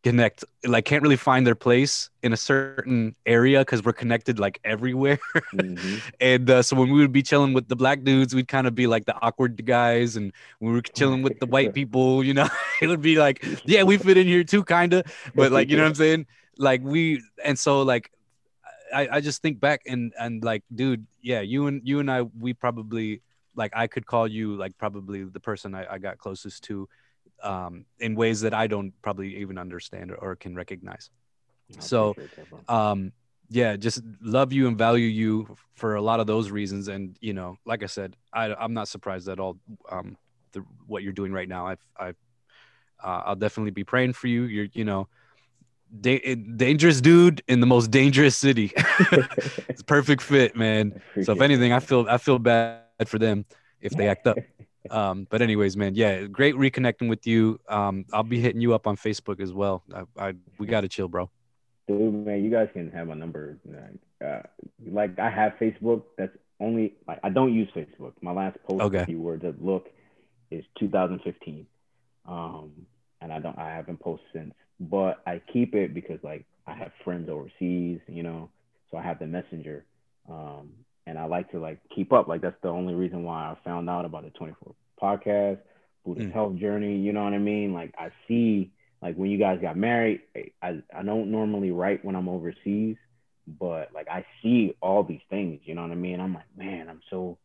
connect like can't really find their place in a certain area because we're connected like everywhere. Mhm. and uh, so when we would be chilling with the black dudes we'd kind of be like the awkward guys and when we were chilling with the white people you know it would be like yeah we fit in here too kind of but like you know what i'm saying? Like we and so like I, I just think back and and like dude yeah you and you and i we probably like i could call you like probably the person i, I got closest to um in ways that i don't probably even understand or, or can recognize. I So, appreciate that, bro. um yeah just love you and value you for a lot of those reasons. And you know like i said I, i'm not surprised at all um the, what you're doing right now. I've i've uh, i'll definitely be praying for you. You're you know da- dangerous dude in the most dangerous city. It's perfect fit man. So if anything i feel i feel bad for them if they act up um but anyways man yeah great reconnecting with you um i'll be hitting you up on facebook as well i, I we gotta chill bro Dude, man, you guys can have my number. Like, uh, like I have Facebook. That's only like I don't use Facebook. My last post, Okay. if you were to look, is 2015. Um, and I don't, I haven't posted since. But I keep it because like I have friends overseas, you know, so I have the messenger. Um, and I like to like keep up. Like that's the only reason why I found out about the 24 podcast, Buddha's Mm. health journey. You know what I mean? Like I see like when you guys got married, I, I don't normally write when I'm overseas, but like I see all these things, you know what I mean? I'm like, man, I'm so,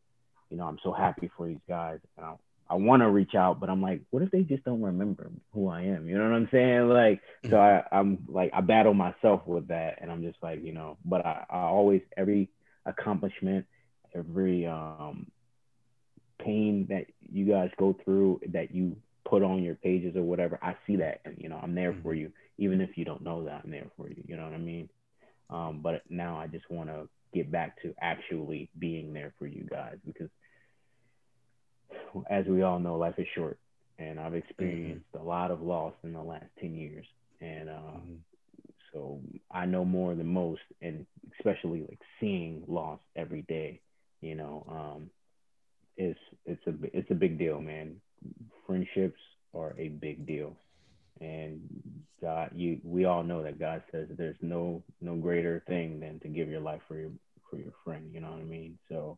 you know, I'm so happy for these guys. And I, I want to reach out, but I'm like, what if they just don't remember who I am? You know what I'm saying? Like, so I, I'm like, I battle myself with that, and I'm just like, you know, but I, I always every accomplishment, every um pain that you guys go through that you put on your pages or whatever, I see that, and you know, I'm there for you, even if you don't know that I'm there for you. You know what I mean? Um, but now I just want to get back to actually being there for you guys because, as we all know, life is short, and I've experienced a lot of loss in the last ten years, and uh, Mhm. So I know more than most, and especially like seeing loss every day. You know, um, it's it's a it's a big deal, man. Friendships are a big deal, and God, you we all know that God says there's no no greater thing than to give your life for your for your friend. You know what I mean? So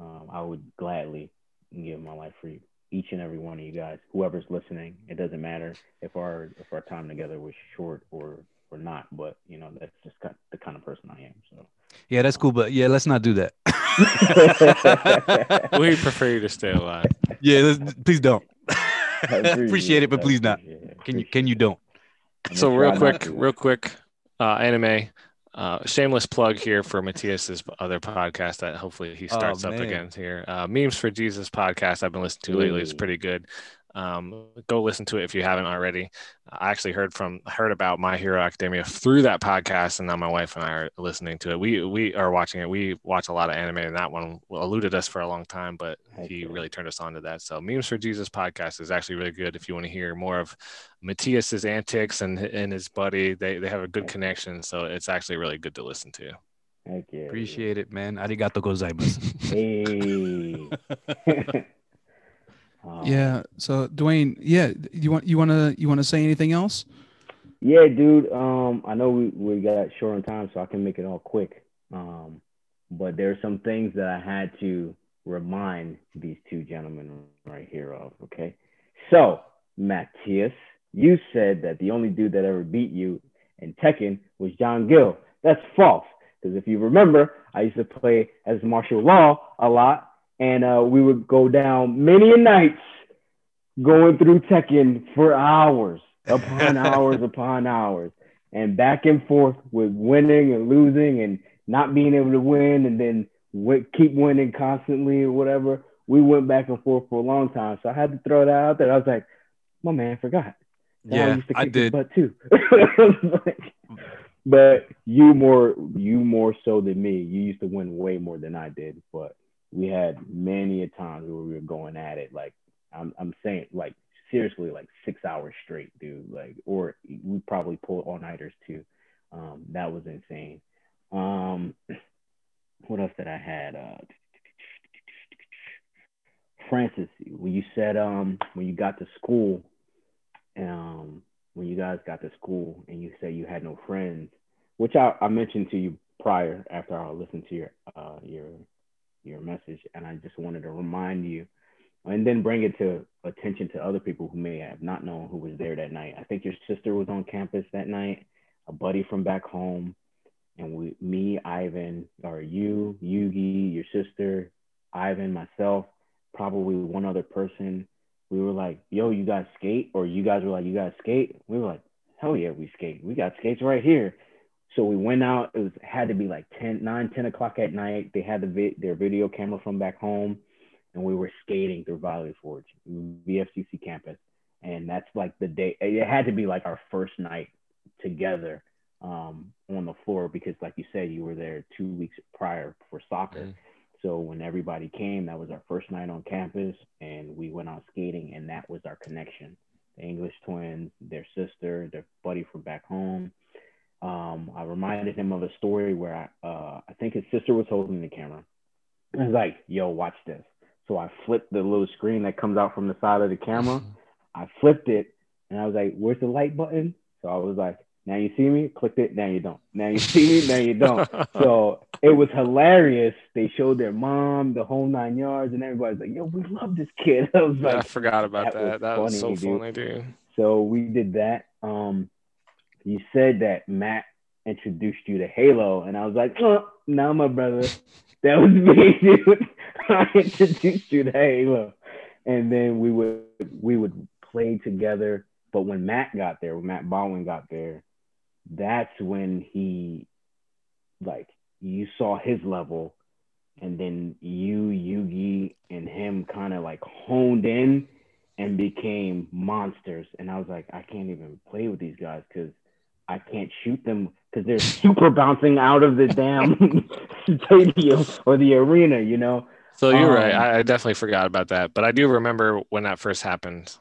um, I would gladly give my life for you, each and every one of you guys, whoever's listening. It doesn't matter if our if our time together was short or or not, but you know that's just kind the kind of person I am. So Yeah, that's cool, but yeah, let's not do that. We prefer you to stay alive. yeah, let's, please don't. I appreciate it, but please not. it. Can you? Can you don't? So real quick, real quick, uh, anime. Uh, shameless plug here for Matthias's other podcast that hopefully he starts up again here. Uh, Memes for Jesus podcast I've been listening to lately. It's pretty good. Um, go listen to it if you haven't already. I actually heard from heard about My Hero Academia through that podcast, and now my wife and I are listening to it. We we are watching it. We watch a lot of anime, and that one eluded us for a long time, but Heck he yeah. really turned us on to that. So Memes for Jesus podcast is actually really good if you want to hear more of Matthias's antics and and his buddy. They they have a good connection, so it's actually really good to listen to. Thank you. Appreciate it, man. Arigato gozaimasu. Hey. Um, Yeah. So Dwayne, yeah, you want you want to you want to say anything else? Yeah, dude. Um, I know we, we got short on time, so I can make it all quick. Um, but there are some things that I had to remind these two gentlemen right here of. Okay. So, Matthias, you said that the only dude that ever beat you in Tekken was John Gill. That's false. Because if you remember, I used to play as martial law a lot, and uh, we would go down many a nights going through Tekken for hours upon hours upon hours and back and forth with winning and losing and not being able to win and then w- keep winning constantly or whatever. We went back and forth for a long time. So I had to throw that out there. I was like, my man forgot. that Yeah, used to I kick his did. Butt too. But you more you more so than me. You used to win way more than I did. But we had many a times where we were going at it. Like I'm I'm saying like seriously like six hours straight, dude. Like or we probably pulled all nighters too. Um, that was insane. Um, what else did I had? Uh, Francis, when you said um when you got to school, um when you guys got to school and you said you had no friends, which I, I mentioned to you prior after I listened to your uh your your message, and I just wanted to remind you and then bring it to attention to other people who may have not known who was there that night. I think your sister was on campus that night, a buddy from back home, and we, me, Ivan, or you, Yugi, your sister, Ivan, myself, probably one other person. We were like, "Yo, you guys skate?" Or you guys were like, "You guys skate?" We were like, "Hell yeah, we skate. We got skates right here." So we went out. It was had to be like 10, 9, 10 o'clock at night. They had the vi- their video camera from back home and we were skating through Valley Forge, VFCC campus. And that's like the day, it had to be like our first night together um, on the floor because, like you said, you were there two weeks prior for soccer. Mhm. So when everybody came, that was our first night on campus, and we went out skating, and that was our connection. The English twins, their sister, their buddy from back home. Um, I reminded him of a story where I, uh, I think his sister was holding the camera. I was like, "Yo, watch this." So I flipped the little screen that comes out from the side of the camera. I flipped it and I was like, where's the light button? So I was like, now you see me? Clicked it, now you don't. Now you see me, now you don't. So it was hilarious. They showed their mom, the whole nine yards, and everybody's like, yo, we love this kid. I was like I forgot about that was that. That was so funny, dude. funny, dude. so we did that. Um, you said that Matt introduced you to Halo, and I was like, oh, no, my brother, that was me, dude. I introduced you to Halo, and then we would we would play together. But when Matt got there, when Matt Baldwin got there, that's when he, like, you saw his level, and then you, Yugi, and him kind of like honed in and became monsters. And I was like, I can't even play with these guys because I can't shoot them because they're super bouncing out of the damn stadium or the arena, you know? So you're right. Um, I, I definitely forgot about that, but I do remember when that first happened.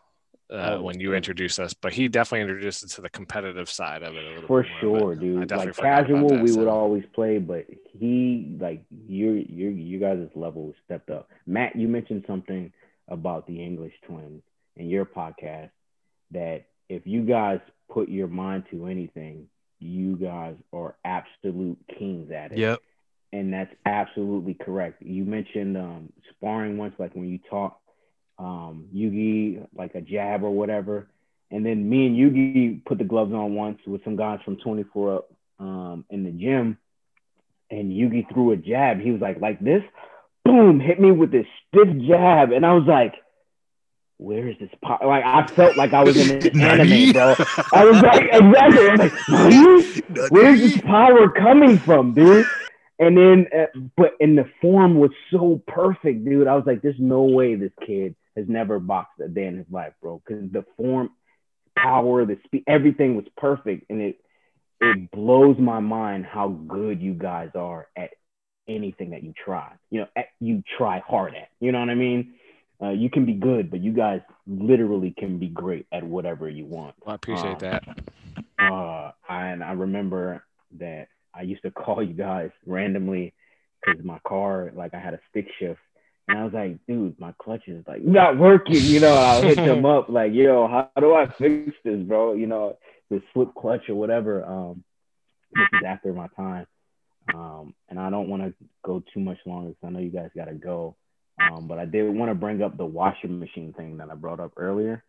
Uh, Oh, when you introduced us, but he definitely introduced us to the competitive side of it a little For sure, dude. Like casual, that, we so- would always play, but he like your your you guys' level stepped up. Matt, you mentioned something about the English twins in your podcast that if you guys put your mind to anything, you guys are absolute kings at it. Yep. and that's absolutely correct. You mentioned um, sparring once, like when you taught um, Yugi like a jab or whatever, and then me and Yugi put the gloves on once with some guys from 24 up um, in the gym, and Yugi threw a jab. He was like, like this, boom, hit me with this stiff jab, and I was like. Where is this power? Like I felt like I was in an anime, bro. I was like, exactly. I was like, where's this power coming from, dude? And then, uh, but and the form was so perfect, dude. I was like, there's no way this kid has never boxed a day in his life, bro. Because the form, power, the speed, everything was perfect, and it it blows my mind how good you guys are at anything that you try. You know, at, you try hard at. You know what I mean? Uh, you can be good, but you guys literally can be great at whatever you want. Well, I appreciate Um, that. Uh, and I remember that I used to call you guys randomly because my car, like I had a stick shift. And I was like, dude, my clutch is like not working. You know, I'll hit them up like, yo, how do I fix this, bro? You know, the slip clutch or whatever. Um, this is after my time. Um, and I don't want to go too much longer because I know you guys got to go. Um, but I did want to bring up the washing machine thing that I brought up earlier.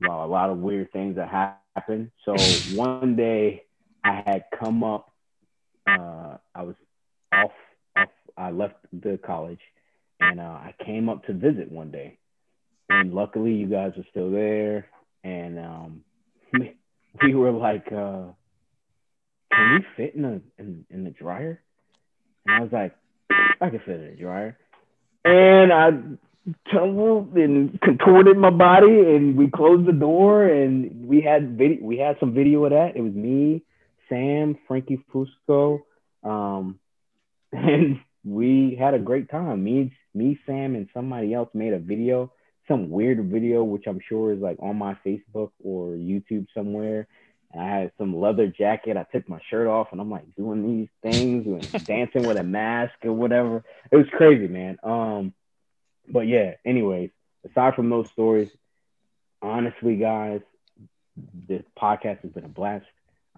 Well, a lot of weird things that happened. So one day I had come up, uh, I was off, off, I left the college and uh, I came up to visit one day. And luckily you guys were still there. And um, we were like, uh, can we fit in the in, in the dryer? And I was like, I can fit in the dryer. And I tumbled and contorted my body, and we closed the door, and we had video. We had some video of that. It was me, Sam, Frankie Fusco, um, and we had a great time. Me, me, Sam, and somebody else made a video, some weird video, which I'm sure is like on my Facebook or YouTube somewhere. And I had some leather jacket. I took my shirt off and I'm like doing these things and dancing with a mask or whatever. It was crazy, man. Um, but yeah, anyways, aside from those stories, honestly, guys, this podcast has been a blast.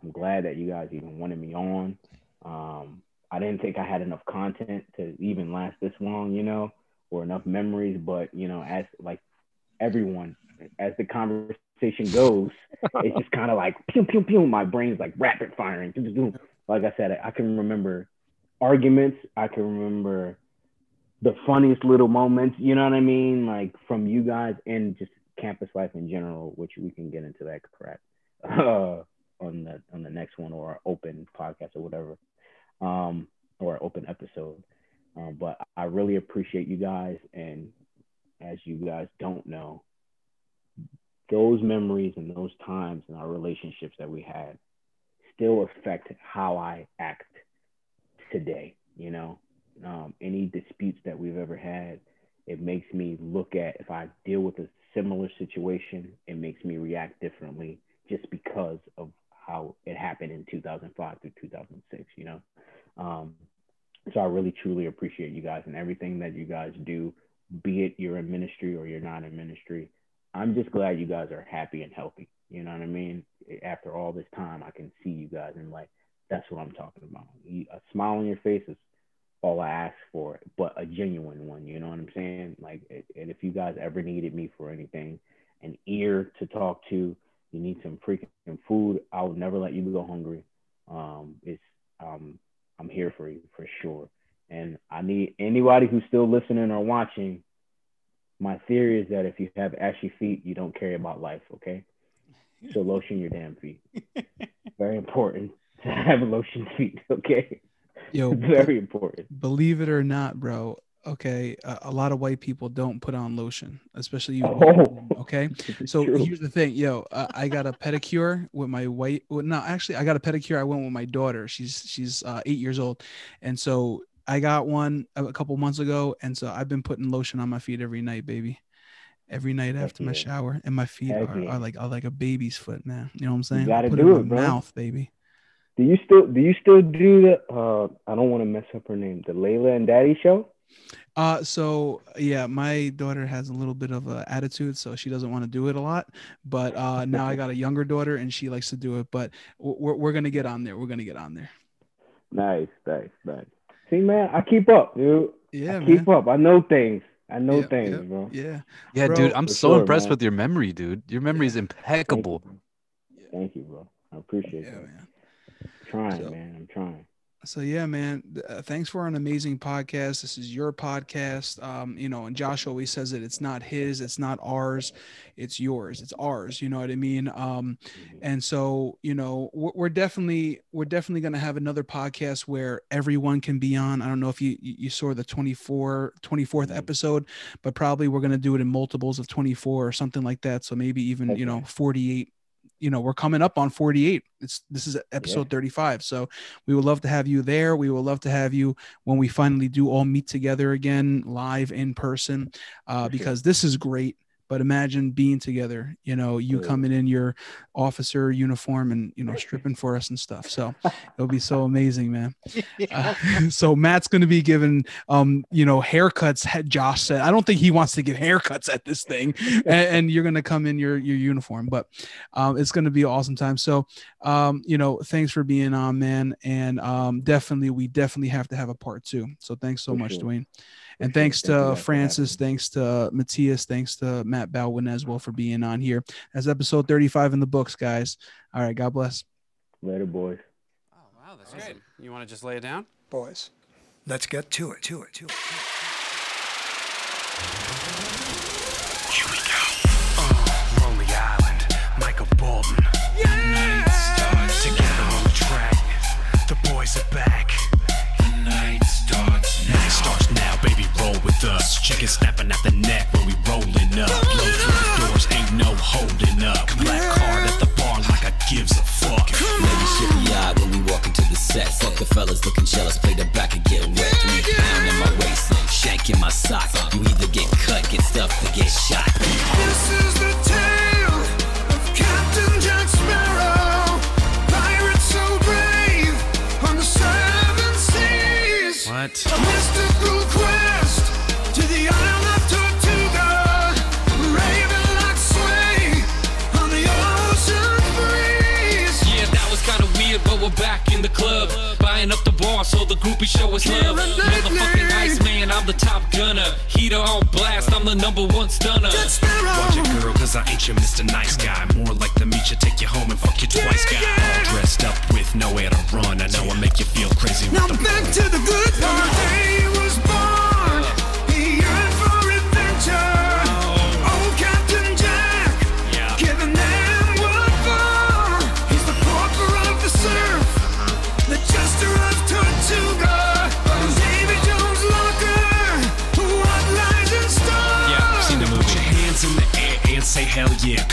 I'm glad that you guys even wanted me on. Um, I didn't think I had enough content to even last this long, you know, or enough memories, but you know, as like everyone, as the conversation goes, it's just kind of like pew pew pew. My brain's like rapid firing. Like I said, I can remember arguments. I can remember the funniest little moments. You know what I mean? Like from you guys and just campus life in general, which we can get into that crap uh, on the on the next one or open podcast or whatever, um, or open episode. Um, but I really appreciate you guys, and as you guys don't know, those memories and those times and our relationships that we had still affect how I act today. You know, um, any disputes that we've ever had, it makes me look at if I deal with a similar situation, it makes me react differently just because of how it happened in 2005 through 2006. You know, um, so I really truly appreciate you guys and everything that you guys do, be it you're in ministry or you're not in ministry. I'm just glad you guys are happy and healthy. You know what I mean? After all this time, I can see you guys and like that's what I'm talking about. A smile on your face is all I ask for, but a genuine one. You know what I'm saying? Like, and if you guys ever needed me for anything, an ear to talk to, you need some freaking food, I will never let you go hungry. Um, it's um, I'm here for you for sure. And I need anybody who's still listening or watching. My theory is that if you have ashy feet, you don't care about life. Okay, so lotion your damn feet. Very important to have a lotion feet. Okay, Yo, very important. believe it or not, bro. Okay, a, a lot of white people don't put on lotion, especially you. Oh. Okay, so True. here's the thing, yo. Uh, I got a pedicure with my white. Well, no, actually, I got a pedicure. I went with my daughter. She's she's uh, eight years old, and so I got one a couple months ago, and so I've been putting lotion on my feet every night, baby. Every night Heck after my shower, and my feet are, yeah. are like are like a baby's foot, man. You know what I'm saying? gotta Put do in it, my bro. Mouth, baby. Do you still do you still do the? Uh, I don't want to mess up her name. The Layla and Daddy show. Uh, so yeah, my daughter has a little bit of a attitude, so she doesn't want to do it a lot. But uh, now I got a younger daughter, and she likes to do it. But we're we're gonna get on there. We're gonna get on there. Nice, nice, nice. See, man, I keep up, dude. Yeah, I man. keep up. I know things. I know Yeah, things, yeah, bro. Yeah. Yeah, Bro, dude, I'm so sure, impressed man. with your memory, dude. Your memory is Thank you, impeccable. Thank you, bro. I appreciate it. Yeah, that. man. trying, So- man. I'm trying. So yeah, man. Uh, thanks for an amazing podcast. This is your podcast. Um, you know, and Josh always says it. It's not his. It's not ours. It's yours. It's ours. You know what I mean? Um, and so you know, we're, we're definitely we're definitely going to have another podcast where everyone can be on. I don't know if you you saw the 24 24th Mhm. episode, but probably we're going to do it in multiples of 24 or something like that. So maybe even you know 48 you know we're coming up on 48 it's this is episode 35 so we would love to have you there. We would love to have you when we finally do all meet together again live in person uh, because this is great but imagine being together you know you Yeah. coming in your officer uniform and you know stripping for us and stuff. So it'll be so amazing man. Uh, so matt's going to be giving um you know haircuts josh said i don't think he wants to give haircuts at this thing. And, and you're going to come in your your uniform. But um it's going to be an awesome time. So um you know thanks for being on man. And um definitely we definitely have to have a part two. So thanks so For much sure. dwayne and thanks to guys francis thanks to matthias thanks to matt baldwin as well for being on here that's episode 35 in the books guys all right god bless Later, boys. Oh, wow, that's great. You want to just lay it down? Boys, let's get to it, to it, to it. Here we go. Uh, Lonely Island, Michael Bolton. Night starts together on the track. The boys are back. Chicken snapping at the neck when we rolling up. Blow through the doors, ain't no holding up. Black card at the bar like I gives a fuck. Ladies shifty eyed when we walk into the set. Fuck the fellas looking jealous, play the back and get wet. Three pound in my waistline, shank in my sock. You either get cut, get stuffed, or get shot. This is the tale of Captain Jack Sparrow. Pirate so brave on the seven seas. What? A mystical club. Buying up the bar so the groupie show us love. Motherfucking Iceman, I'm the top gunner. Heater on blast, I'm the number one stunner. Watch it, girl, cause I ain't your Mr. Nice Guy. More like the meet you, take you home and fuck you twice, guy. All dressed up with nowhere to run. I know I make you feel crazy Now the back to the good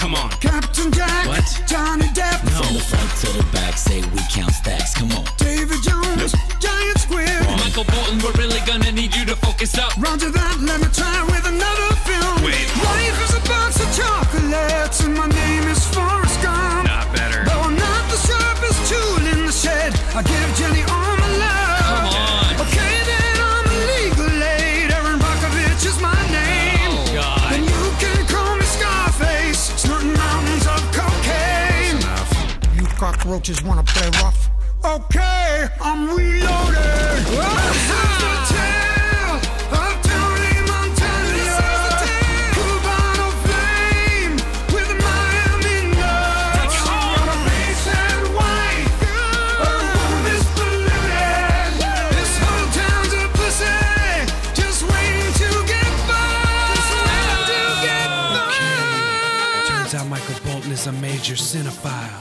Come on. Captain Jack, What? Johnny Depp, From the front to the back, say we count stacks. Come on. Davy Jones, Giant Squid. Michael Bolton, we're really gonna need you to focus up. Roger that, let me try cockroaches want to play rough? Okay, I'm reloaded. Bolton is a major cinephile.